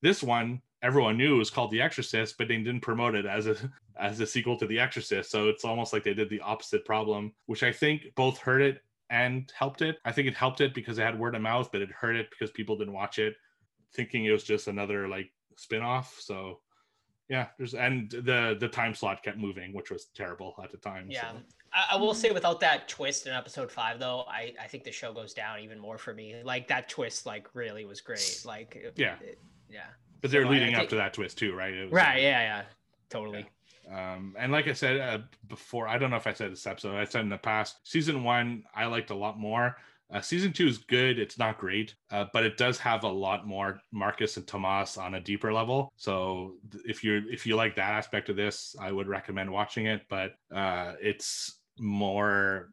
Speaker 3: This one, everyone knew it was called The Exorcist, but they didn't promote it as a as a sequel to The Exorcist. So it's almost like they did the opposite problem, which I think both hurt it and helped it. I think it helped it because it had word of mouth, but it hurt it because people didn't watch it, thinking it was just another like spin-off. So yeah, there's and the the time slot kept moving, which was terrible at the time.
Speaker 5: Yeah.
Speaker 3: so.
Speaker 5: I, I will say without that twist in episode five, though, I, I think the show goes down even more for me. Like that twist, like really was great. Like
Speaker 3: Yeah.
Speaker 5: it- yeah,
Speaker 3: But they're
Speaker 5: So I- I
Speaker 3: leading up to that twist too, right? It was,
Speaker 5: right, uh, yeah, yeah, totally.
Speaker 3: Um, and like I said uh, before, I don't know if I said this episode, I said in the past, season one, I liked a lot more. Uh, season two is good. It's not great, uh, but it does have a lot more Marcus and Tomas on a deeper level. So if you if you like that aspect of this, I would recommend watching it. But uh, it's more,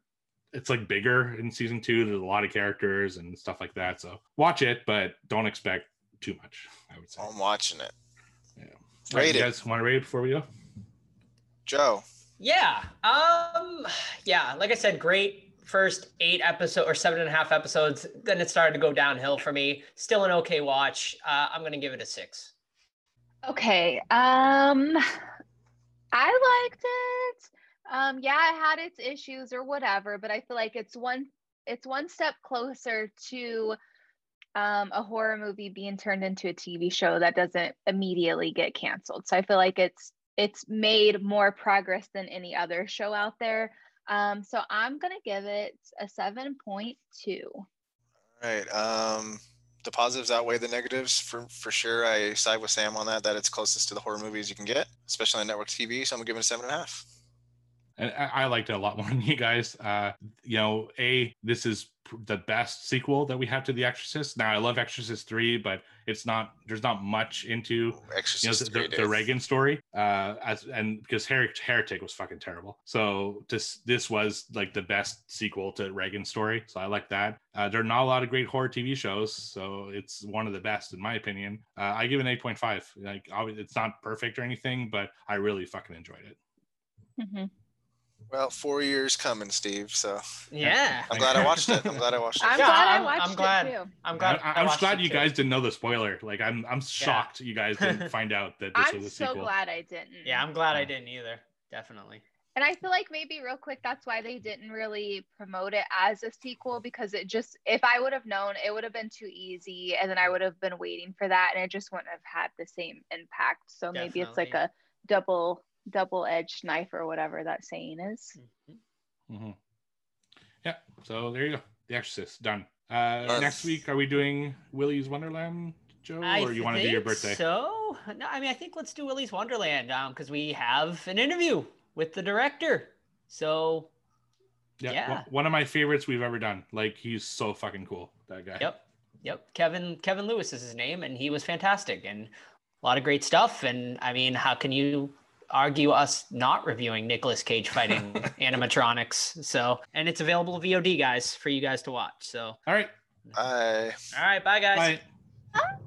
Speaker 3: it's like bigger in season two. There's a lot of characters and stuff like that. So watch it, but don't expect too much. I would say.
Speaker 2: I'm watching it.
Speaker 3: Right,
Speaker 2: Rate
Speaker 3: you
Speaker 2: it.
Speaker 3: guys want to rate it before we go?
Speaker 2: Joe.
Speaker 5: Yeah. Um. Yeah. Like I said, great first eight episode or seven and a half episodes. Then it started to go downhill for me. Still an okay watch. Uh, I'm gonna give it a six.
Speaker 4: Okay. Um I liked it. Um, yeah, it had its issues or whatever, but I feel like it's one it's one step closer to um, a horror movie being turned into a TV show that doesn't immediately get canceled. So I feel like it's it's made more progress than any other show out there. Um, so I'm gonna give it a seven point two.
Speaker 2: All right. Um, the positives outweigh the negatives for for sure. I side with Sam on that. That it's closest to the horror movies you can get, especially on network TV. So I'm gonna give it a seven and a half.
Speaker 3: and I, I liked it a lot more than you guys. Uh, you know, a this is pr- the best sequel that we have to The Exorcist. Now, I love Exorcist three, but it's not. There's not much into you know the, the, the Regan story. Uh, as and because Her- Heretic was fucking terrible, so this this was like the best sequel to Regan story. So I like that. Uh, there are not a lot of great horror TV shows, so it's one of the best in my opinion. Uh, I give it an eight point five. Like, it's not perfect or anything, but I really fucking enjoyed it.
Speaker 4: Mhm.
Speaker 2: Well, four years coming, Steve. So
Speaker 5: Yeah.
Speaker 2: I'm glad I watched it. I'm glad I watched it.
Speaker 4: I'm
Speaker 5: Yeah,
Speaker 4: glad
Speaker 5: I'm-
Speaker 4: I watched
Speaker 5: I'm glad.
Speaker 4: too.
Speaker 5: I'm glad.
Speaker 3: I,
Speaker 5: I
Speaker 3: am
Speaker 5: watched
Speaker 3: glad you
Speaker 5: too.
Speaker 3: guys didn't know the spoiler. Like I'm I'm shocked you guys didn't find out that this
Speaker 4: I'm
Speaker 3: was a
Speaker 4: so
Speaker 3: sequel.
Speaker 4: glad I didn't.
Speaker 5: Yeah, I'm glad I didn't either. Definitely.
Speaker 4: And I feel like maybe real quick, that's why they didn't really promote it as a sequel because it just, if I would have known, it would have been too easy. And then I would have been waiting for that and it just wouldn't have had the same impact. So maybe it's like a double, double edged knife or whatever that saying is.
Speaker 3: hmm Yeah. So there you go. The Exorcist done. Uh,
Speaker 2: Done.
Speaker 3: next week, are we doing Willy's Wonderland, Joe,
Speaker 5: I
Speaker 3: or you want to do your birthday?
Speaker 5: So no, I mean, I think let's do Willy's Wonderland um because we have an interview with the director. So
Speaker 3: Yeah.
Speaker 5: yeah.
Speaker 3: one- One of my favorites we've ever done. Like he's so fucking cool. That guy.
Speaker 5: Yep. Yep. Kevin Kevin Lewis is his name, and he was fantastic and a lot of great stuff. And I mean, how can you argue us not reviewing Nicolas Cage fighting animatronics? So and it's available VOD, guys, for you guys to watch. So
Speaker 3: All right.
Speaker 2: Bye.
Speaker 5: all right, bye guys.
Speaker 3: Bye.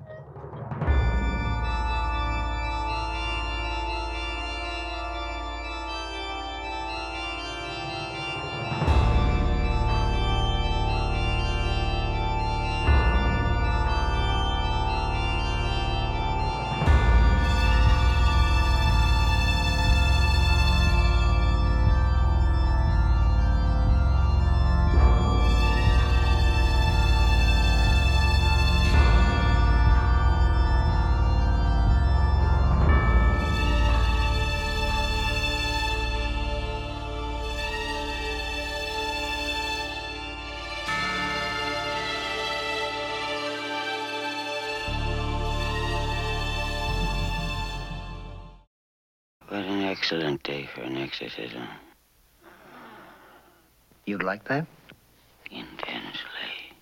Speaker 11: Like that?
Speaker 10: Intensely.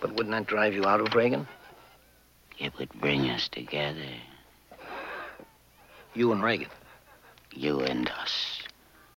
Speaker 11: But wouldn't that drive you out of Regan?
Speaker 10: It would bring us together.
Speaker 11: You and Regan.
Speaker 10: You and us.